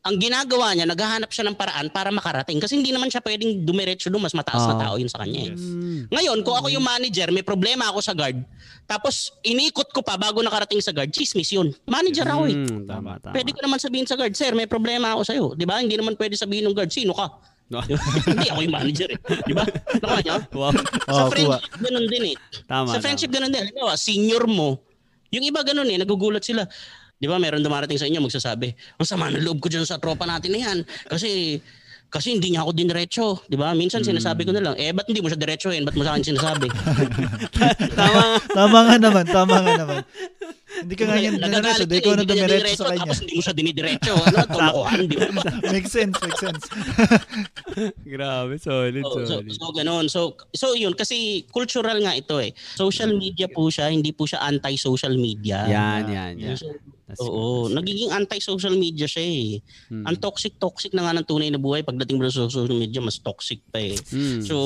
Speaker 3: Ang ginagawa niya, naghahanap siya ng paraan para makarating. Kasi hindi naman siya pwedeng dumiretso doon, mas mataas na
Speaker 1: Ah.
Speaker 3: tao yun sa kanya. eh.
Speaker 2: Yes.
Speaker 1: Mm.
Speaker 3: Ngayon, kung ako yung manager, may problema ako sa guard, tapos inikot ko pa bago nakarating sa guard, chismis yun. Manager ako eh.
Speaker 1: Mm, tama, tama.
Speaker 3: Pwede ko naman sabihin sa guard, sir, may problema ako sa'yo. Di ba? Hindi naman pwede sabihin ng guard, sino ka?
Speaker 1: No.
Speaker 3: hindi ako yung manager eh. Di ba? Nakuha niyo?
Speaker 1: Wow.
Speaker 3: Sa
Speaker 2: Oh,
Speaker 3: friendship, ganun din eh.
Speaker 1: Tama.
Speaker 3: sa friendship, ganun din. Halimbawa, senior mo, yung iba ganun eh, nagugulat sila. Di ba, meron dumarating sa inyo, magsasabi, ang sama ng loob ko dyan sa tropa natin na yan. Kasi, kasi hindi niya ako diniretso. Di ba? Minsan sinasabi ko na lang, eh, ba't hindi mo siya diretsohin? Ba't mo sa akin sinasabi?
Speaker 1: Tama.
Speaker 2: Tama nga naman, tama nga naman. Hindi ka nga yan diniretso,
Speaker 3: Nagagalit
Speaker 2: di
Speaker 3: yun,
Speaker 2: ko na
Speaker 3: hindi
Speaker 2: dumiretso sa kanya.
Speaker 3: Tapos hindi mo siya dinidiretso. Ano, tumukuhan, di ba?
Speaker 2: Makes sense, makes sense.
Speaker 1: Grabe, solid,
Speaker 3: So, so,
Speaker 1: solid.
Speaker 3: so ganun. So, so yun, kasi cultural nga ito eh. Social media po siya, hindi po siya anti-social media.
Speaker 1: Yan, yan, yan.
Speaker 3: So,
Speaker 1: That's
Speaker 3: Oo,
Speaker 1: good.
Speaker 3: nagiging anti-social media siya eh.
Speaker 1: Hmm.
Speaker 3: Ang toxic-toxic na nga ng tunay na buhay pagdating mo sa social media, mas toxic pa eh.
Speaker 1: Mm.
Speaker 3: So,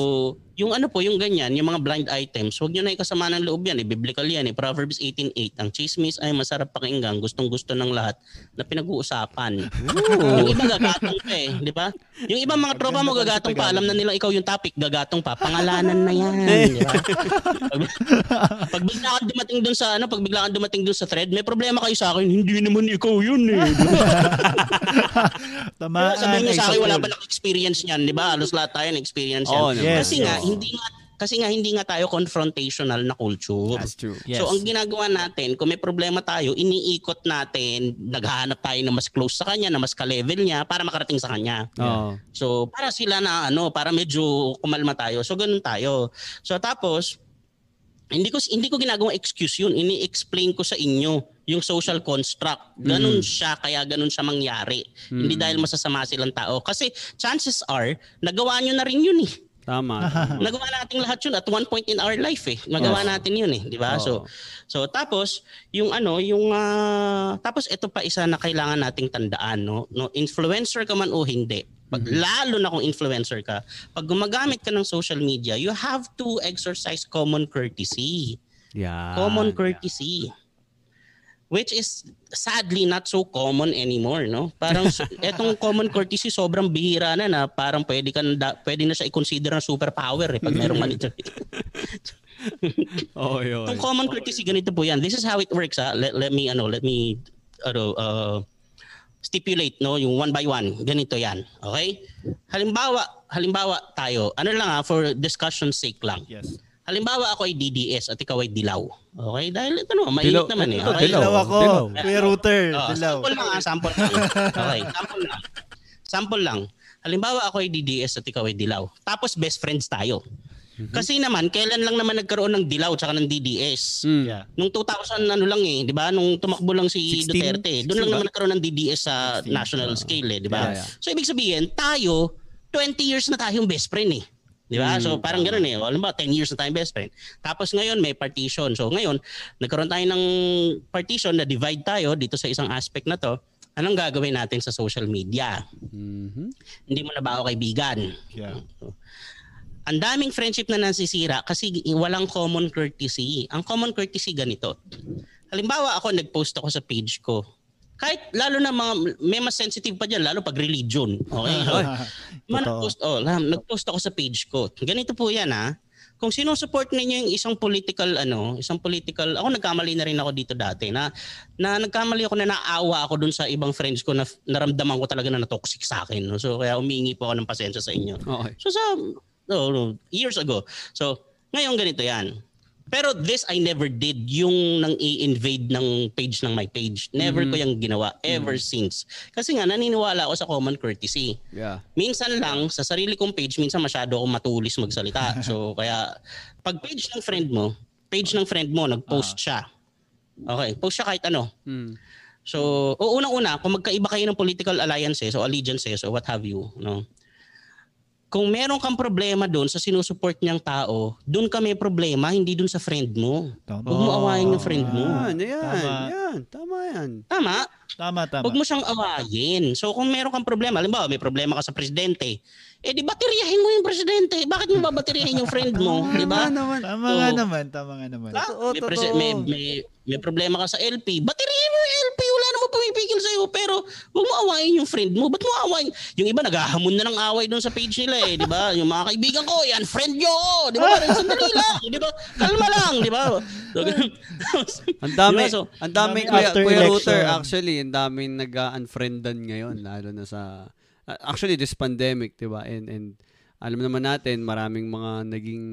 Speaker 3: yung ano po, yung ganyan, yung mga blind items, huwag nyo na ikasama ng loob yan. Eh, biblical yan. Eh. Proverbs 18.8, ang chismis ay masarap pakinggan, gustong-gusto ng lahat na pinag-uusapan. yung iba gagatong pa eh, di ba? Yung ibang mga tropa mo gagatong pa, alam na nilang ikaw yung topic, gagatong pa, pangalanan na yan. di ba? pag, pag bigla kang dumating dun sa, ano, pag bigla kang dumating dun sa thread, may problema kayo sa akin, hindi naman ikaw yun eh. Di ba?
Speaker 2: Tamaan.
Speaker 3: Sabihin niyo sa akin, wala pa lang experience niyan, di ba? Halos lahat tayo na experience yan.
Speaker 1: Oo naman.
Speaker 2: Yes,
Speaker 3: kasi nga. Hindi nga kasi nga hindi nga tayo confrontational na culture.
Speaker 1: That's true.
Speaker 2: Yes.
Speaker 3: So ang ginagawa natin, kung may problema tayo, iniikot natin, naghahanap tayo ng mas close sa kanya, na mas ka-level niya para makarating sa kanya.
Speaker 1: Oo.
Speaker 3: So para sila na ano, para medyo kumalma tayo. So ganun tayo. So tapos hindi ko hindi ko ginagawang excuse yun. Ini-explain ko sa inyo yung social construct. Ganun siya kaya ganun siya mangyari. Hindi dahil masasama silang tao kasi chances are nagawa nyo na rin yun eh.
Speaker 1: Tama.
Speaker 3: Nagawa natin lahat yun at one point in our life eh. Nagawa natin yun eh, di ba? So so tapos yung ano, yung ah, tapos ito pa isa na kailangan nating tandaan, no? No, influencer ka man o hindi. Pag lalo na kung influencer ka, pag gumagamit ka ng social media, you have to exercise common courtesy.
Speaker 1: Yan.
Speaker 3: Common courtesy. Which is sadly not so common anymore, no? Parang etong common courtesy sobrang bihira na na parang pwede ka na, pwede na siya i-consider na superpower eh pag merong manager.
Speaker 1: Oo, yun.
Speaker 3: Itong common courtesy ganito po yan. This is how it works ha. Let, let me ano, let me ano uh, stipulate no yung one by one. Ganito yan. Okay? Halimbawa, halimbawa tayo. Ano lang ha for discussion sake lang.
Speaker 2: Yes.
Speaker 3: Halimbawa ako ay DDS at ikaw ay Dilaw. Okay? Dahil ito no, mainit
Speaker 1: Dilaw-
Speaker 3: naman eh. Okay?
Speaker 1: Dilaw.
Speaker 2: Dilaw ako.
Speaker 1: Dilaw.
Speaker 2: Kuya Router.
Speaker 3: Oh,
Speaker 2: Dilaw.
Speaker 3: sample lang ah, sample lang. Okay, sample lang. Sample lang. Halimbawa ako ay DDS at ikaw ay Dilaw. Tapos best friends tayo. Kasi naman, kailan lang naman nagkaroon ng Dilaw tsaka ng DDS?
Speaker 1: Mm.
Speaker 2: Yeah.
Speaker 3: Nung 2000 ano lang eh, 'di ba? Nung tumakbo lang si
Speaker 1: 16?
Speaker 3: Duterte, doon
Speaker 1: 16
Speaker 3: lang naman nagkaroon ng DDS sa
Speaker 2: 16,
Speaker 3: national
Speaker 2: ah.
Speaker 3: scale eh, 'di ba?
Speaker 1: Yeah, yeah.
Speaker 3: So ibig sabihin, tayo 20 years na tayong best friend eh. 'Di ba? so parang ganoon eh. Alam ba, 10 years na tayong best friend. Tapos ngayon may partition. So ngayon, nagkaroon tayo ng partition na divide tayo dito sa isang aspect na 'to. Anong gagawin natin sa social media?
Speaker 1: Mhm.
Speaker 3: Hindi mo na ba ako kaibigan?
Speaker 2: Yeah.
Speaker 3: ang daming friendship na nasisira kasi walang common courtesy. Ang common courtesy ganito. Halimbawa ako nag-post ako sa page ko. Kahit lalo na mga may mas sensitive pa diyan lalo pag religion. Okay? Man,
Speaker 2: Totoo.
Speaker 3: nag-post, oh, lam- nag-post ako sa page ko. Ganito po 'yan ha. Kung sinusupport ninyo yung isang political ano, isang political, ako nagkamali na rin ako dito dati na na nagkamali ako na naawa ako dun sa ibang friends ko na naramdaman ko talaga na na-toxic sa akin. No? So kaya umiingi po ako ng pasensya sa inyo.
Speaker 1: Okay.
Speaker 3: So sa no, no, years ago. So ngayon ganito 'yan. Pero this I never did yung nang i-invade ng page ng my page. Never ko yung ginawa ever since. Kasi nga naniniwala ako sa common courtesy.
Speaker 1: Yeah.
Speaker 3: Minsan lang sa sarili kong page minsan masyado akong matulis magsalita. So kaya pag page ng friend mo, page ng friend mo nag-post siya. Okay, post siya kahit ano.
Speaker 1: Mm.
Speaker 3: So, o unang-una, kung magkaiba kayo ng political alliances o allegiances o what have you, no? Kung meron kang problema doon sa sinusupport niyang tao, doon ka may problema, hindi doon sa friend mo.
Speaker 2: Tama.
Speaker 3: Huwag mo awayin yung friend mo.
Speaker 1: Yan, yan,
Speaker 2: Tama.
Speaker 1: yan. Tama yan.
Speaker 3: Tama?
Speaker 2: Tama, tama.
Speaker 3: Huwag mo siyang awayin. So kung meron kang problema, halimbawa may problema ka sa presidente, eh di bateryahin mo yung presidente. Bakit mo babateryahin yung friend mo? di ba?
Speaker 1: naman.
Speaker 2: Tama
Speaker 3: So,
Speaker 2: nga naman, tama nga naman.
Speaker 3: Ah,
Speaker 1: Totoo,
Speaker 3: may, presi-
Speaker 1: totoo.
Speaker 3: may, may, may problema ka sa LP. Baterihin mo yung LP. Wala namang pumipigil sa'yo. Pero huwag mo awayin yung friend mo. Ba't mo awayin? Yung iba naghahamon na ng away doon sa page nila eh. Di ba? Yung mga kaibigan ko, yan, friend nyo. ako. Di ba? Parang sandali lang. Di ba? Kalma lang. Di ba? So.
Speaker 1: Ang dami,
Speaker 3: Diba? So,
Speaker 1: ang dami kuya, kuya. Router actually, ang daming nag-unfriendan ngayon lalo na sa actually this pandemic, 'di ba? And and alam naman natin, maraming mga naging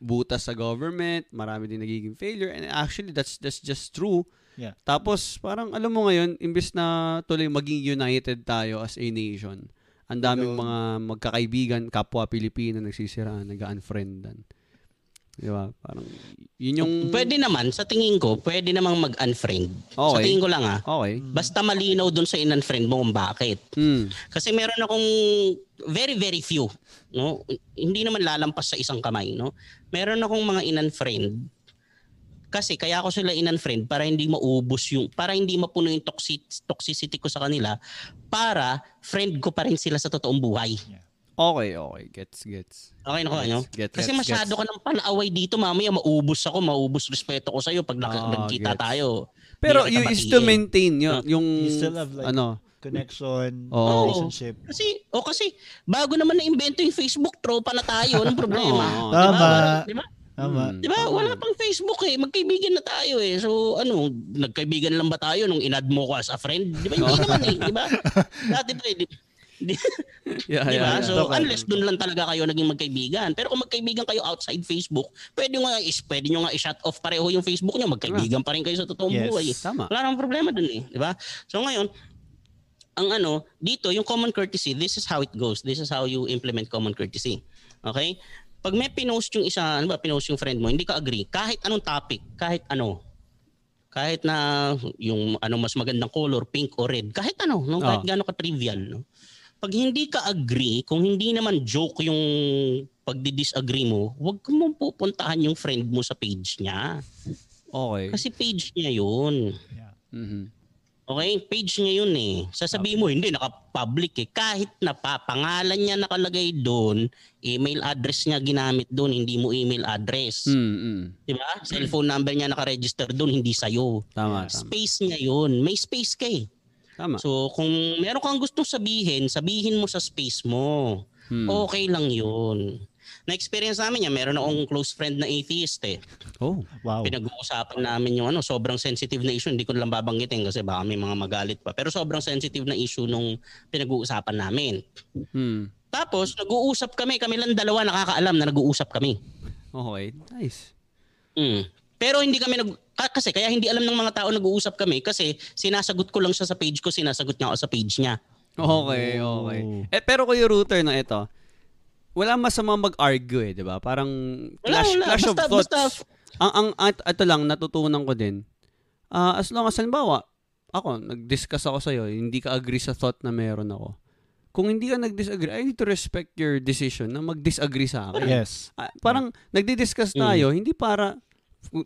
Speaker 1: butas sa government, marami din nagiging failure and actually that's that's just true.
Speaker 2: Yeah.
Speaker 1: Tapos parang alam mo ngayon, imbes na tuloy maging united tayo as a nation, ang daming mga magkakaibigan, kapwa Pilipino nagsisiraan, nag-unfriendan. Di ba? Parang yun yung
Speaker 3: Pwede naman, sa tingin ko, pwede namang mag-unfriend. Sa
Speaker 1: Okay.
Speaker 3: tingin ko lang ah.
Speaker 1: Okay.
Speaker 3: Basta malinaw dun sa in-unfriend mo kung bakit.
Speaker 1: Hmm.
Speaker 3: Kasi meron akong very very few, no? Hindi naman lalampas sa isang kamay, no? Meron akong mga in-unfriend kasi kaya ako sila in-unfriend para hindi maubos yung para hindi mapuno yung toxic, toxicity ko sa kanila para friend ko pa rin sila sa totoong buhay.
Speaker 1: Okay, okay. Gets, gets.
Speaker 3: Okay na ko, ano?
Speaker 1: Gets,
Speaker 3: Kasi
Speaker 1: gets,
Speaker 3: masyado
Speaker 1: gets.
Speaker 3: ka ng palaaway dito, mamaya maubos ako, maubos respeto ko sa'yo pag
Speaker 1: Ah,
Speaker 3: nagkita
Speaker 1: gets.
Speaker 3: tayo.
Speaker 1: Pero you, you still maintain yun, yung,
Speaker 2: You still have, like,
Speaker 1: ano,
Speaker 2: Connection,
Speaker 1: Oo.
Speaker 2: relationship.
Speaker 3: Kasi, o kasi, bago naman na-invento yung Facebook, tropa na tayo. Anong problema?
Speaker 1: Oo.
Speaker 3: Di ba?
Speaker 2: Tama.
Speaker 3: Di ba?
Speaker 2: Tama.
Speaker 1: Hmm.
Speaker 3: Di ba? Wala pang Facebook eh. Magkaibigan na tayo eh. So, ano, nagkaibigan lang ba tayo nung inad mo ko as a friend? Di ba? Hindi naman eh. Di ba? Dati pa eh. Di,
Speaker 1: Yeah,
Speaker 3: di ba?
Speaker 1: yeah, yeah.
Speaker 3: So, unless doon lang talaga kayo naging magkaibigan. Pero kung magkaibigan kayo outside Facebook, pwede nga is pwede nyo nga i-shut off pareho yung Facebook nyo. Magkaibigan pa rin kayo sa totoong
Speaker 2: Yes.
Speaker 3: buhay. eh.
Speaker 1: Tama.
Speaker 3: Wala namang problema dun eh. Di ba? So, ngayon, ang ano, dito, yung common courtesy, this is how it goes. This is how you implement common courtesy. Okay? Pag may pinost yung isa, ano ba, pinost yung friend mo, hindi ka agree, kahit anong topic, kahit ano, kahit na yung ano mas magandang color, pink o red, kahit ano, no? kahit
Speaker 1: Ah.
Speaker 3: gaano ka trivial, no? Pag hindi ka agree, kung hindi naman joke yung pagdi-disagree mo, huwag mo pupuntahan yung friend mo sa page niya.
Speaker 1: Okay.
Speaker 3: Kasi page niya yun.
Speaker 1: Mhm.
Speaker 3: Okay, page niya yun eh. Sasabihin mo, hindi, naka-public eh. Kahit na pa, pangalan niya nakalagay doon, email address niya ginamit doon, hindi mo email address.
Speaker 1: Mm, mm.
Speaker 3: Di ba? Cellphone number niya nakaregister doon, hindi sa'yo.
Speaker 1: Tama, tama.
Speaker 3: Space niya yun. May space ka eh.
Speaker 1: Tama.
Speaker 3: So, kung meron kang gustong sabihin, sabihin mo sa space mo.
Speaker 1: Hmm.
Speaker 3: Okay lang yun. Na-experience namin yan, meron akong close friend na atheist eh.
Speaker 1: Oh.
Speaker 2: Wow.
Speaker 3: Pinag-uusapan namin yung ano, sobrang sensitive na issue. Hindi ko lang babanggitin kasi baka may mga magalit pa. Pero sobrang sensitive na issue nung pinag-uusapan namin.
Speaker 1: Hmm.
Speaker 3: Tapos, nag-uusap kami. Kami lang dalawa nakakaalam na nag-uusap kami.
Speaker 1: Okay. Nice.
Speaker 3: Mm. Pero hindi kami nag... ka- Kasi kaya hindi alam ng mga tao nag-uusap kami kasi sinasagot ko lang siya sa page ko, sinasagot niya ako sa page niya.
Speaker 1: Okay,
Speaker 2: Oh.
Speaker 1: okay. Eh, pero kuya router na ito, wala masama mag-argue eh, di ba? Parang
Speaker 3: Wala,
Speaker 1: clash,
Speaker 3: wala.
Speaker 1: clash of
Speaker 3: Basta-
Speaker 1: thoughts.
Speaker 3: basta-
Speaker 1: ang, ang, at, ito lang, natutunan ko din. Ah, as long as, halimbawa, ako, nag-discuss ako sa'yo, hindi ka agree sa thought na meron ako. Kung hindi ka nag-disagree, I need to respect your decision na mag-disagree sa akin.
Speaker 2: Yes.
Speaker 1: Ah, parang nagdi-discuss
Speaker 3: Mm.
Speaker 1: tayo, hindi para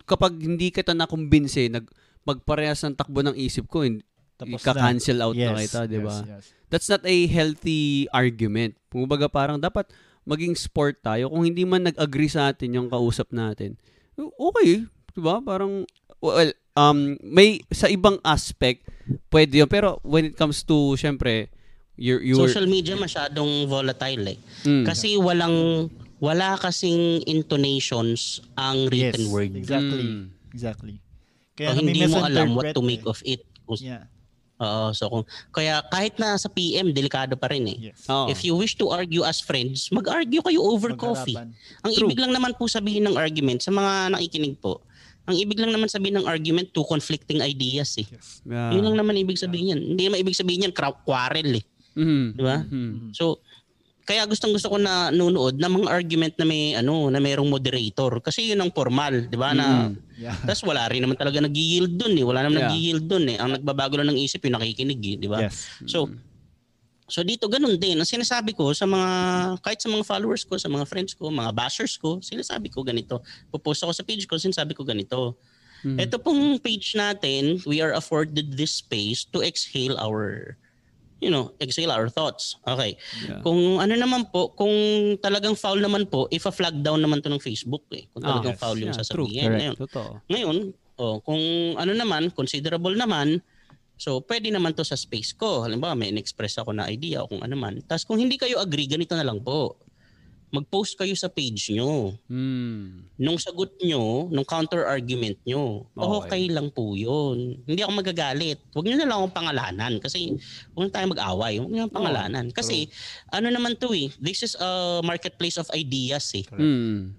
Speaker 1: kapag hindi kita na-convince, nag magparehas ng takbo ng isip ko, hindi,
Speaker 2: Tapos
Speaker 1: ika-cancel out na
Speaker 2: Yes,
Speaker 1: kita, di ba?
Speaker 2: yes, yes.
Speaker 1: That's not a healthy argument. Kumbaga parang dapat maging sport tayo. Kung hindi man nag-agree sa atin yung kausap natin, okay, di ba? Parang, well, um, may, sa ibang aspect, pwede yun. Pero when it comes to, syempre, your, your,
Speaker 3: Social media masyadong volatile eh.
Speaker 1: Mm.
Speaker 3: Kasi walang wala kasing intonations ang written
Speaker 2: Yes,
Speaker 3: word.
Speaker 2: Exactly.
Speaker 1: Mm.
Speaker 2: Exactly.
Speaker 3: So,
Speaker 2: Kaya
Speaker 3: hindi mo alam what to make
Speaker 2: eh.
Speaker 3: of it.
Speaker 2: Yeah.
Speaker 3: Oo, so kung kaya kahit na sa PM delikado pa rin eh.
Speaker 2: Yes.
Speaker 1: Oo.
Speaker 3: If you wish to argue as friends, mag-argue kayo over coffee.
Speaker 2: Magharapan.
Speaker 3: Ang
Speaker 1: True.
Speaker 3: ibig lang naman po sabihin ng argument sa mga nakikinig po, ang ibig lang naman sabihin ng argument two conflicting ideas eh.
Speaker 2: Yes.
Speaker 1: Yeah.
Speaker 3: Yun lang naman ibig sabihin yan. Hindi naman ibig sabihin yan quarrel eh.
Speaker 1: Mhm.
Speaker 3: Di ba?
Speaker 1: Mhm.
Speaker 3: So, kaya gustong gusto ko na nunood ng mga argument na may ano na mayroong moderator kasi yun ang formal, 'di ba? Na
Speaker 1: Mm.
Speaker 2: Yeah.
Speaker 3: tas wala rin naman talaga nag-yield doon eh. Wala naman
Speaker 1: Yeah.
Speaker 3: nag-yield doon eh. Ang nagbabago lang ng isip yung nakikinig eh, 'di ba?
Speaker 2: Yes.
Speaker 3: So So dito ganun din. Ang sinasabi ko sa mga kahit sa mga followers ko, sa mga friends ko, mga bashers ko, sinasabi ko ganito. Popost ako sa page ko, sinasabi ko ganito.
Speaker 1: Mhm.
Speaker 3: Ito pong page natin, we are afforded this space to exhale our you know, exhale our thoughts. Okay.
Speaker 1: Yeah.
Speaker 3: Kung ano naman po, kung talagang foul naman po, if a flag down naman to ng Facebook eh. Kung
Speaker 1: Ah,
Speaker 3: talagang
Speaker 2: yes.
Speaker 3: foul yung
Speaker 1: Yeah,
Speaker 3: sasabihin.
Speaker 1: True.
Speaker 3: Ngayon,
Speaker 1: Totoo.
Speaker 3: ngayon, oh, kung ano naman, considerable naman, so pwede naman to sa space ko. Halimbawa, may in-express ako na idea o kung ano man. Tapos kung hindi kayo agree, ganito na lang po. Mag-post kayo sa page nyo.
Speaker 1: Mm.
Speaker 3: Nung sagot nyo, nung counter-argument nyo,
Speaker 1: Okay.
Speaker 3: okay. lang po yun. Hindi ako magagalit. Huwag nyo na lang akong pangalanan kasi huwag na tayo mag-away. Huwag nyo lang pangalanan. kasi ano naman to eh, this is a marketplace of ideas eh.
Speaker 1: Mm.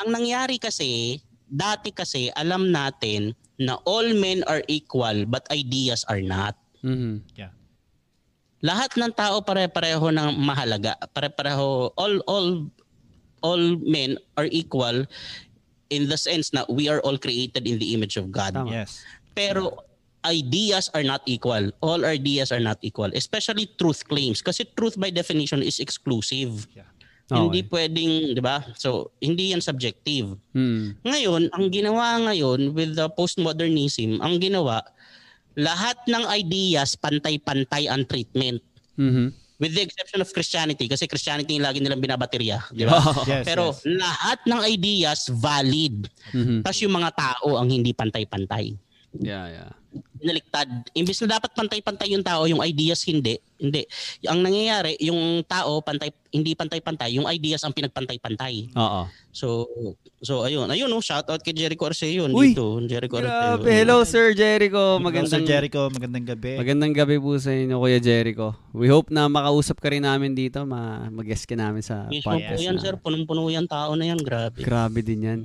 Speaker 3: Ang nangyari kasi, dati kasi alam natin na all men are equal but ideas are not.
Speaker 1: Mhm.
Speaker 3: Lahat ng tao pare-pareho ng mahalaga. Pare-pareho all all all men are equal in the sense na we are all created in the image of God.
Speaker 1: Tama.
Speaker 2: Yes.
Speaker 3: Pero ideas are not equal. All ideas are not equal. Especially truth claims. Kasi truth by definition is exclusive. Hindi pwedeng, di ba? So, hindi yan subjective.
Speaker 1: Mm.
Speaker 3: Ngayon, ang ginawa ngayon with the postmodernism, ang ginawa, lahat ng ideas pantay-pantay ang treatment.
Speaker 1: Mhm.
Speaker 3: With the exception of Christianity, kasi Christianity yung lagi nilang binabaterya. Di ba?
Speaker 2: Yes,
Speaker 3: Pero
Speaker 2: yes.
Speaker 3: lahat ng ideas valid.
Speaker 1: Mhm.
Speaker 3: Tapos yung mga tao ang hindi pantay-pantay.
Speaker 1: Yeah, yeah.
Speaker 3: Binaligtad. Imbis na dapat pantay-pantay yung tao, yung ideas hindi. Hindi. Ang nangyayari, yung tao pantay hindi pantay-pantay, yung ideas ang pinagpantay-pantay.
Speaker 1: Oo.
Speaker 3: So, so ayun. Ayun, no, shout out kay Jericho Arceo yun
Speaker 1: Uy!
Speaker 3: dito. Jericho
Speaker 1: Grabe.
Speaker 3: Arceo.
Speaker 1: Hello, Sir Jericho.
Speaker 2: Magandang
Speaker 1: Magandang,
Speaker 2: Jericho, magandang gabi.
Speaker 1: magandang gabi po sa inyo, Kuya Jericho. We hope na makausap ka rin namin dito. Ma mag-guest ka namin sa
Speaker 3: po
Speaker 1: podcast.
Speaker 3: yan,
Speaker 1: na-
Speaker 3: sir. Punong-puno yan tao na yan. Grabe.
Speaker 1: Grabe din yan.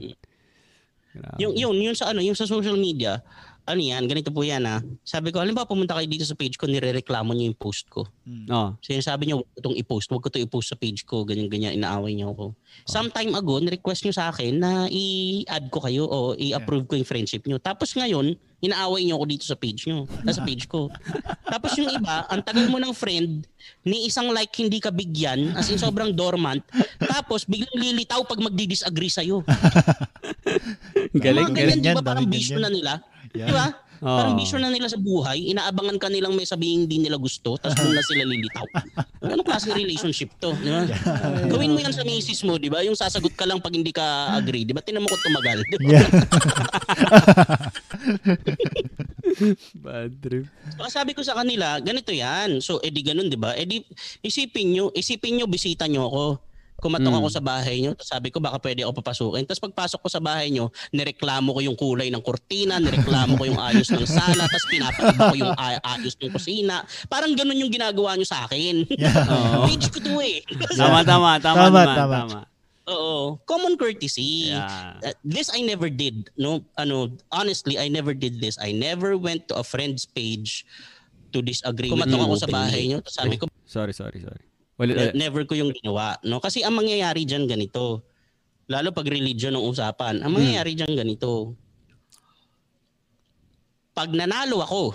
Speaker 1: Grabe.
Speaker 3: Yung, yun, yun sa ano, yung sa social media, ano yan, ganito po yan ha. Sabi ko, halimbawa pumunta kayo dito sa page ko, nirereklamo niyo yung post ko.
Speaker 1: Oh.
Speaker 3: Sinasabi niyo, huwag ko itong i-post, huwag ko ito i-post sa page ko, ganyan-ganyan, inaaway niyo ako. Sometime ago, ni-request niyo sa akin na i-add ko kayo o i-approve ko yung friendship niyo. Tapos ngayon, inaaway niyo ako dito sa page niyo, ah, sa page ko. Tapos yung iba, ang tagal mo ng friend, ni isang like hindi ka bigyan, as in sobrang dormant, tapos biglang lilitaw pag magdi-disagree sa'yo.
Speaker 1: Galing,
Speaker 3: Mga
Speaker 1: galing.
Speaker 3: ganyan, di ba
Speaker 2: Dami
Speaker 3: parang bisyo na nila?
Speaker 2: Yeah.
Speaker 3: Di ba?
Speaker 1: Oo.
Speaker 3: Parang bisyo na nila sa buhay, inaabangan ka nilang may sabihin hindi nila gusto, tapos doon na sila lilitaw. Anong klaseng relationship to? Di ba? Gawin mo yan sa misis mo, di ba? Yung sasagot ka lang pag hindi ka agree. Di ba? Tinan mo ko tumagal. Di ba?
Speaker 2: Yeah.
Speaker 1: Bad trip.
Speaker 3: Saka sabi ko sa kanila, ganito yan. So, edi ganun, di ba? Edi, isipin nyo, isipin nyo, bisita nyo ako. Kumatok
Speaker 1: Mm.
Speaker 3: ako sa bahay nyo, tapos sabi ko baka pwede ako papasukin. Tapos pagpasok ko sa bahay nyo, nireklamo ko yung kulay ng kortina, nireklamo ko yung ayos ng sala, tapos pinapaiba ko yung ay- ayos ng kusina. Parang ganun yung ginagawa nyo sa akin.
Speaker 1: Oo.
Speaker 3: Page ko to eh.
Speaker 1: Tama, tama, tama,
Speaker 2: Tama,
Speaker 1: naman,
Speaker 2: tama.
Speaker 1: tama.
Speaker 3: Oo. Common courtesy.
Speaker 1: Yeah.
Speaker 3: Uh, this I never did. No, ano, honestly, I never did this. I never went to a friend's page to disagree. Kumatok ako sa bahay nyo. Tapos sabi ko,
Speaker 1: Sorry, sorry, sorry. Well, uh,
Speaker 3: never ko yung ginawa. No? Kasi ang mangyayari dyan ganito. Lalo pag religion ng usapan. Ang mangyayari dyan ganito. Pag nanalo ako,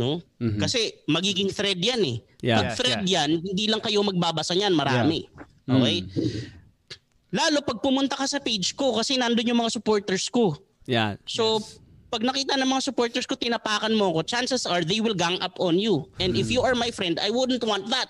Speaker 3: no?
Speaker 1: mhm.
Speaker 3: Kasi magiging thread yan eh.
Speaker 1: Yeah.
Speaker 3: Pag thread yan, hindi lang kayo magbabasa niyan, marami. Okay? Lalo pag pumunta ka sa page ko kasi nandun yung mga supporters ko.
Speaker 1: yeah.
Speaker 3: So, pag nakita ng mga supporters ko, tinapakan mo ko, chances are they will gang up on you. And if you are my friend, I wouldn't want that.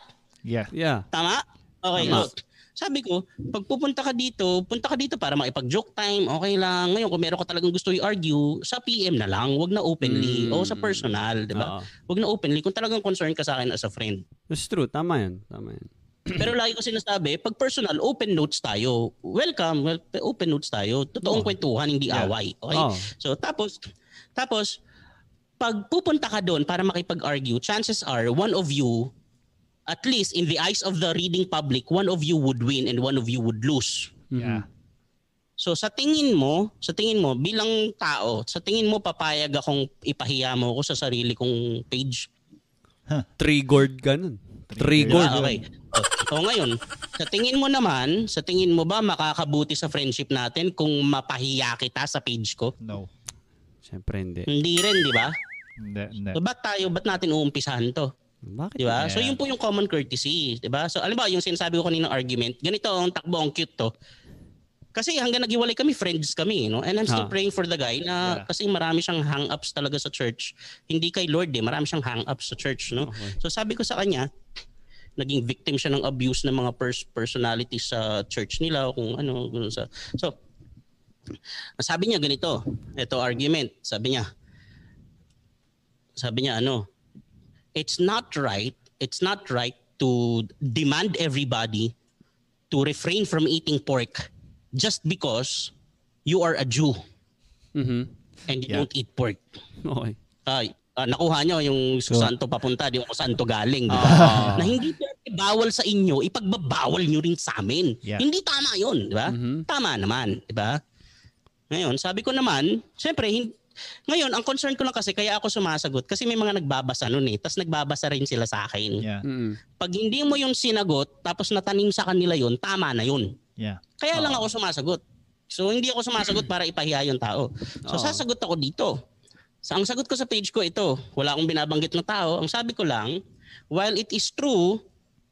Speaker 2: Yeah.
Speaker 1: Yeah.
Speaker 3: Tama? Okay,
Speaker 1: Tama.
Speaker 3: look. Sabi ko, pag pupunta ka dito, punta ka dito para makipag-joke time, okay lang. Ngayon, kung meron ka talagang gusto i-argue, sa PM na lang, wag na openly.
Speaker 1: Mm.
Speaker 3: O sa personal, di ba? Wag na openly. Kung talagang concern ka sa akin as a friend.
Speaker 1: That's true. Tama yan. Tama yan.
Speaker 3: Pero lagi ko sinasabi, pag personal, open notes tayo. Welcome, well, open notes tayo. Totoong kwentuhan, hindi
Speaker 2: Yeah.
Speaker 3: away. Okay?
Speaker 1: Oh.
Speaker 3: So tapos, tapos, pag pupunta ka doon para makipag-argue, chances are one of you, at least in the eyes of the reading public, one of you would win and one of you would lose.
Speaker 2: Yeah.
Speaker 3: So sa tingin mo, sa tingin mo bilang tao, sa tingin mo papayag akong ipahiya mo ako sa sarili kong page?
Speaker 1: Triggered ka nun.
Speaker 2: Triggered.
Speaker 3: Ah, okay. O, o ngayon, sa tingin mo naman, sa tingin mo ba makakabuti sa friendship natin kung mapahiya kita sa page ko?
Speaker 2: No.
Speaker 1: Siyempre hindi.
Speaker 3: Hindi rin, di ba?
Speaker 2: Hindi, hindi.
Speaker 3: So, ba't tayo, ba't natin uumpisahan to?
Speaker 1: Bakit?
Speaker 3: Di ba? So
Speaker 2: Yeah.
Speaker 3: yun po yung common courtesy, di ba? So alam ba yung sinasabi ko kanina argument, ganito ang takbo ang cute to. Kasi hanggang naghiwalay kami, friends kami, no? And I'm still
Speaker 1: Ah.
Speaker 3: praying for the guy na
Speaker 2: Yeah.
Speaker 3: kasi marami siyang hang-ups talaga sa church. Hindi kay Lord eh, marami siyang hang-ups sa church, no?
Speaker 1: Okay.
Speaker 3: So sabi ko sa kanya, naging victim siya ng abuse ng mga pers- personalities sa church nila o kung ano, ganun sa. So, sabi niya ganito, ito argument, sabi niya, sabi niya ano, it's not right, it's not right to demand everybody to refrain from eating pork just because you are a Jew
Speaker 1: Mhm.
Speaker 3: and you
Speaker 2: Yeah.
Speaker 3: don't eat pork.
Speaker 1: Okay.
Speaker 3: Ay, ah, nakuha nyo yung
Speaker 2: So-
Speaker 3: saan to papunta, di yung kung saan to galing, di ba?
Speaker 1: Ah.
Speaker 3: na hindi pwede bawal sa inyo, ipagbabawal nyo rin sa amin.
Speaker 2: Yeah.
Speaker 3: Hindi tama yun, di ba?
Speaker 1: Mhm.
Speaker 3: Tama naman, di ba? Ngayon, sabi ko naman, syempre, hin- ngayon, ang concern ko lang kasi, kaya ako sumasagot, kasi may mga nagbabasa nun eh, tapos nagbabasa rin sila sa akin.
Speaker 2: Yeah.
Speaker 1: Mhm.
Speaker 3: Pag hindi mo yung sinagot, tapos natanim sa kanila yun, tama na yun.
Speaker 2: Yeah.
Speaker 3: Kaya lang ako sumasagot. So hindi ako sumasagot para ipahiya yung tao. So
Speaker 1: Oo.
Speaker 3: sasagot ako dito. So ang sagot ko sa page ko ito, wala akong binabanggit na tao. Ang sabi ko lang, while it is true,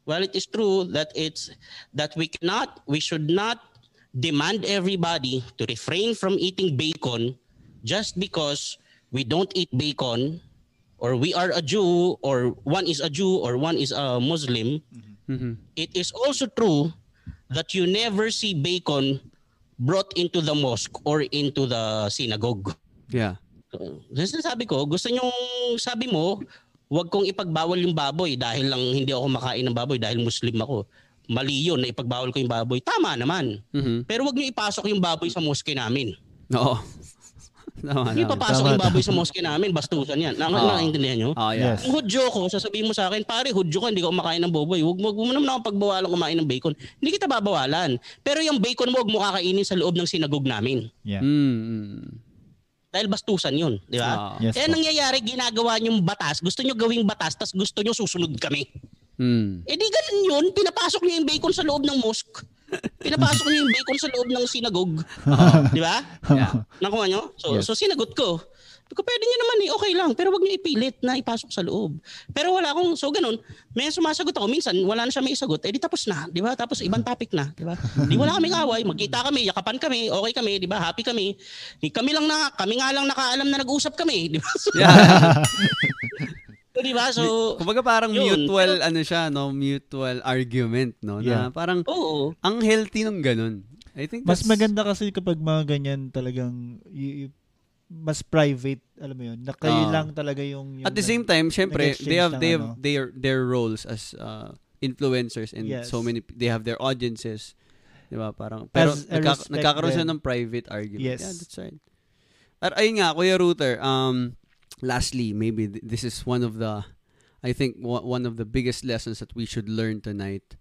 Speaker 3: while it is true that it's that we cannot, we should not demand everybody to refrain from eating bacon just because we don't eat bacon or we are a Jew or one is a Jew or one is a Muslim,
Speaker 1: Mhm.
Speaker 3: it is also true that you never see bacon brought into the mosque or into the synagogue.
Speaker 1: Yeah.
Speaker 3: So, sabi ko, gusto nyo, sabi mo, wag kong ipagbawal yung baboy dahil lang hindi ako makain ng baboy dahil Muslim ako. Mali yun na ipagbawal ko yung baboy. Tama naman.
Speaker 1: Mhm.
Speaker 3: Pero wag nyo ipasok yung baboy sa mosque namin.
Speaker 1: Oo. Tama,
Speaker 3: Hindi papasok yung baboy sa mosque namin. Bastusan yan. Na,
Speaker 1: Oo.
Speaker 3: Nakaintindihan nyo?
Speaker 1: Oh.
Speaker 2: Yes.
Speaker 3: Kung hudyo ko, sasabihin mo sa akin, pare, hudyo ka, hindi ka kumakain ng baboy. Huwag mo, mo naman ako pagbawalan kumain ng bacon. Hindi kita babawalan. Pero yung bacon mo, huwag mo kakainin sa loob ng sinagog namin.
Speaker 2: Yeah.
Speaker 1: Mm, mm.
Speaker 3: Dahil bastusan yun, di ba?
Speaker 1: Ah.
Speaker 2: Yes
Speaker 3: Kaya nangyayari, ginagawa niyong batas, gusto niyo gawing batas, tas gusto niyo susunod kami.
Speaker 1: Mm.
Speaker 3: Eh di ganun yun, pinapasok niyo yung bacon sa loob ng mosque. Pinapasok niyo yung bacon sa loob ng sinagog. di ba?
Speaker 1: Yeah.
Speaker 3: Nakuha niyo? So,
Speaker 2: Yes.
Speaker 3: so sinagot ko. Ko, pwede niyo naman eh, okay lang. Pero wag niyo ipilit na ipasok sa loob. Pero wala akong, so ganun, may sumasagot ako. Minsan, wala na siya may isagot. Eh di tapos na, di ba? Tapos ibang topic na, di ba? Di wala kaming away. Magkita kami, yakapan kami, okay kami, di ba? Happy kami. Di kami lang na, kami nga lang nakaalam na nag-usap kami, di ba? So,
Speaker 1: Yeah.
Speaker 3: so, di ba? So,
Speaker 1: Kumbaga parang
Speaker 3: Yun.
Speaker 1: mutual ano siya, no? Mutual argument, no? Na
Speaker 2: Yeah.
Speaker 1: parang
Speaker 3: oo.
Speaker 1: ang healthy ng ganun. I think
Speaker 2: Mas maganda kasi kapag mga ganyan talagang y- y- mas private, alam mo yun, na kayo
Speaker 1: Ah.
Speaker 2: lang talaga yung, yung
Speaker 1: At the same time, syempre, they have they have
Speaker 2: ano.
Speaker 1: their their roles as uh, influencers and
Speaker 2: Yes.
Speaker 1: so many they have their audiences. 'Di ba? Parang pero nagka, nagkakaroon siya
Speaker 2: din.
Speaker 1: ng private argument.
Speaker 2: Yes.
Speaker 1: Yeah, that's right. At ayun nga, Kuya Router, um lastly, maybe th- this is one of the I think one one of the biggest lessons that we should learn tonight.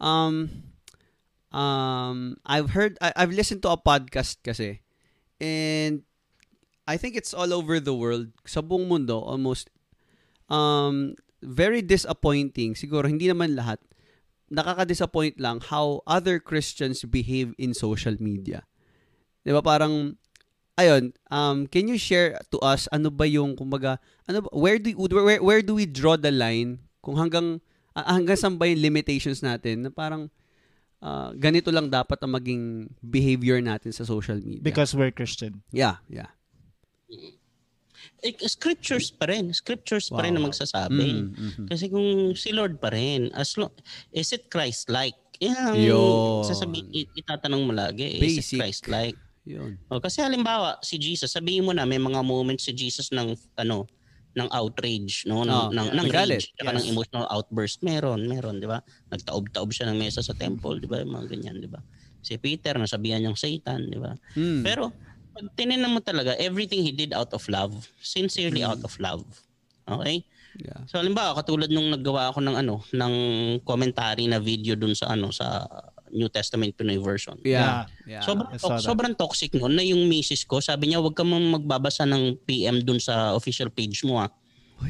Speaker 1: Um um I've heard I, I've listened to a podcast kasi and I think it's all over the world sa buong mundo almost um very disappointing siguro hindi naman lahat nakaka-disappoint lang how other Christians behave in social media. 'Di ba parang ayun, um can you share to us ano ba yung kumbaga ano ba, where do where, where do we draw the line kung hanggang ah, hanggang saan ba yung limitations natin na parang ah, ganito lang dapat ang maging behavior natin sa social media.
Speaker 2: because we're Christian.
Speaker 1: yeah, yeah.
Speaker 3: Eh, scriptures pa rin. Scriptures pa rin
Speaker 1: Wow.
Speaker 3: magsasabi.
Speaker 1: Mm, mhm.
Speaker 3: Kasi kung si Lord pa rin, as long, is it Christ-like? Yan ang
Speaker 1: Yun.
Speaker 3: sasabi, i- itatanong mo lagi. Is
Speaker 1: Basic.
Speaker 3: it Christ-like?
Speaker 1: Yun.
Speaker 3: O, kasi halimbawa, si Jesus, sabihin mo na may mga moments si Jesus ng ano ng outrage, no? Ng,
Speaker 1: Oh,
Speaker 3: ng, ng
Speaker 1: Nagalit,
Speaker 3: rage,
Speaker 2: yes.
Speaker 3: ng emotional outburst. Meron, meron, di ba? Nagtaob-taob siya ng mesa sa temple, di ba? Yung Mga ganyan, di ba? Si Peter, nasabihan niyang Satan, di ba?
Speaker 1: Mm.
Speaker 3: Pero, pag tinignan mo talaga, everything he did out of love, sincerely
Speaker 1: Hmm.
Speaker 3: out of love. Okay?
Speaker 1: yeah.
Speaker 3: So halimbawa katulad nung naggawa ako ng ano ng commentary na video dun sa ano sa New Testament Pinoy version.
Speaker 1: Yeah. yeah.
Speaker 3: Sobrang,
Speaker 2: that.
Speaker 3: sobrang toxic noon na yung misis ko. Sabi niya, wag ka mang magbabasa ng PM dun sa official page mo ah.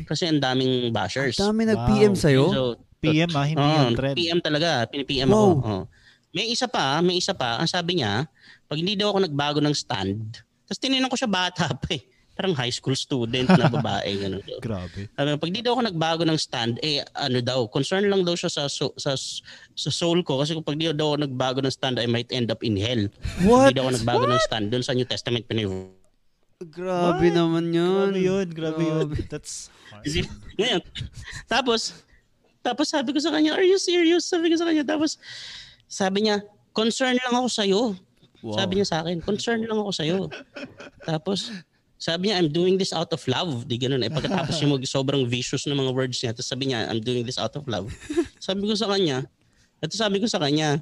Speaker 3: Kasi ang daming bashers.
Speaker 1: Dami nag-PM
Speaker 2: Wow.
Speaker 1: sa'yo?
Speaker 3: So,
Speaker 2: PM ah, hindi
Speaker 3: Oo,
Speaker 2: yung trend.
Speaker 3: PM talaga. Pini-PM
Speaker 1: Wow.
Speaker 3: ako. Oo. May isa pa, may isa pa. Ang sabi niya, pag hindi daw ako nagbago ng stand, tapos tinignan ko siya bata pa eh. Parang high school student na babae. Ganun. So,
Speaker 2: Grabe.
Speaker 3: sabi pag di daw ako nagbago ng stand, eh ano daw, concern lang daw siya sa so- sa sa soul ko kasi kung pag di daw ako nagbago ng stand, I might end up in hell.
Speaker 1: What?
Speaker 3: Hindi daw ako nagbago ng stand doon sa New Testament Pinoy.
Speaker 1: Grabe
Speaker 2: What?
Speaker 1: naman yun.
Speaker 2: Grabe yun, grabe yun. That's hard.
Speaker 3: Ngayon, tapos, tapos sabi ko sa kanya, are you serious? Sabi ko sa kanya, tapos sabi niya, concern lang ako sa'yo.
Speaker 1: Wow.
Speaker 3: Sabi niya sa akin, concern lang ako sa'yo. tapos, sabi niya, I'm doing this out of love. Di ganun eh. Pagkatapos yung mag sobrang vicious na mga words niya, tapos sabi niya, I'm doing this out of love. Sabi ko sa kanya, ito sabi ko sa kanya,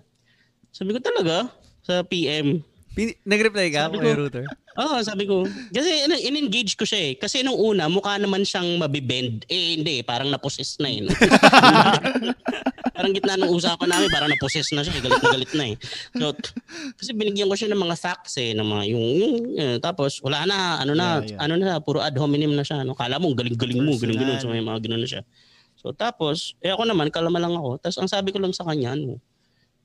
Speaker 3: sabi ko talaga, sa PM,
Speaker 1: Pin- nag-reply ka,
Speaker 3: Sabi ko-
Speaker 1: Router?
Speaker 3: Oo, sabi ko. Kasi in- in-engage ko siya eh. Kasi nung una, mukha naman siyang mabibend. Eh, hindi. Parang naposes na eh. no? parang gitna ng usapan namin, parang naposes na siya. eh. Galit na galit na eh. So, kasi binigyan ko siya ng mga facts eh. Ng mga yung, yung eh, tapos, wala na. Ano na,
Speaker 2: Yeah, yeah.
Speaker 3: ano na, puro ad hominem na siya. No? Kala mo, galing-galing mo, galing-galing. So, may mga ganun na siya. So, tapos, eh ako naman, kalama lang ako. Tapos, ang sabi ko lang sa kanya, ano,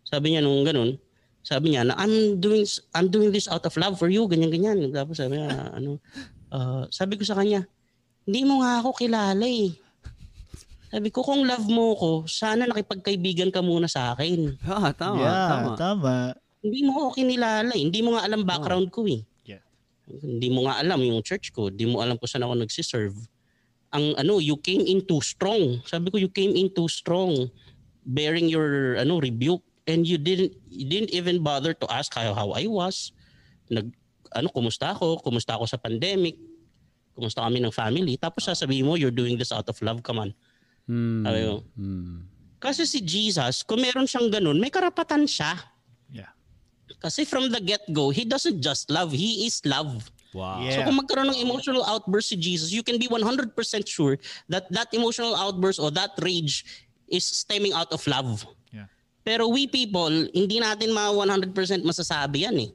Speaker 3: sabi niya nung ganun, sabi niya na I'm doing I'm doing this out of love for you ganyan ganyan tapos sabi niya ano ah, sabi ko sa kanya hindi mo nga ako kilala eh. Sabi ko kung love mo ko sana nakipagkaibigan ka muna sa akin.
Speaker 1: Ah, tama,
Speaker 2: yeah,
Speaker 1: tama.
Speaker 2: tama.
Speaker 3: hindi mo ako kinilala eh. hindi mo nga alam background ko eh.
Speaker 2: Yeah.
Speaker 3: hindi mo nga alam yung church ko. Hindi mo alam kung saan ako nagsiserve. Ang ano you came in too strong. Sabi ko you came in too strong bearing your ano rebuke and you didn't you didn't even bother to ask how, how I was. Nag ano kumusta ako? Kumusta ako sa pandemic? Kumusta kami ng family? Tapos sasabihin mo you're doing this out of love, come on.
Speaker 1: Hmm.
Speaker 3: Sabi ko,
Speaker 1: Hmm.
Speaker 3: Kasi si Jesus, kung meron siyang ganun, may karapatan siya.
Speaker 2: Yeah.
Speaker 3: Kasi from the get-go, He doesn't just love, He is love.
Speaker 1: Wow.
Speaker 2: Yeah.
Speaker 3: So kung magkaroon ng emotional outburst si Jesus, you can be 100% sure that that emotional outburst or that rage is stemming out of love. Pero we people, hindi natin ma 100% masasabi yan eh.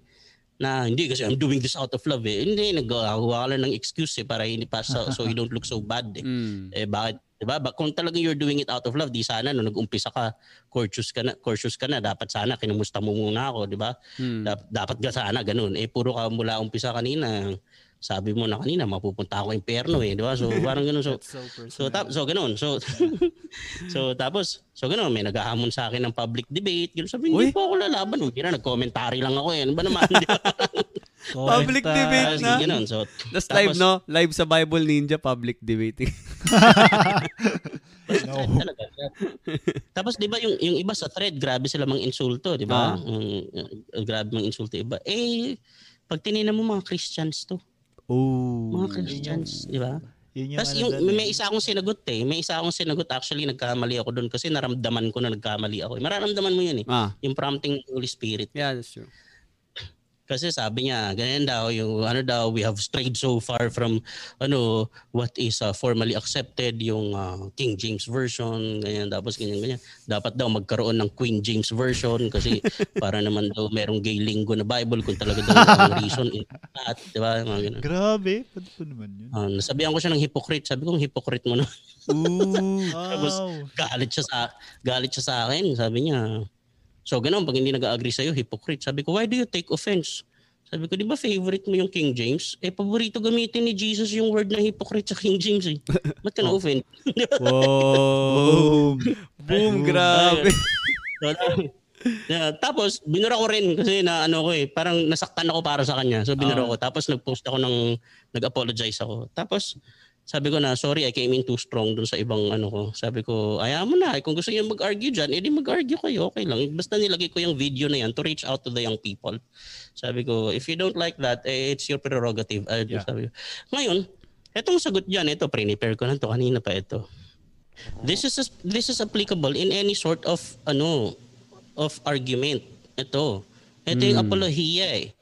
Speaker 3: Na hindi kasi I'm doing this out of love eh. Hindi, naghawa ka lang ng excuse eh para hindi pa so, so you don't look so bad eh.
Speaker 1: Hmm.
Speaker 3: Eh bakit, 'di ba? Kung talagang you're doing it out of love, di sana no nag-umpisa ka, courteous ka na, courteous ka na, dapat sana kinumusta mo muna ako, 'di ba?
Speaker 1: Hmm.
Speaker 3: Dap- dapat ka sana ganun. Eh puro ka mula umpisa kanina. Sabi mo na kanina mapupunta ako impyerno eh, 'di ba? So parang ganun so
Speaker 2: That's so.
Speaker 3: So tap so ganun. So so tapos so ganun may naghahamon sa akin ng public debate. Ganun sabi hindi po ako lalaban. Hindi na nag-commentary lang ako eh. Ano ba naman? Di ba?
Speaker 1: Public debate na.
Speaker 3: ganun. So
Speaker 1: Tapos live, no? Live sa Bible Ninja, public debating.
Speaker 2: No.
Speaker 3: Talaga. Tapos 'di ba yung yung iba sa thread grabe sila mang insulto, 'di ba?
Speaker 1: Ah.
Speaker 3: Uh, grabe mang insulto iba. Eh pag tinignan mo mga Christians to,
Speaker 1: oh.
Speaker 3: mga Christians, 'di ba?
Speaker 2: Yun yung
Speaker 3: Tapos
Speaker 2: ano
Speaker 3: yung,
Speaker 2: doon
Speaker 3: may
Speaker 2: eh.
Speaker 3: isa akong sinagot eh. May isa akong sinagot actually nagkamali ako doon kasi naramdaman ko na nagkamali ako. Eh. Mararamdaman mo yun eh.
Speaker 1: Ah,
Speaker 3: Yung prompting ng Holy Spirit.
Speaker 1: yeah, that's true.
Speaker 3: Kasi sabi niya, ganyan daw, yung ano daw, we have strayed so far from ano, what is uh, formally accepted, yung uh, King James Version, ganyan, tapos ganyan, ganyan. Dapat daw magkaroon ng Queen James Version kasi para naman daw merong gay linggo na Bible kung talaga daw ang reason in that, di ba? Mga ganun.
Speaker 2: Grabe. Paano po naman yun?
Speaker 3: Uh, nasabihan ko siya ng hypocrite. Sabi ko, hypocrite mo na.
Speaker 1: Ooh.
Speaker 3: Tapos,
Speaker 2: Wow.
Speaker 3: galit siya sa galit siya sa akin. Sabi niya, so ganun, pag hindi nag-agree sa'yo, hypocrite. Sabi ko, why do you take offense? Sabi ko, di ba favorite mo yung King James? Eh, paborito gamitin ni Jesus yung word na hypocrite sa King James eh. Ba't ka na-offend?
Speaker 1: Wow. Boom, grabe.
Speaker 3: So, Yeah, tapos binura ko rin kasi na ano ko eh, parang nasaktan ako para sa kanya. So binura
Speaker 1: Ah.
Speaker 3: ko. Tapos nag-post ako ng nag-apologize ako. Tapos sabi ko na, sorry, I came in too strong dun sa ibang ano ko. Sabi ko, ayaw mo na. Kung gusto niyo mag-argue dyan, edi mag-argue kayo. Okay lang. Basta nilagay ko yung video na yan to reach out to the young people. Sabi ko, if you don't like that, eh, it's your prerogative. Ay,
Speaker 2: Yeah.
Speaker 3: sabi ko. Ngayon, etong sagot dyan, ito, prepare ko na to kanina pa ito. This is this is applicable in any sort of ano of argument. Ito. Ito yung apologia eh.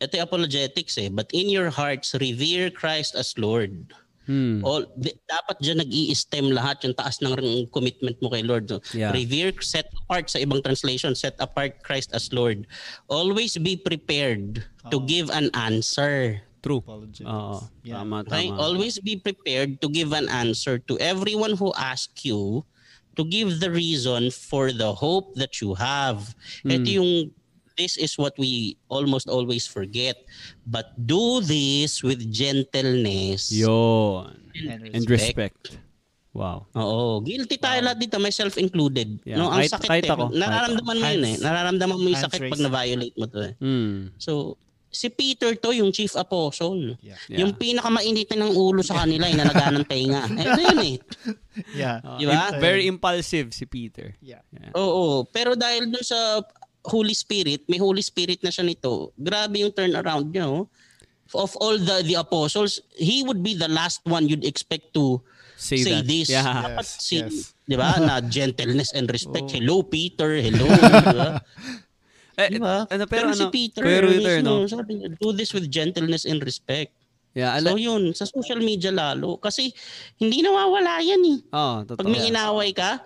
Speaker 3: Ito yung apologetics eh. But in your hearts, revere Christ as Lord.
Speaker 1: Hmm.
Speaker 3: All, di- dapat dyan nag stem lahat yung taas ng commitment mo kay Lord. So,
Speaker 1: Yeah.
Speaker 3: Revere, set apart sa ibang translation, set apart Christ as Lord. Always be prepared to
Speaker 2: Oo.
Speaker 3: give an answer.
Speaker 1: True.
Speaker 2: Apologies.
Speaker 1: Oo.
Speaker 2: Yeah.
Speaker 1: Tama,
Speaker 3: Okay?
Speaker 1: tama.
Speaker 3: Always be prepared to give an answer to everyone who asks you to give the reason for the hope that you have. Ito yung this is what we almost always forget. But do this with gentleness.
Speaker 1: Yun.
Speaker 2: And
Speaker 1: And respect. Wow.
Speaker 3: Oo, guilty tayo lahat dito, myself included.
Speaker 1: Yeah,
Speaker 3: No, ang
Speaker 1: kahit-
Speaker 3: sakit
Speaker 1: kahit
Speaker 3: eh.
Speaker 1: ako,
Speaker 3: Nararamdaman mo yun eh. Nararamdaman mo yung sakit pag na-violate mo to eh.
Speaker 1: Hmm.
Speaker 3: So, si Peter to, yung chief apostle.
Speaker 2: Yeah.
Speaker 1: Yeah.
Speaker 3: Yung pinakamainit ng ulo sa kanila, yung nalaga ng tenga. Ito yun eh.
Speaker 2: Yeah.
Speaker 1: Ah,
Speaker 3: Di ba?
Speaker 1: im- Very impulsive si Peter.
Speaker 2: Yeah.
Speaker 1: Yeah.
Speaker 3: Oo, pero dahil dun sa Holy Spirit, may Holy Spirit na siya nito. Grabe yung turnaround niya. Oh. Of all the the apostles, he would be the last one you'd expect to
Speaker 1: Say,
Speaker 3: say,
Speaker 1: that.
Speaker 3: this.
Speaker 1: Yeah.
Speaker 3: Dapat
Speaker 2: Yes,
Speaker 3: si,
Speaker 2: yes.
Speaker 3: 'di ba? Na gentleness and respect.
Speaker 1: Oo.
Speaker 3: Hello Peter, hello. di ba?
Speaker 1: Eh,
Speaker 3: Diba?
Speaker 1: ano, pero,
Speaker 3: si
Speaker 1: ano,
Speaker 3: Peter,
Speaker 1: Kuya Ruther, no?
Speaker 3: mismo, sabi niya, do this with gentleness and respect.
Speaker 1: Yeah, ala,
Speaker 3: So yun, sa social media lalo. Kasi hindi nawawala yan eh.
Speaker 1: oh, totoo.
Speaker 3: Pag may inaway ka,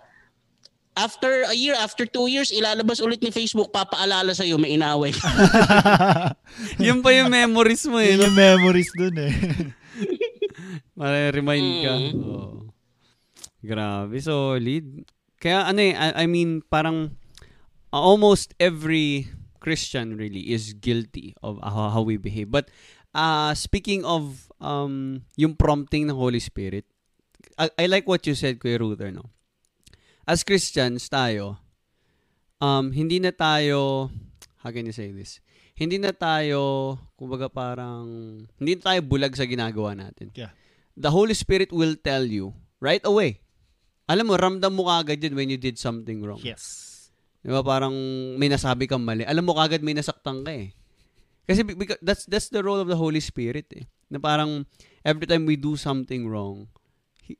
Speaker 3: after a year, after two years, ilalabas ulit ni Facebook, papaalala sa'yo, may inaway.
Speaker 1: Yun pa yung memories mo eh.
Speaker 2: Yun
Speaker 1: No?
Speaker 2: yung memories dun eh.
Speaker 1: Mare-remind ka.
Speaker 3: Mm.
Speaker 1: Oo. Grabe, solid. Kaya ano eh, I, I mean, parang uh, almost every Christian really is guilty of how, how we behave. But uh, speaking of um, yung prompting ng Holy Spirit, I, I like what you said, Kuya Ruther, no? As Christians tayo, um, hindi na tayo, how can you say this? Hindi na tayo, kumbaga parang, hindi na tayo bulag sa ginagawa natin.
Speaker 2: Yeah.
Speaker 1: The Holy Spirit will tell you right away. alam mo, ramdam mo kagad yun when you did something wrong.
Speaker 2: Yes.
Speaker 1: Di ba? Parang may nasabi kang mali. Alam mo kagad may nasaktan ka eh. Kasi be- because that's that's the role of the Holy Spirit eh. Na parang every time we do something wrong, he,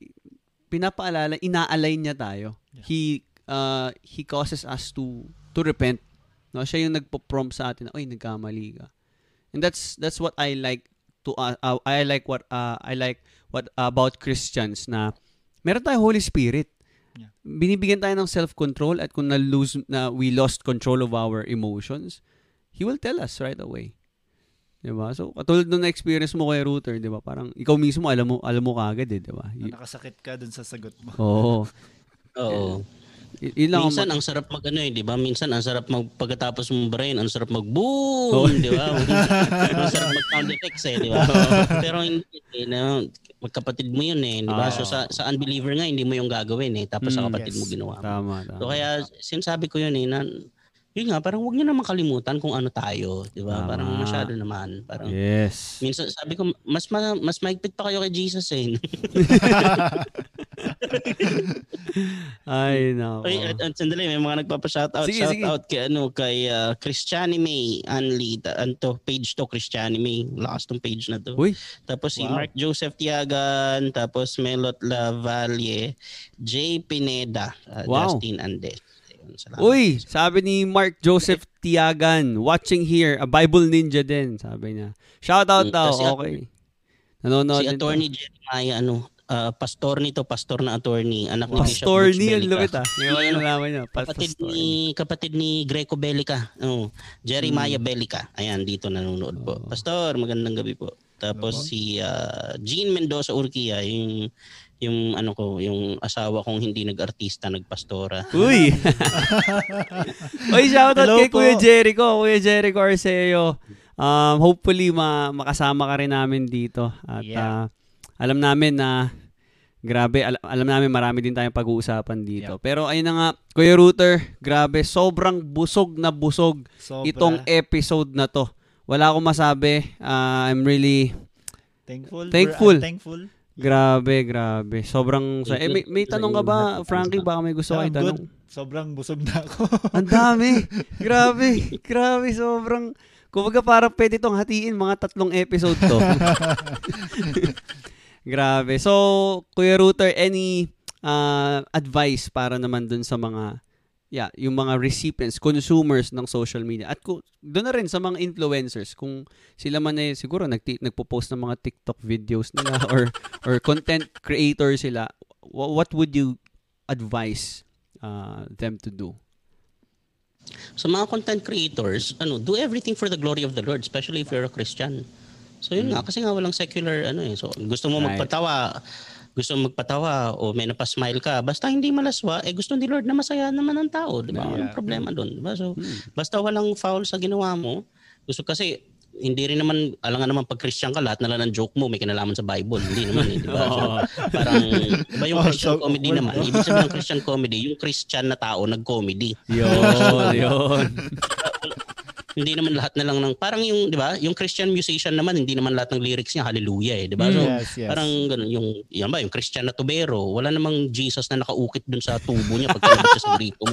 Speaker 1: pinapaalala, ina-align niya tayo.
Speaker 2: Yeah.
Speaker 1: He uh, he causes us to to repent. No, siya yung nagpo-prompt sa atin, oy, nagkamali ka. And that's that's what I like to uh, uh, I like what uh, I like what about Christians na meron tayong Holy Spirit.
Speaker 2: Yeah.
Speaker 1: Binibigyan tayo ng self-control at kung na-lose na we lost control of our emotions, He will tell us right away. 'Di ba? So, katulad nung na-experience mo kay Router, 'di ba? Parang ikaw mismo alam mo alam mo kagad eh, 'di ba?
Speaker 2: Na nakasakit ka dun sa sagot mo.
Speaker 1: Oo.
Speaker 3: Oo.
Speaker 1: Y- yun lang ang
Speaker 3: Minsan ang sarap mag ano eh, 'di ba? Minsan ang sarap mag pagkatapos mong brain, ang sarap mag boom, 'di ba? ang sarap mag sound effects eh, 'di ba? Pero hindi eh, no, magkapatid mo 'yun eh, 'di ba? So sa sa unbeliever nga hindi mo 'yung gagawin eh, tapos sa
Speaker 1: Mm,
Speaker 3: kapatid
Speaker 2: yes.
Speaker 3: mo ginawa. mo.
Speaker 1: tama, tama.
Speaker 3: So kaya sinasabi ko 'yun eh na yun nga, parang huwag niyo naman kalimutan kung ano tayo, 'di ba?
Speaker 1: Tama.
Speaker 3: Parang masyado naman, parang
Speaker 1: yes.
Speaker 3: Minsan sabi ko mas ma, mas maigpit pa kayo kay Jesus eh.
Speaker 1: Ay, nako.
Speaker 3: Oy, at, at sandali, may mga nagpapa-shoutout.
Speaker 1: Sige, sige.
Speaker 3: Shoutout kay, ano, kay uh, Christiani May Anli. Ta, anto, page to, Christiani May. Lakas tong page na to.
Speaker 1: Uy,
Speaker 3: Tapos si
Speaker 2: Wow.
Speaker 3: Mark Joseph Tiagan, tapos Melot Lavalle, J. Pineda, uh,
Speaker 1: Wow.
Speaker 3: Justin Andes. Salamat.
Speaker 1: Uy, sabi ni Mark Joseph Tiagan, watching here, a Bible ninja din, sabi niya. Shout out
Speaker 3: Mm,
Speaker 1: daw,
Speaker 3: kasi-
Speaker 1: okay. Nanonood
Speaker 3: Si
Speaker 1: din to.
Speaker 3: attorney Jeremiah, ano, uh, pastor nito, pastor na attorney, anak ni Bishop
Speaker 1: Pastor ni, ang
Speaker 3: Belica.
Speaker 1: lupit ah. Yung ano nalaman niya, pa-
Speaker 3: Kapatid
Speaker 1: pastor.
Speaker 3: ni kapatid ni Greco Bellica. Oh, Jeremiah Bellica. Ayan dito nanonood po.
Speaker 1: Hmm. Oh.
Speaker 3: Pastor, magandang gabi po. Tapos
Speaker 2: Hello
Speaker 3: si uh, Jean Mendoza Urquia, yung yung ano ko, yung asawa kong hindi nag-artista, nagpastora.
Speaker 1: Uy! Uy, shout out
Speaker 2: Hello
Speaker 1: kay
Speaker 2: po.
Speaker 1: Kuya Jericho, Kuya Jericho Arceo. Um, hopefully, ma makasama ka rin namin dito. At
Speaker 2: Yeah.
Speaker 1: ah, alam namin na grabe, al- alam namin marami din tayong pag-uusapan dito. Pero ayun na nga, Kuya Router, grabe, sobrang busog na busog
Speaker 2: Sobra.
Speaker 1: itong episode na to. Wala akong masabi. Ah, I'm really
Speaker 2: thankful.
Speaker 1: Thankful.
Speaker 2: We're, I'm thankful.
Speaker 1: Grabe, grabe. Sobrang sa eh, may, may tanong ka ba, Frankie? Baka may gusto
Speaker 2: I'm
Speaker 1: kayo tanong.
Speaker 2: Sobrang busog na ako.
Speaker 1: Ang dami. grabe. Grabe, sobrang Kumbaga parang pwede tong hatiin mga tatlong episode to. Grabe. So, Kuya Router, any uh, advice para naman dun sa mga yeah, yung mga recipients, consumers ng social media. At kung, doon na rin sa mga influencers, kung sila man eh, siguro nag nagpo-post ng mga TikTok videos nila or or content creator sila, wha- what would you advise uh, them to do?
Speaker 3: Sa mga content creators, ano, do everything for the glory of the Lord, especially if you're a Christian. So yun nga, kasi nga walang secular ano eh. So gusto mo.
Speaker 1: Right.
Speaker 3: magpatawa, gusto magpatawa o may napasmile ka, basta hindi malaswa, eh gusto ni Lord na masaya naman ang tao, di ba? Walang
Speaker 2: Yeah.
Speaker 3: problema doon, di ba? So
Speaker 1: Hmm.
Speaker 3: basta walang foul sa ginawa mo, gusto kasi hindi rin naman, alam nga naman pag Christian ka, lahat na lang ng joke mo may kinalaman sa Bible. Hindi naman eh, di ba? So, parang, di ba yung
Speaker 2: Oh,
Speaker 3: Christian
Speaker 2: so
Speaker 3: comedy naman, ibig sabihin ng Christian comedy, yung Christian na tao nag-comedy.
Speaker 1: Yun, yun.
Speaker 3: hindi naman lahat na lang ng parang yung 'di ba? Yung Christian musician naman hindi naman lahat ng lyrics niya hallelujah eh 'di ba? So
Speaker 2: yes, yes.
Speaker 3: parang ganun yung yan ba yung Christian na tubero wala namang Jesus na nakaukit dun sa tubo niya pag siya sa grito.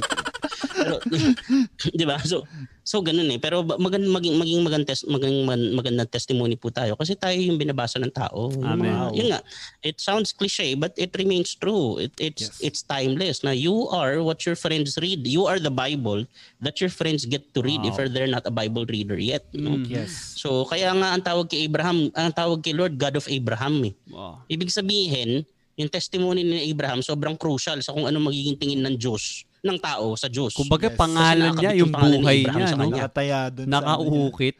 Speaker 3: Pero 'di ba? So so ganun eh. Pero magand maging maging magandang tes, maging magandang testimony po tayo kasi tayo yung binabasa ng tao. Yung
Speaker 1: Amen.
Speaker 3: mga- yun nga it sounds cliche but it remains true. It it's
Speaker 2: Yes.
Speaker 3: it's timeless. Na you are what your friends read. You are the bible that your friends get to read if
Speaker 1: Wow.
Speaker 3: they're not a Bible reader yet. no?
Speaker 1: Mm.
Speaker 2: yes.
Speaker 3: So kaya nga ang tawag kay Abraham, ang tawag kay Lord God of Abraham eh.
Speaker 1: Wow.
Speaker 3: Ibig sabihin, yung testimony ni Abraham sobrang crucial sa kung ano magiging tingin ng Diyos, ng tao sa Diyos.
Speaker 1: Kumbaga
Speaker 2: Yes.
Speaker 1: pangalan niya, yung
Speaker 3: yung pangalan ni
Speaker 1: buhay niya,
Speaker 3: sa
Speaker 1: no?
Speaker 3: kanya.
Speaker 2: Nakataya sa ano
Speaker 1: Nakauukit.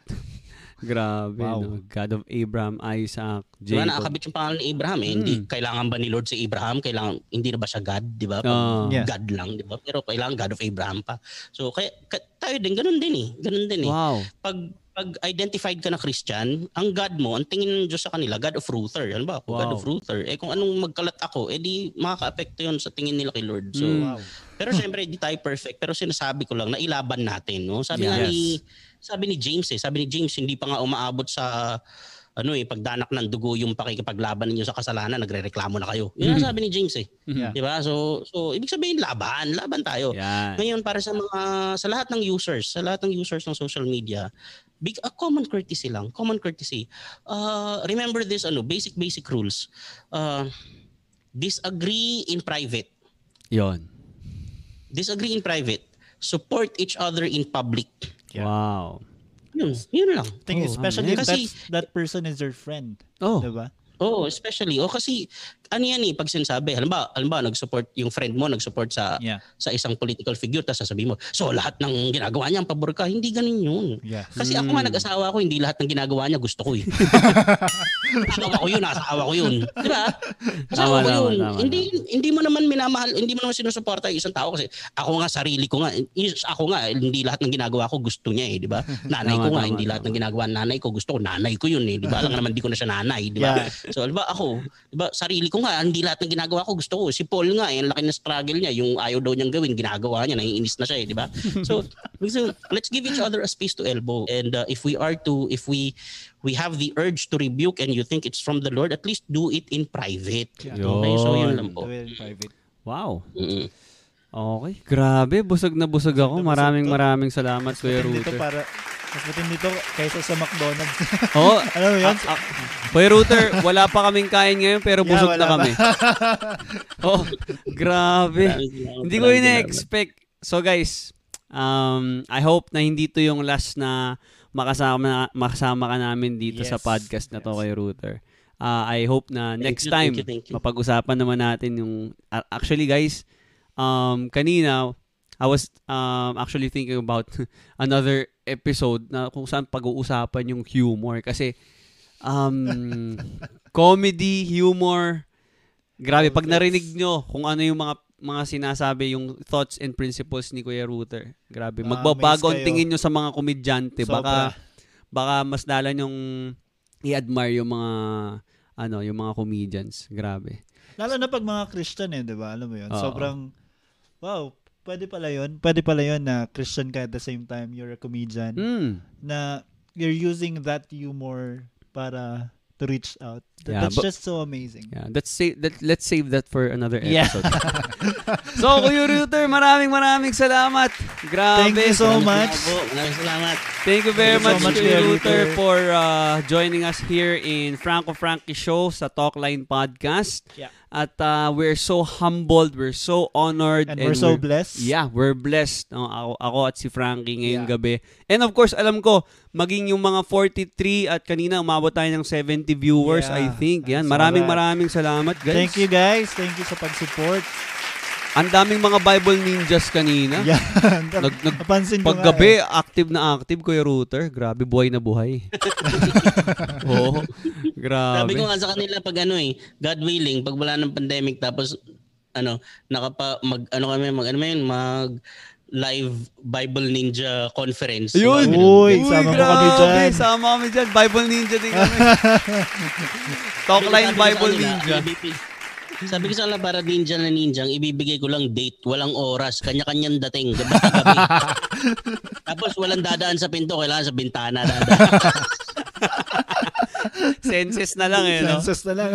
Speaker 1: Grabe,
Speaker 2: Wow.
Speaker 1: no? God of Abraham, Isaac, Jacob.
Speaker 3: nakakabit yung pangalan ni Abraham eh. Hindi
Speaker 1: Mm.
Speaker 3: kailangan ba ni Lord si Abraham? Kailangan hindi na ba siya God, di ba?
Speaker 1: Ah.
Speaker 2: Yeah.
Speaker 3: God lang, di ba? Pero kailangan God of Abraham pa. So kaya ka- tayo din ganun din eh. Ganun din eh.
Speaker 1: Wow.
Speaker 3: pag pag identified ka na Christian, ang God mo, ang tingin ng Diyos sa kanila, God of Ruther. Ano ba? Ako, God
Speaker 1: Wow.
Speaker 3: of Ruther. Eh kung anong magkalat ako, eh di makaka-apekto yun sa tingin nila kay Lord. So,
Speaker 1: Mm.
Speaker 2: Wow.
Speaker 3: pero syempre, di tayo perfect. Pero sinasabi ko lang na ilaban natin. No? Sabi nga
Speaker 1: Yes.
Speaker 3: ni, sabi ni James eh, sabi ni James, hindi pa nga umaabot sa ano eh, pagdanak ng dugo yung pakikipaglaban ninyo sa kasalanan, nagrereklamo na kayo. Yun ang
Speaker 1: Mhm.
Speaker 3: sabi ni James eh.
Speaker 2: Yeah.
Speaker 3: Di ba? So, so, ibig sabihin laban, laban tayo.
Speaker 1: Yan.
Speaker 3: Ngayon para sa mga sa lahat ng users, sa lahat ng users ng social media, big a common courtesy lang, common courtesy. Uh, remember this ano, basic basic rules. Uh, disagree in private.
Speaker 1: Yon.
Speaker 3: Disagree in private. Support each other in public.
Speaker 2: Yeah.
Speaker 1: Wow.
Speaker 3: Yun, yun lang.
Speaker 2: Think
Speaker 1: Oh,
Speaker 2: especially if that's, that person is your friend.
Speaker 1: Oh.
Speaker 2: Diba?
Speaker 3: Oo, especially. O kasi ano yan eh, pag sinasabi, halimbawa, halimbawa nag-support yung friend mo, nag-support sa
Speaker 2: Yeah.
Speaker 3: sa isang political figure, tapos sasabihin mo, so lahat ng ginagawa niya, ang pabor ka. Hindi ganun yun.
Speaker 2: Yeah.
Speaker 3: Kasi ako nga
Speaker 1: Mm.
Speaker 3: nag-asawa ko, hindi lahat ng ginagawa niya gusto ko eh. asawa ko yun, asawa ko yun. Di ba? Asawa
Speaker 1: Tama,
Speaker 3: ko
Speaker 1: tama,
Speaker 3: yun.
Speaker 1: tama,
Speaker 3: hindi, hindi mo naman minamahal, hindi mo naman sinusuporta yung isang tao kasi ako nga sarili ko nga, is- ako nga, hindi lahat ng ginagawa ko gusto niya eh, di ba? Nanay
Speaker 1: Tama,
Speaker 3: ko nga,
Speaker 1: tama,
Speaker 3: hindi lahat ng ginagawa nanay ko gusto ko, nanay ko yun eh, di ba? Alam naman, di ko na siya nanay, di ba?
Speaker 2: Yeah.
Speaker 3: So, di ba ako, di ba, sarili ko nga, hindi lahat ng ginagawa ko gusto ko. Si Paul nga, eh, ang laki ng struggle niya, yung ayaw daw niyang gawin, ginagawa niya, naiinis na siya eh, di ba? So, so, let's give each other a space to elbow. And uh, if we are to, if we we have the urge to rebuke and you think it's from the Lord, at least do it in private.
Speaker 2: Yeah.
Speaker 3: Okay, so yun
Speaker 1: Yun.
Speaker 3: lang po.
Speaker 2: Private.
Speaker 1: Wow.
Speaker 3: Mm-mm.
Speaker 1: Okay. Grabe, busog na busog ako. Maraming maraming salamat, Kuya Router.
Speaker 2: para mas matindi to kaysa sa McDonald's.
Speaker 1: Oo.
Speaker 2: Alam mo yun?
Speaker 1: Ah, ah, Kuya Router, wala pa kaming kain ngayon pero
Speaker 2: Yeah,
Speaker 1: busog
Speaker 2: wala
Speaker 1: na kami. oh, grabe. Hindi ko ina-expect. So guys, um, I hope na hindi to yung last na makasama, makasama ka namin dito sa
Speaker 2: Yes,
Speaker 1: podcast na to
Speaker 2: yes.
Speaker 1: kay Router. Uh, I hope na
Speaker 3: Thank
Speaker 1: next
Speaker 3: you,
Speaker 1: time
Speaker 3: thank you, thank you.
Speaker 1: mapag-usapan naman natin yung a- actually guys um kanina I was um actually thinking about another episode na kung saan pag-uusapan yung humor kasi um comedy, humor grabe pag narinig nyo kung ano yung mga mga sinasabi yung thoughts and principles ni Kuya Router. Grabe,
Speaker 2: Ma-amaze
Speaker 1: magbabago ang tingin nyo sa mga komedyante. Baka baka mas dalan yung i-admire yung mga ano, yung mga comedians. Grabe.
Speaker 2: Lalo na pag mga Christian eh, di ba? Alam mo yun?
Speaker 1: Oo.
Speaker 2: Sobrang, wow, pwede pala yun. Pwede pala yun na Christian ka at the same time you're a comedian.
Speaker 1: Mm.
Speaker 2: Na you're using that humor para to reach out. That-
Speaker 1: Yeah,
Speaker 2: that's
Speaker 1: but-
Speaker 2: just so amazing.
Speaker 1: Yeah, let's save that let's save that for another
Speaker 2: Yeah.
Speaker 1: episode. so, Kuya Router, maraming maraming salamat. Grabe.
Speaker 2: Thank you so much.
Speaker 3: Maraming salamat.
Speaker 1: Thank you very
Speaker 2: Thank you so
Speaker 1: much,
Speaker 2: much,
Speaker 1: Kuya Router, for uh, joining us here in Franco Frankie Show sa Talkline Podcast.
Speaker 2: Yeah.
Speaker 1: At uh, we're so humbled, we're so honored.
Speaker 2: And, we're so blessed.
Speaker 1: Yeah, we're blessed. No? Ako, ako at si Frankie ngayong
Speaker 2: Yeah.
Speaker 1: gabi. And of course, alam ko, maging yung mga 43 at kanina umabot tayo ng 70 viewers,
Speaker 2: Yeah.
Speaker 1: I think. Yan, maraming maraming salamat, guys.
Speaker 2: Thank you guys. Thank you sa pag-support.
Speaker 1: Ang daming mga Bible ninjas kanina.
Speaker 2: Yeah.
Speaker 1: Nag, nag,
Speaker 2: Napansin ko nga
Speaker 1: paggabi,
Speaker 2: eh.
Speaker 1: active na active, Kuya Router. Grabe, buhay na buhay. Oo. Grabe.
Speaker 3: Sabi ko nga sa kanila pag ano eh, God willing, pag wala ng pandemic tapos ano, nakapa mag ano kami mag ano yun, mag live Bible Ninja conference.
Speaker 1: Yun!
Speaker 3: Ganun.
Speaker 2: Uy, sama mo kami
Speaker 1: grabe.
Speaker 2: dyan.
Speaker 1: Sama kami dyan. Bible Ninja din kami. Talkline
Speaker 3: ko
Speaker 1: Bible Ninja.
Speaker 3: Sabi ko sa kanila para ninja na ninja, ang ibibigay ko lang date, walang oras, kanya-kanyang dating, gabi gabi. Tapos walang dadaan sa pinto, kailangan sa bintana dadaan.
Speaker 1: Senses na lang eh, no?
Speaker 2: Census na lang.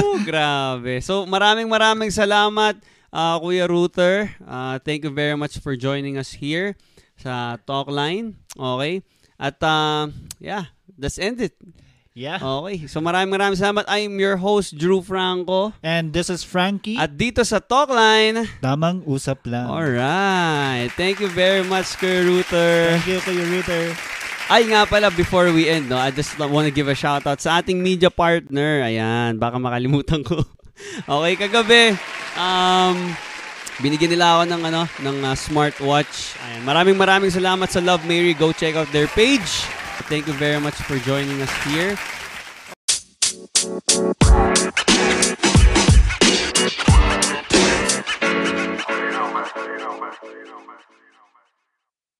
Speaker 1: Ooh, grabe. So, maraming maraming salamat, uh, Kuya Router. Uh, thank you very much for joining us here sa Talkline. Okay? At, uh, yeah, that's end it.
Speaker 2: yeah.
Speaker 1: Okay. So, maraming maraming salamat. I'm your host, Drew Franco.
Speaker 2: And this is Frankie.
Speaker 1: At dito sa Talkline,
Speaker 2: Tamang usap lang.
Speaker 1: alright. Thank you very much, Kuya Router.
Speaker 2: Thank you, Kuya Router.
Speaker 1: Ay nga pala, before we end, no, I just want to give a shout out sa ating media partner. Ayan, baka makalimutan ko okay, kagabi, um, binigyan nila ako ng, ano, ng uh, smartwatch. Ayan. Maraming maraming salamat sa Love Mary. Go check out their page. Thank you very much for joining us here.